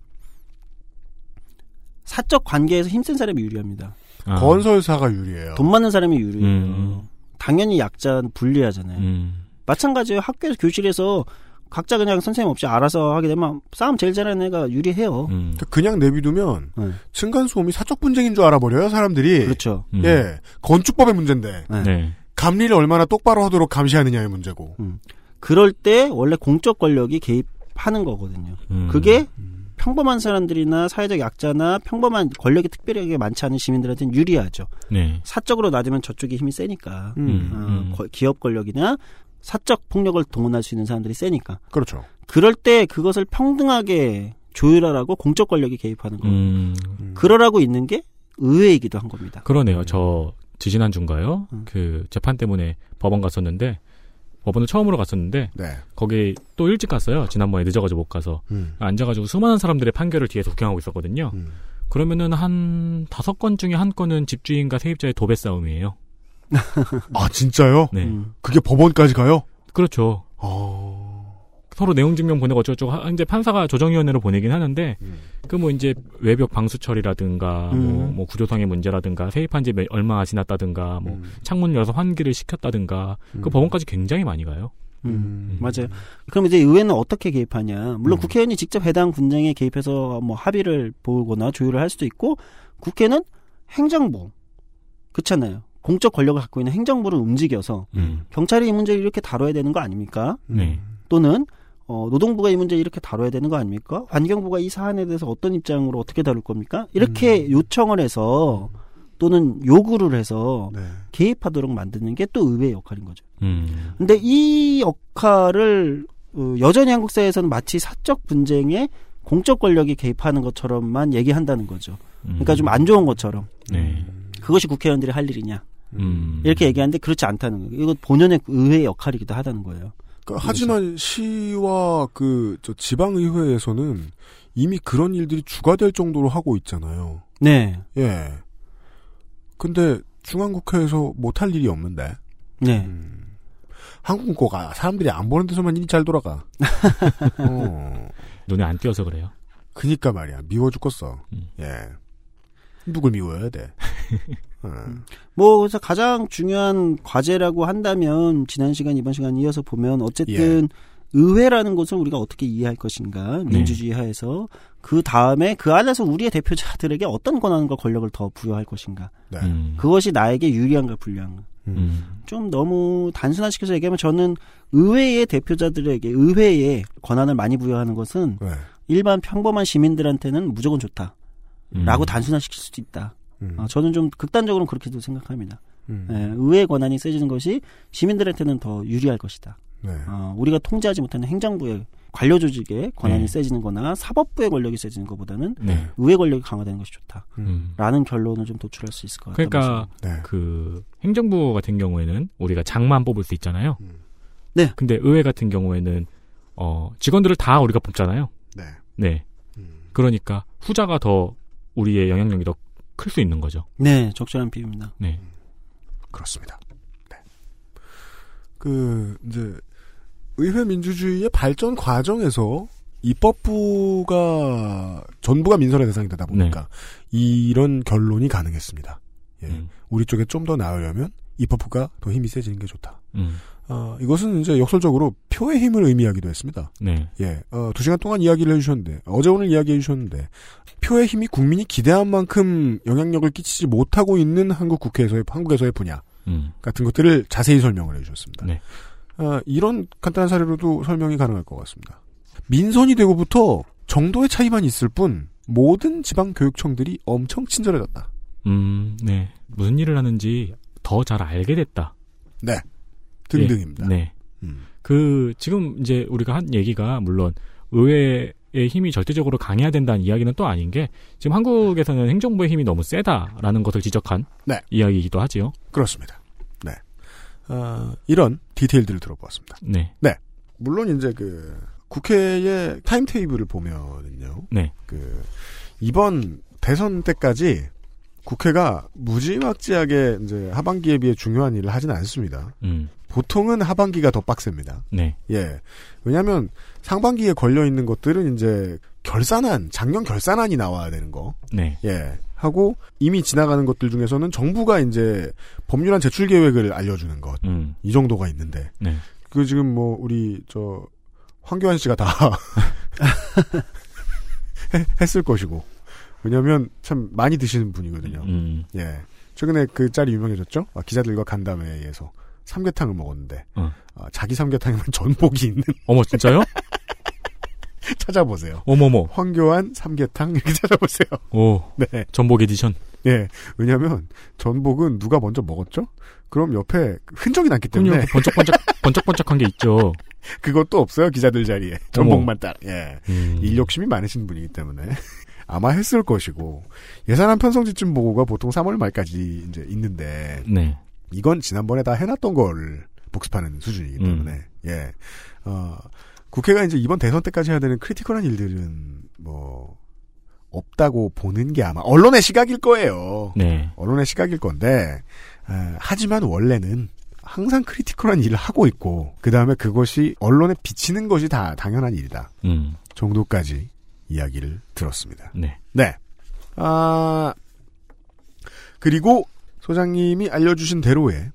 E: 사적 관계에서 힘센 사람이 유리합니다.
D: 아.
B: 건설사가 유리해요.
E: 돈 많은 사람이 유리해요.
D: 음.
E: 당연히 약자는 불리하잖아요.
D: 음.
E: 마찬가지예요. 학교에서 교실에서 각자 그냥 선생님 없이 알아서 하게 되면 싸움 제일 잘하는 애가 유리해요.
D: 음.
B: 그냥 내비두면
E: 네.
B: 층간소음이 사적 분쟁인 줄 알아버려요 사람들이.
E: 그렇죠.
D: 음.
B: 예, 건축법의 문제인데
E: 네.
D: 네.
B: 감리를 얼마나 똑바로 하도록 감시하느냐의 문제고.
E: 그럴 때 원래 공적 권력이 개입하는 거거든요.
D: 음.
E: 그게 평범한 사람들이나 사회적 약자나 평범한 권력이 특별하게 많지 않은 시민들한테는 유리하죠.
D: 네.
E: 사적으로 놔두면 저쪽이 힘이 세니까.
D: 음.
E: 어,
D: 음.
E: 거- 기업 권력이나 사적 폭력을 동원할 수 있는 사람들이 세니까.
B: 그렇죠.
E: 그럴 때 그것을 평등하게 조율하라고 공적 권력이 개입하는 거예요.
D: 음.
E: 그러라고 있는 게 의회이기도 한 겁니다.
D: 그러네요. 저 지지난 주인가요?
E: 음.
D: 그 재판 때문에 법원 갔었는데 법원을 처음으로 갔었는데
B: 네.
D: 거기 또 일찍 갔어요. 지난번에 늦어가지고 못 가서
B: 음.
D: 앉아가지고 수많은 사람들의 판결을 뒤에서 구경하고 있었거든요.
B: 음.
D: 그러면은 한 다섯 건 중에 한 건은 집주인과 세입자의 도배 싸움이에요. [LAUGHS]
B: 아 진짜요?
D: 네,
E: 음.
B: 그게 법원까지 가요?
D: 그렇죠.
B: 어.
D: 서로 내용 증명 보내고 어쩌고저쩌고 하- 이제 판사가 조정위원회로 보내긴 하는데
B: 음.
D: 그뭐 이제 외벽 방수 처리라든가 뭐,
E: 음.
D: 뭐 구조상의 문제라든가 세입한 지 몇- 얼마 지났다든가 뭐
B: 음.
D: 창문 열어서 환기를 시켰다든가 그
B: 음.
D: 법원까지 굉장히 많이 가요.
E: 음,
B: 음.
E: 맞아요. 그럼 이제 의회는 어떻게 개입하냐? 물론
B: 음.
E: 국회의원이 직접 해당 분쟁에 개입해서 뭐 합의를 보거나 조율을 할 수도 있고, 국회는 행정부 그렇잖아요. 공적 권력을 갖고 있는 행정부를 움직여서
D: 음.
E: 경찰이 이 문제를 이렇게 다뤄야 되는 거 아닙니까?
D: 네.
E: 또는 어, 노동부가 이 문제 이렇게 다뤄야 되는 거 아닙니까? 환경부가 이 사안에 대해서 어떤 입장으로 어떻게 다룰 겁니까? 이렇게 요청을 해서 또는 요구를 해서
B: 네.
E: 개입하도록 만드는 게 또 의회의 역할인 거죠.
D: 음.
E: 근데 이 역할을 어, 여전히 한국 사회에서는 마치 사적 분쟁에 공적 권력이 개입하는 것처럼만 얘기한다는 거죠. 그러니까 좀 안 좋은 것처럼
D: 네.
E: 그것이 국회의원들이 할 일이냐
D: 음.
E: 이렇게 얘기하는데 그렇지 않다는 거예요. 이거 본연의 의회의 역할이기도 하다는 거예요.
B: 그러니까 하지만 시와 그 저 지방 의회에서는 이미 그런 일들이 주가 될 정도로 하고 있잖아요.
E: 네.
B: 예. 근데 중앙국회에서 못할 일이 없는데.
E: 네.
B: 음. 한국은 꼭 아, 사람들이 안 보는 데서만 일이 잘 돌아가. [LAUGHS] 어.
D: 눈에 안 띄어서 그래요.
B: 그니까 말이야. 미워 죽겠어.
D: 음.
B: 예. 누굴 미워야 돼. [LAUGHS] 어.
E: 뭐 그래서 가장 중요한 과제라고 한다면 지난 시간 이번 시간 이어서 보면 어쨌든 의회라는 것을 우리가 어떻게 이해할 것인가 민주주의 하에서 그 다음에 그 안에서 우리의 대표자들에게 어떤 권한과 권력을 더 부여할 것인가
B: 네.
D: 음.
E: 그것이 나에게 유리한가 불리한가
D: 음.
E: 좀 너무 단순화시켜서 얘기하면 저는 의회의 대표자들에게 의회에 권한을 많이 부여하는 것은
B: 네.
E: 일반 평범한 시민들한테는 무조건 좋다 라고
D: 음.
E: 단순화시킬 수도 있다.
B: 음.
E: 어, 저는 좀 극단적으로 그렇게도 생각합니다.
B: 음.
E: 예, 의회 권한이 세지는 것이 시민들한테는 더 유리할 것이다.
B: 네.
E: 어, 우리가 통제하지 못하는 행정부의 관료 조직의 권한이
D: 네.
E: 세지는 거나 사법부의 권력이 세지는 것보다는
D: 네.
E: 의회 권력이 강화되는 것이 좋다.
D: 음.
E: 라는 결론을 좀 도출할 수 있을 것 같아요.
D: 그러니까
B: 네.
D: 그 행정부 같은 경우에는 우리가 장만 뽑을 수 있잖아요.
B: 음.
E: 네.
D: 근데 의회 같은 경우에는 어 직원들을 다 우리가 뽑잖아요.
B: 네.
D: 네.
B: 음.
D: 그러니까 후자가 더 우리의 영향력이 더 클 수 있는 거죠.
E: 네, 적절한 비유입니다.
D: 네.
B: 그렇습니다. 네. 그 이제 의회 민주주의의 발전 과정에서 입법부가 전부가 민선의 대상이 되다 보니까 이런 결론이 가능했습니다. 예.
D: 음.
B: 우리 쪽에 좀 더 나으려면 입법부가 더 힘이 세지는 게 좋다.
D: 음.
B: 어, 이것은 이제 역설적으로 표의 힘을 의미하기도 했습니다.
D: 네.
B: 예, 어, 두 시간 동안 이야기를 해주셨는데, 어제 오늘 이야기해 주셨는데, 표의 힘이 국민이 기대한 만큼 영향력을 끼치지 못하고 있는 한국 국회에서의, 한국에서의 분야
D: 음.
B: 같은 것들을 자세히 설명을 해 주셨습니다.
D: 네.
B: 아, 이런 간단한 사례로도 설명이 가능할 것 같습니다. 민선이 되고부터 정도의 차이만 있을 뿐, 모든 지방 교육청들이 엄청 친절해졌다.
D: 음. 네. 무슨 일을 하는지 더 잘 알게 됐다.
B: 네. 등등입니다.
D: 예. 네.
B: 음.
D: 그 지금 이제 우리가 한 얘기가 물론 의회 의 힘이 절대적으로 강해야 된다는 이야기는 또 아닌 게 지금 한국에서는 행정부의 힘이 너무 세다라는 것을 지적한
B: 네.
D: 이야기이기도 하지요.
B: 그렇습니다. 네. 아, 이런 디테일들을 들어보았습니다.
D: 네.
B: 물론 이제 그 국회의 타임테이블을 보면은요.
D: 네.
B: 그 이번 대선 때까지 국회가 무지막지하게 이제 하반기에 비해 중요한 일을 하지는 않습니다.
D: 음.
B: 보통은 하반기가 더 빡셉니다.
D: 네.
B: 예. 왜냐하면 상반기에 걸려 있는 것들은 이제 결산안, 작년 결산안이 나와야 되는 거.
D: 네.
B: 예. 하고 이미 지나가는 것들 중에서는 정부가 이제 법률안 제출 계획을 알려주는 것.
D: 음.
B: 이 정도가 있는데.
D: 네.
B: 그 지금 뭐 우리 저 황교안 씨가 다 해- [LAUGHS] 했을 것이고. 왜냐하면 참 많이 드시는 분이거든요.
D: 음.
B: 예. 최근에 그 짤이 유명해졌죠. 아, 기자들과 간담회에서 삼계탕을 먹었는데
D: 어.
B: 아, 자기 삼계탕에만 [LAUGHS] 전복이 있는
D: 어머 진짜요? [LAUGHS]
B: 찾아보세요.
D: 어머머.
B: 황교안 삼계탕 이렇게 찾아보세요.
D: 오.
B: 네.
D: 전복 에디션.
B: 예. 왜냐하면 전복은 누가 먼저 먹었죠? 그럼 옆에 흔적이 남기 때문에.
D: 번쩍번쩍 [LAUGHS] 번쩍번쩍한 게 있죠.
B: 그것도 없어요 기자들 자리에 전복만 딱. 예.
D: 음.
B: 일 욕심이 많으신 분이기 때문에 아마 했을 것이고 예산안 편성지침 보고가 보통 3월 말까지 이제 있는데
D: 네.
B: 이건 지난번에 다 해놨던 걸 복습하는 수준이기
D: 음.
B: 때문에 예. 어, 국회가 이제 이번 대선 때까지 해야 되는 critical한 일들은 뭐 없다고 보는 게 아마 언론의 시각일 거예요.
D: 네.
B: 언론의 시각일 건데 아, 하지만 원래는 항상 critical한 일을 하고 있고 그 다음에 그것이 언론에 비치는 것이 다 당연한 일이다
D: 음.
B: 정도까지 이야기를 들었습니다.
D: 네.
B: 네. 아 그리고 소장님이 알려주신 대로의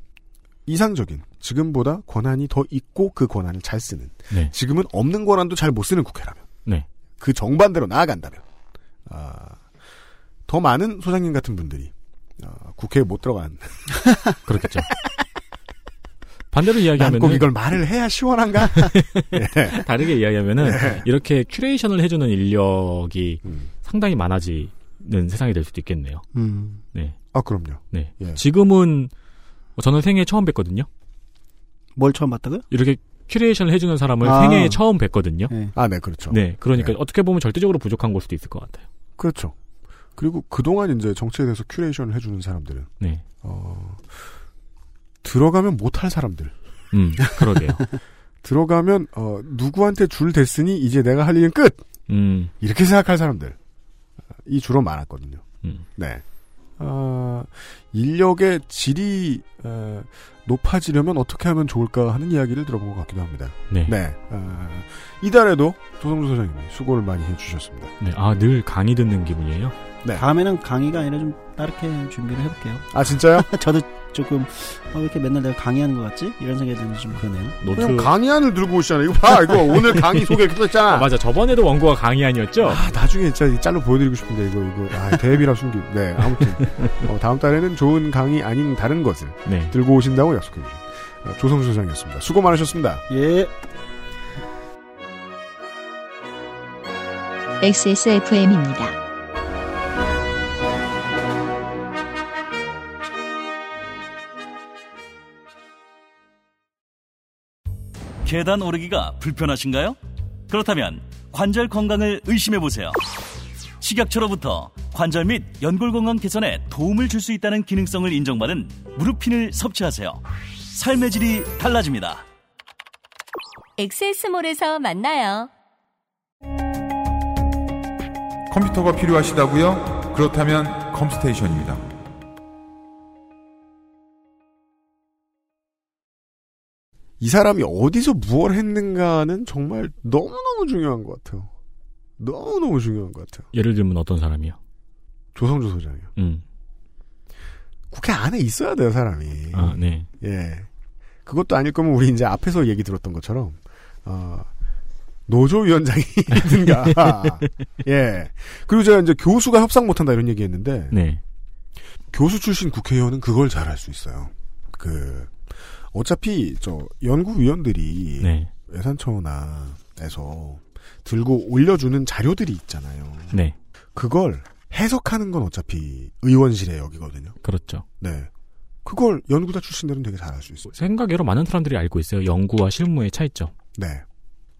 B: 이상적인 지금보다 권한이 더 있고 그 권한을 잘 쓰는
D: 네.
B: 지금은 없는 권한도 잘 못 쓰는 국회라면
D: 네.
B: 그 정반대로 나아간다면 아, 더 많은 소장님 같은 분들이 아, 국회에 못 들어간 [LAUGHS]
D: 그렇겠죠. 반대로
B: 난
D: 이야기하면
B: 꼭 이걸 말을 해야 시원한가? [LAUGHS] 예.
D: 다르게 이야기하면은
B: 네.
D: 이렇게 curation을 해주는 인력이
B: 음.
D: 상당히 많아지는 세상이 될 수도 있겠네요.
E: 음.
D: 네.
B: 아 그럼요.
D: 네.
B: 예.
D: 지금은 저는 생애 처음 뵀거든요.
E: 뭘 처음 봤다고요?
D: 이렇게 curation을 해주는 사람을
E: 아.
D: 생애에 처음 뵀거든요.
E: 네.
B: 아, 네, 그렇죠.
D: 네. 그러니까
B: 네.
D: 어떻게 보면 절대적으로 부족한 걸 수도 있을 것 같아요.
B: 그렇죠. 그리고 그동안 이제 정치에 대해서 curation을 해주는 사람들은,
D: 네.
B: 어, 들어가면 못할 사람들.
D: 음, 그러게요. [LAUGHS]
B: 들어가면 어, 누구한테 줄 댔으니 이제 내가 할 일은 끝
D: 음,
B: 이렇게 생각할 사람들 이 주로 많았거든요.
D: 음.
B: 네. 아, 인력의 질이 에, 높아지려면 어떻게 하면 좋을까 하는 이야기를 들어본 것 같기도 합니다.
D: 네. 네.
B: 네. 아, 이달에도 조성주 소장님이 수고를 많이 해주셨습니다.
D: 아, 늘 강의 듣는 기분이에요?
B: 네.
E: 다음에는 강의가 아니라 좀 다르게 준비를 해볼게요.
B: 아 진짜요? [LAUGHS]
E: 저도 조금 어, 왜 이렇게 맨날 내가 강의하는 것 같지? 이런 생각이 드는지 좀 그러네요.
B: 그냥 강의안을 들고 오시잖아요. 이거 봐, 이거 오늘 강의 소개했잖아.
D: 아, 맞아. 저번에도 원고가 강의안이었죠?
B: 아, 나중에 진짜 짤로 보여드리고 싶은데 이거 이거 아, 대비라 숨기. 네, 아무튼 어, 다음 달에는 좋은 강의 아닌 다른 것을
D: 네.
B: 들고 오신다고 약속해 주신 어, 조성수 소장이었습니다. 수고 많으셨습니다.
E: 예.
A: XSFM입니다.
G: 계단 오르기가 불편하신가요? 그렇다면 관절 건강을 의심해 보세요. 식약처로부터 관절 및 연골 건강 개선에 도움을 줄 수 있다는 기능성을 인정받은 무릎핀을 섭취하세요. 삶의 질이 달라집니다.
F: 엑세스몰에서 만나요.
I: 컴퓨터가 필요하시다고요? 그렇다면 컴스테이션입니다.
B: 이 사람이 어디서 무엇을 했는가는 정말 너무너무 중요한 것 같아요. 너무너무 중요한 것 같아요.
D: 예를 들면 어떤 사람이요?
B: 조성주 소장이요.
D: 음.
B: 국회 안에 있어야 돼요, 사람이.
D: 아, 네.
B: 예. 그것도 아닐 거면 우리 이제 앞에서 얘기 들었던 것처럼, 어, 노조위원장이든가, [LAUGHS] [LAUGHS] 예. 그리고 제가 이제 교수가 협상 못한다 이런 얘기 했는데,
D: 네.
B: 교수 출신 국회의원은 그걸 잘 할 수 있어요. 그, 어차피, 저, 연구위원들이,
D: 네.
B: 예산처나에서 들고 올려주는 자료들이 있잖아요.
D: 네.
B: 그걸 해석하는 건 어차피 의원실의 역이거든요.
D: 그렇죠.
B: 네. 그걸 연구자 출신들은 되게 잘할 수 있어요.
D: 생각외로 많은 사람들이 알고 있어요. 연구와 실무의 차이점.
B: 네.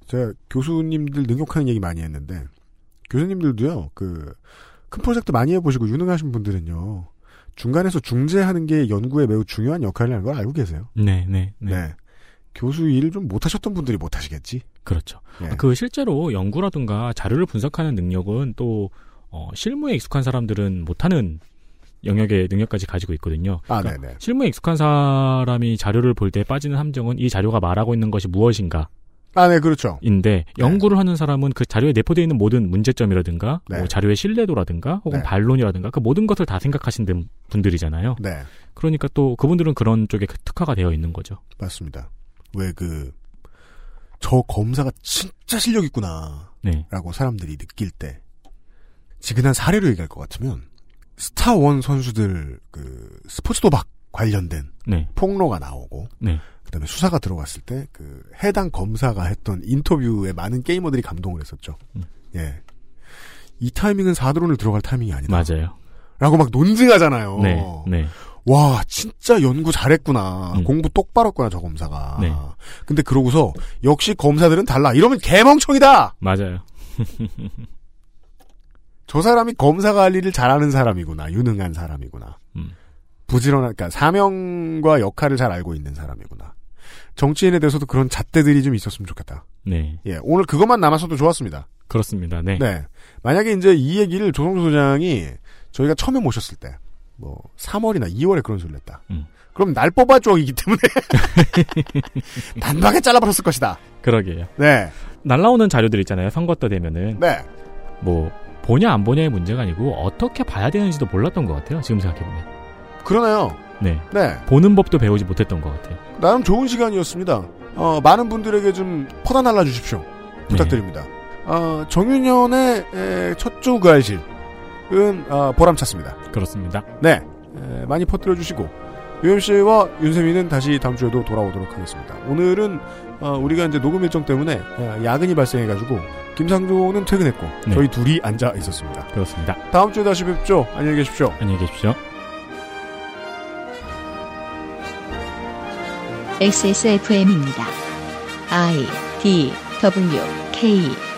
B: 제가 교수님들 능욕하는 얘기 많이 했는데, 교수님들도요, 그, 큰 프로젝트 많이 해보시고 유능하신 분들은요, 중간에서 중재하는 게 연구에 매우 중요한 역할을 하는 걸 알고 계세요.
D: 네, 네, 네.
B: 네. 교수 일을 좀 못하셨던 분들이 못하시겠지.
D: 그렇죠.
B: 예.
D: 그 실제로 연구라든가 자료를 분석하는 능력은 또 어, 실무에 익숙한 사람들은 못하는 영역의 능력까지 가지고 있거든요.
B: 아,
D: 그러니까
B: 네네.
D: 실무에 익숙한 사람이 자료를 볼 때 빠지는 함정은 이 자료가 말하고 있는 것이 무엇인가.
B: 아, 네, 그렇죠.
D: 인데 연구를 하는 사람은 그 자료에 내포되어 있는 모든 문제점이라든가
B: 네.
D: 뭐 자료의 신뢰도라든가 혹은
B: 네.
D: 반론이라든가 그 모든 것을 다 생각하시는 분들이잖아요.
B: 네.
D: 그러니까 또 그분들은 그런 쪽에 특화가 되어 있는 거죠.
B: 맞습니다. 왜 그, 저 검사가 진짜 실력 있구나.
D: 네.
B: 라고 사람들이 느낄 때, 지근한 사례로 얘기할 것 같으면, 스타원 선수들, 그, 스포츠 도박 관련된
D: 네.
B: 폭로가 나오고,
D: 네.
B: 그 다음에 수사가 들어갔을 때, 그, 해당 검사가 했던 인터뷰에 많은 게이머들이 감동을 했었죠.
D: 음.
B: 예. 이 타이밍은 사드론을 들어갈 타이밍이 아니다.
D: 맞아요.
B: 라고 막 논증하잖아요.
D: 네. 네.
B: 와, 진짜 연구 잘했구나.
D: 음.
B: 공부 똑바로 했구나, 저 검사가.
D: 네.
B: 근데 그러고서, 역시 검사들은 달라. 이러면 개멍청이다!
D: 맞아요. [LAUGHS]
B: 저 사람이 검사가 할 일을 잘하는 사람이구나. 유능한 사람이구나.
D: 음.
B: 부지런한, 그러니까 사명과 역할을 잘 알고 있는 사람이구나. 정치인에 대해서도 그런 잣대들이 좀 있었으면 좋겠다.
D: 네.
B: 예, 오늘 그것만 남았어도 좋았습니다.
D: 그렇습니다. 네.
B: 네. 만약에 이제 이 얘기를 조성주 소장이 저희가 처음에 모셨을 때, 뭐, 3월이나 2월에 그런 소리를 했다.
D: 음.
B: 그럼 날 뽑아 쪽이기 때문에 [LAUGHS] 단박에 잘라버렸을 것이다.
D: 그러게요.
B: 네.
D: 날라오는 자료들 있잖아요. 선거 때 되면은
B: 네.
D: 뭐 보냐 안 보냐의 문제가 아니고 어떻게 봐야 되는지도 몰랐던 것 같아요. 지금 생각해 보면.
B: 그러네요.
D: 네.
B: 네.
D: 보는 법도 배우지 못했던 것 같아요.
B: 나름 좋은 시간이었습니다. 어, 많은 분들에게 좀 퍼다 날라 주십시오. 부탁드립니다. 어, 정윤현의 에, 첫주 그 알실 은 어, 보람찼습니다.
D: 그렇습니다.
B: 네. 에, 많이 퍼뜨려 주시고 UMC와 윤세민은 다시 다음 주에도 돌아오도록 하겠습니다. 오늘은 어, 우리가 이제 녹음 일정 때문에 어, 야근이 발생해가지고 김상조는 퇴근했고
D: 네.
B: 저희 둘이 앉아 있었습니다.
D: 그렇습니다.
B: 다음 주에 다시 뵙죠. 안녕히 계십시오.
D: 안녕히 계십시오.
A: XSFM입니다. I D W K